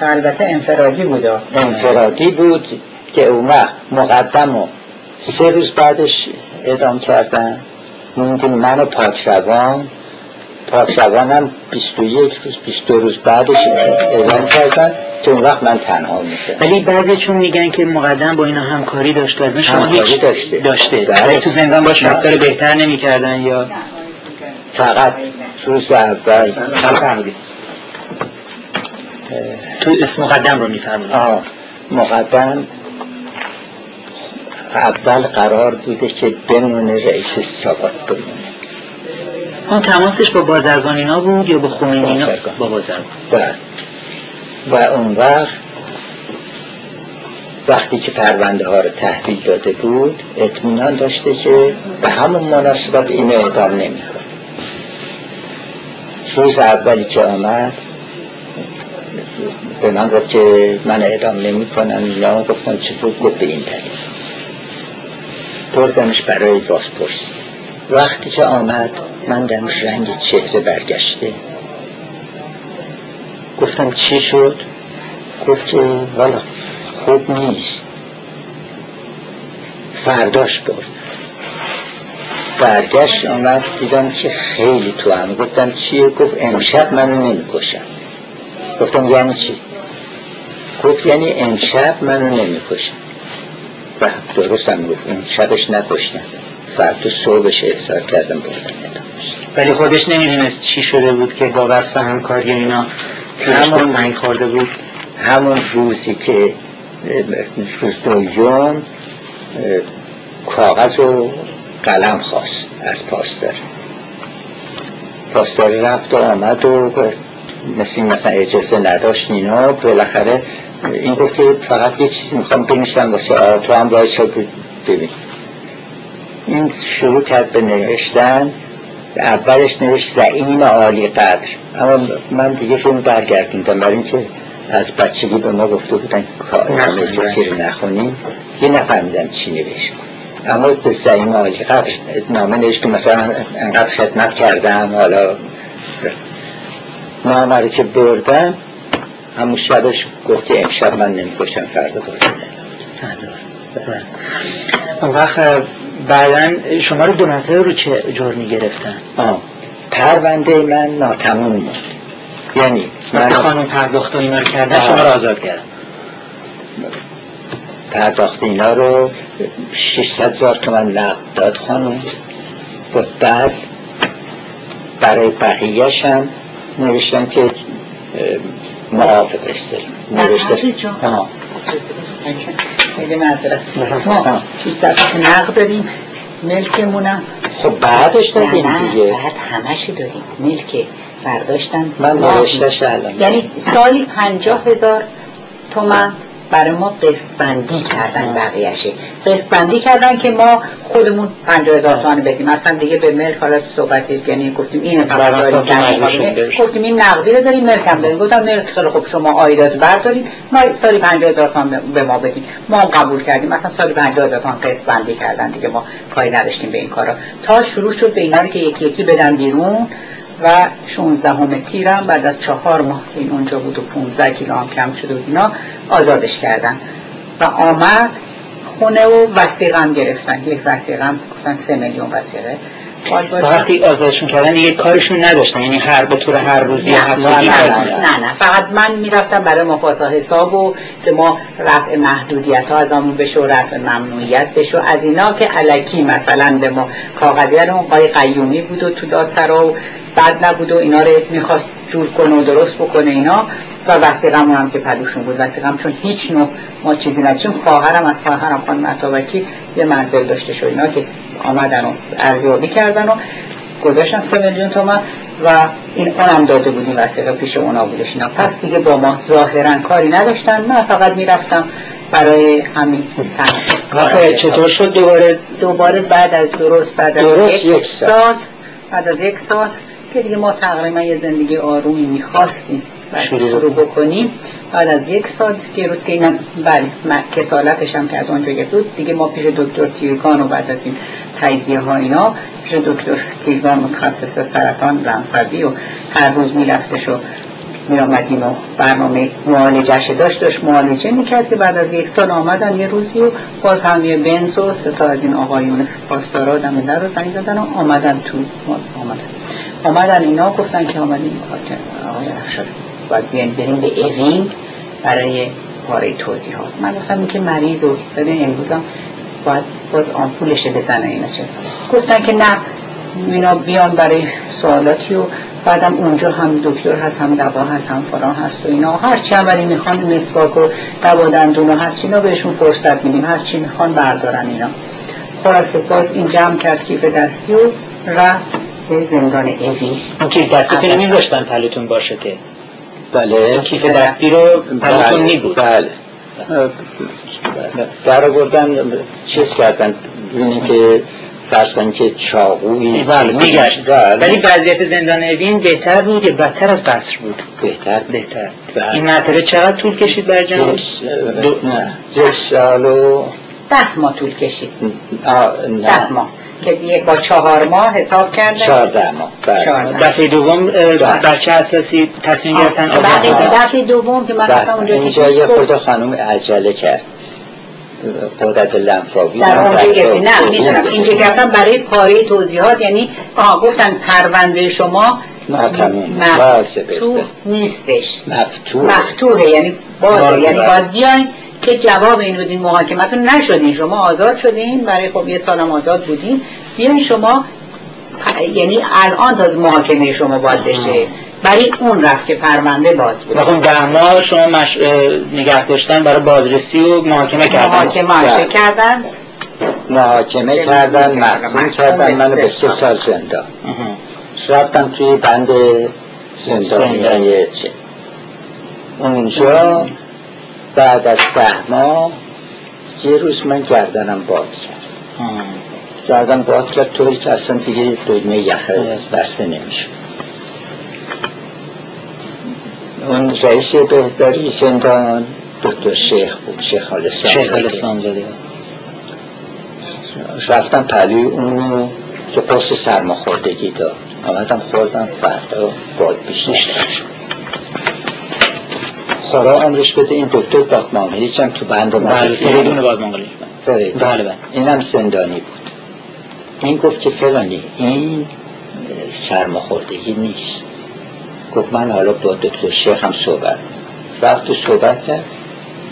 البته انفرادی بود. انفرادی بود که اون وقت مقدم رو سه روز بعدش اعدام کردن. موندیم من و پادشاهان پادشاهان هم 21 روز 22 روز بعدش اعلام کردن که اون وقت من تنها میشه ولی بعضی چون میگن که مقدم با اینا همکاری داشت و از شما هیچ داشته. داشته. بله. ولی تو زندان باش رفتار بهتر نمی‌کردن یا؟ فقط روز اول. تو اسم مقدم رو میفرمودید آه. مقدم اول قرار بوده که بمونه رئیس سابق بمونه. اون تماسش با بازرگان اینا بود یا با خمینی اینا؟ بازرگان. با بازرگان. و و اون وقت وقتی که پرونده ها رو تحویل داده بود اطمینان داشته که به همون مناسبت اینو اعدام نمی‌کنه. روز اولی که آمد به من گفت که من اعدام نمی کنم اینا گفتم چطور؟ گفت به این دلیل. بردمش برای بازپرسی. وقتی که آمد من دمش رنگ چهره برگشته گفتم چی شد؟ گفت که والا خوب نیست. فرداش برد. برگشت آمد دیدم که خیلی تو هم. گفتم چیه؟ گفت امشب منو نمی‌کشم گفتم یعنی چی؟ گفت یعنی امشب منو نمی‌کشم و درست هم گفت اون شبش نکشتم فردا صبحش احضار کردم ادامش ولی خودش نمی‌دونست چی شده بود که با وصف همکاری اینا همون سنگ خورده بود. همون روزی که روز دوم کاغذ و قلم خواست از پاسدار پاسدار رفت و آمد و مثل مثلا اجازه نداشت اینا بالاخره این گفت که فقط یه چیزی می‌خوام بنویسم واسه تو هم باید ببین. این شروع کرد به نوشتن اولش نوشت زعیم عالی قدر. اما من دیگه رو برگردوندم برای اینکه از بچگی به ما گفته بودن کار نخونیم. کسی رو نخونیم. یه نفهمیدم چی نوشت. اما به زعیم عالی قدر نامه نوشت که مثلا انقدر خدمت کردم حالا نامه رو که بردم همون شبش گفت که امشب من نمی‌کشم فردا بردم اون وقت بعدا شما رو دو مرتبه رو چه جرمی گرفتن آه. پرونده من ناتموم بود. یعنی من خانم پرداخت و اینا رو کردن. شما رو آزاد کردن. پرداخت اینا رو 600 هزار تومن نقد داد خانم. و بعد برای بقیهش هم نوشتم که موافق استریم نوشته خیلی معذرت ما آه. 600 تا نقد داریم ملکمونم خب بعدش دادیم دیگه. بعد همشی داریم. ملک برداشتن. من نوشتش الان. یعنی سالی پنجاه هزار تومن برای ما قسط بندی کردن بقیهشه قسط بندی کردن که ما خودمون پنجاه هزار تومن بدیم. اصلا دیگه به ملک حالا تو صحبت یعنی گفتیم این فقط داریم. گفتیم این نقدی رو داریم ملک هم داریم. گفتم ملک خیلی خب شما آیدات بردارید. ما سالی پنجاه هزار تومن به ما بدیم ما هم قبول کردیم. مثلا سالی پنجاه هزار تومن قسط بندی کردن دیگه. ما کاری نداشتیم به این کارا. تا شروع شد به اینا که یکی یکی بدن بیرون. و 16 همه تیرم بعد از چهار ماه که این اونجا بود و 15 کیلو هم کم شده بود اینا آزادش کردن. و آمد خونه و وسیقه هم گرفتن. یک وسیقه هم گفتن سه میلیون وسیقه. وقتی آزادشون کردن یه کارشون نداشتن. یعنی هر به طور هر روزی نه نه, نه نه فقط من می‌رفتم برای مفاسا حساب و که ما رفع محدودیت ها از آمون بشه و رفع ممنوعیت بشه. از اینا که علکی مثلا به ما کاغذی اون قای قیومی بود و تو دادسرا و بد نبود و اینا رو می‌خواست جور کنه و درست بکنه اینا. و وسیقم هم که پلوشون بود. وسیقم چون هیچ نوع ما چیزی نداشتیم. خواهرم از خواهرم خانم عطابکی یه منزل داشته شد. اینا که آمدن و ارزیابی کردن و گذاشتن سه میلیون تومن و این اونم داده بودیم وسیقه پیش اونا بودش. اینا پس دیگه با ما ظاهرا کاری نداشتن. من فقط می‌رفتم برای همین تنها چطور شد دوباره؟ دوباره بعد از درست بعد از یک سال بعد از یک سال که دیگه ما تقریبا یه زندگی آرومی می‌خواستیم. شروع, شروع بکنیم. بعد از یک سال که روز که اینم بله کسالتش هم که از اونجا بود دیگه ما پیش دکتر تیرگان و بعد از این تجزیه ها اینا پیش دکتر تیرگان متخصص سرطان رنفوی و هر روز میرفتش و می آمدیم و برنامه معالجش داشت داشت معالجه می‌کرد که بعد از یک سال آمدن یه روزی و باز هم یه بنز و ستا از این آقایون پاسدارا دم در رو زنگ زدن و آمدن تو آمدن. آمدن اینا گفتن که آمدیم. آقای شد باید بیان بریم به اوینگ برای پاره توضیحات. من گفتم که مریض و زده امروزم باید باز آمپولش بزنه اینا چه. گفتن که نه اینا بیان برای سوالاتی و بعدم اونجا هم دکتر هست هم دوا هست هم فران هست و اینا. هرچی هم ولی می‌خوان مسواک و دوا دندون و هرچی اینا بهشون فرصت میدیم. هرچی می‌خوان بردارن اینا. خلاصه باز این جمع کرد کیف دستی و رفت به زندان ایوی کیف دستی که نمیذاشتن پلتون باشه که. بله. کیف دستی رو پلتون بله. نی بله. در بردن چیز کردن. ببینید که فرض کنید که چاقوی بله میگشت. بله. ولی وضعیت زندان اوین بهتر بود یا بدتر از قصر بود؟ بهتر. بهتر. بله. این مرتبه چقدر طول کشید بر جناب دو... نه. یک سال و ده ماه طول کشید. ده ماه. که با چهار ماه حساب کردن چهارده ماه. بله. دفعه دوم بله. بر چه اساسی تصمیم گرفتن دفعه دوم که من رفتم اونجا اینجا یه خود خانم عجله کرد. قدرت لنفاوی. در اونجا نه می‌دونم. اینجا. گفتم برای پاره توضیحات. یعنی آه گفتن پرونده شما مفتوح نیستش. مفتوح مفتوحه. یعنی بازه یعنی باید بیاین. که جواب این بدین محاکمتون نشدین. شما آزاد شدین. برای خب یه سالم آزاد بودین. بیاین شما یعنی الان تا محاکمه شما باید بشه. برای اون رفت که پرونده باز بود. خب ده ماه شما مش... نگه داشتن برای بازرسی و محاکمه کردن. محاکمه کردن؟ محاکمه کردن محکوم کردن منو به سه سال زندان. رفتم توی بند زندانی اونجا بعد از ده ماه یه روز من گردنم باد کرد. گردن باد کرد طوری که اصلا دیگه دگمه یخه بسته نمیشه. اون رئیس بهداری زندان دکتر شیخ بود شیخ حالستان شیخ حالستان زده رفتم پلوی اونو که قرص سرماخوردگی داد. آمدم خوردم فردا باد بیشتر خدا عمرش بده این دکتر باقمانگلیچ هم تو بند بله فریدون باقمانگلیچ بله بله. اینم زندانی بود. این گفت که فلانی این سرماخوردگی نیست. گفت من حالا با دکتر شیخ هم صحبت رفت و صحبت کرد.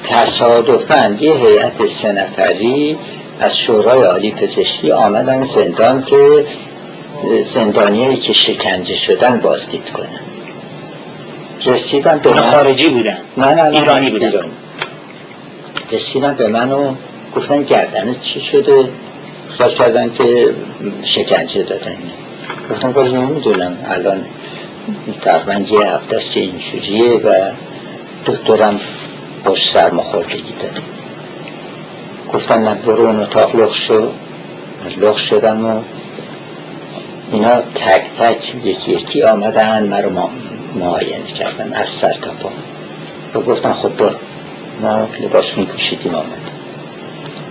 تصادفا یه هیئت سه نفری از شورای عالی پزشکی آمدن زندان که زندانیایی که شکنجه شدن بازدید کنن. رسیدن به من. خارجی بودن. نه نه نه. ایرانی بودن. ایرانی. رسیدن به من و گفتن گردنت چی شده؟ خواهد کردن که شکنجه دادن. گفتم ولی نمی‌دونم. الان تقریبا یه هفته است که اینجوریه و دکترم باش سرماخوردگی داره. گفتن نه برو اون اتاق لخ شد لخ شدم و اینا تک تک یکی یکی آمدن مرا معاینه کردن از سر تا پا. و گفتن خب با ما لباس پوشیدیم آمد.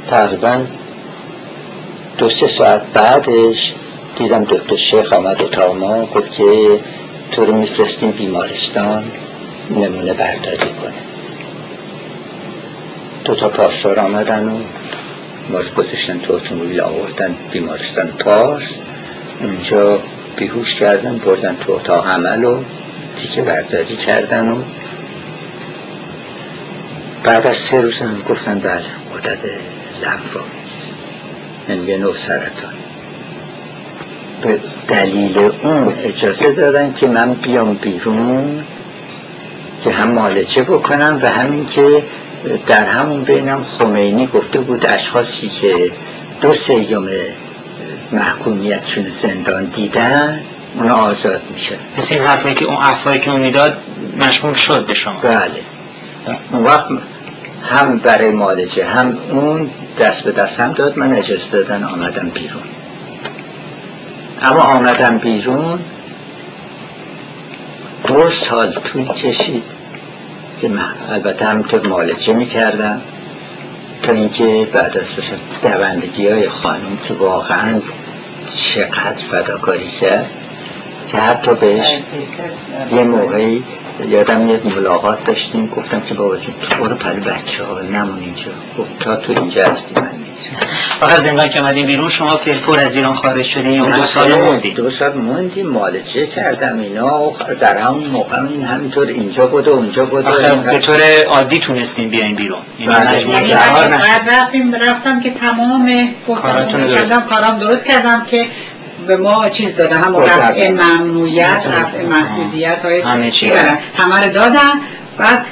تقریبا دو سه ساعت بعدش دیدم دکتر شیخ آمد اتاق ما گفت که تو رو میفرستیم بیمارستان نمونه برداری کنه دو تا پاسدار آمدن و ما گذاشتن تو اتومبیل آوردن بیمارستان پارس. اونجا بیهوش کردن بردن تو اتاق عمل و تیکه برداری کردن و بعد از سه روز هم گفتن بله قدرت لنفامیز یعنی یه نوع سرطان. به دلیل اون اجازه دادن که من بیام بیرون که هم مالچه بکنم و همین که در همون بینم خمینی گفته بود اشخاصی که دو سیوم محکومیتشون زندان دیدن اون آزاد میشه. پس این حرفایی که اون افرایی که اون می‌داد مشمول شد به شما. بله. اون وقت هم برای مالجه هم اون دست به دست هم داد من اجازه دادن آمدم بیرون. اما آمدم بیرون دو سال طول کشید که من البته همینطور مالجه می‌کردم تا اینکه بعد از دوندگی های خانم که واقعا چقدر فداکاری کرد که حتی بهش یه موقعی یادم یه ملاقات داشتیم گفتم که بابا جون تو برو پلی بچه ها نمون اینجا. گفت تا تو اینجا هستی من از زندان که اومدیم بیرون شما فلفور از ایران خارج شدین یا دو سال موندیم دو سال موندیم مالچه کردم اینا در همون موقع این همینطور اینجا بود و اونجا بود آخه به طور عادی تونستیم بیاین بیرون. یعنی بعد رفتیم رفتم که تمام کاراتون کارام درست کردم که به ما چیز داده هم رفع ممنوعیت رفع محدودیت های همه رو دادن بعد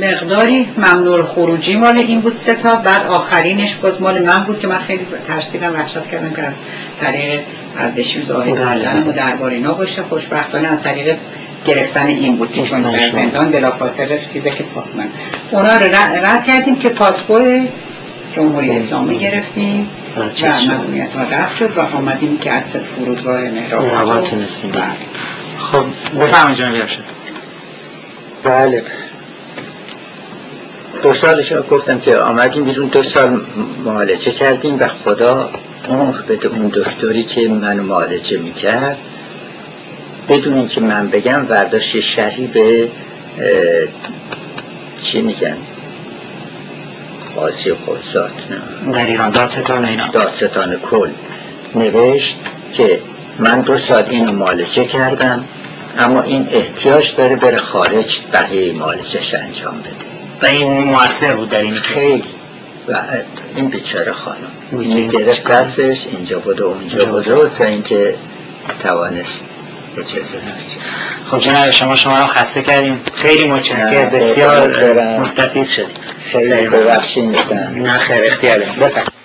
مقداری ممنوع خروجی مال این بود سه تا بعد آخرینش باز مال من بود که من خیلی ترسیدم وحشت کردم که از طریق اردشیر ظاهر کردن و دربار اینا باشه. خوشبختانه از طریق گرفتن این بود که چون در زندان بلافاصله چیزی که من اونا رو رد کردیم که پاسپورت جمهوری اسلامی گرفتیم. و ممنوعیت ها رفت شد و آمدیم که از فرودگاه مهراب تونستیم. خب بفرمایید جناب شد بله. دو سالش گفتم که آمدیم بیرون. دو سال معالجه کردیم و خدا اون به اون دکتری که منو معالجه می‌کرد. بدون اینکه من بگم ورداشت شهری به چی میگن؟ قاضی قضات در ایران دادستان اینا دادستان کل. نوشت که من دو سال اینو مالچه کردم اما این احتیاج داره بره خارج بقیه مالچش انجام بده. و این موثر بود در این خیلی. و این بیچاره خانم. این گرفت دستش اینجا بود و اونجا بود و تا اینکه توانست اجازه خب جناب شما شما رو خسته کردیم. خیلی متشکرم. بسیار مستفید شدیم. ببخشید نه خیر اختیار بفرمایید.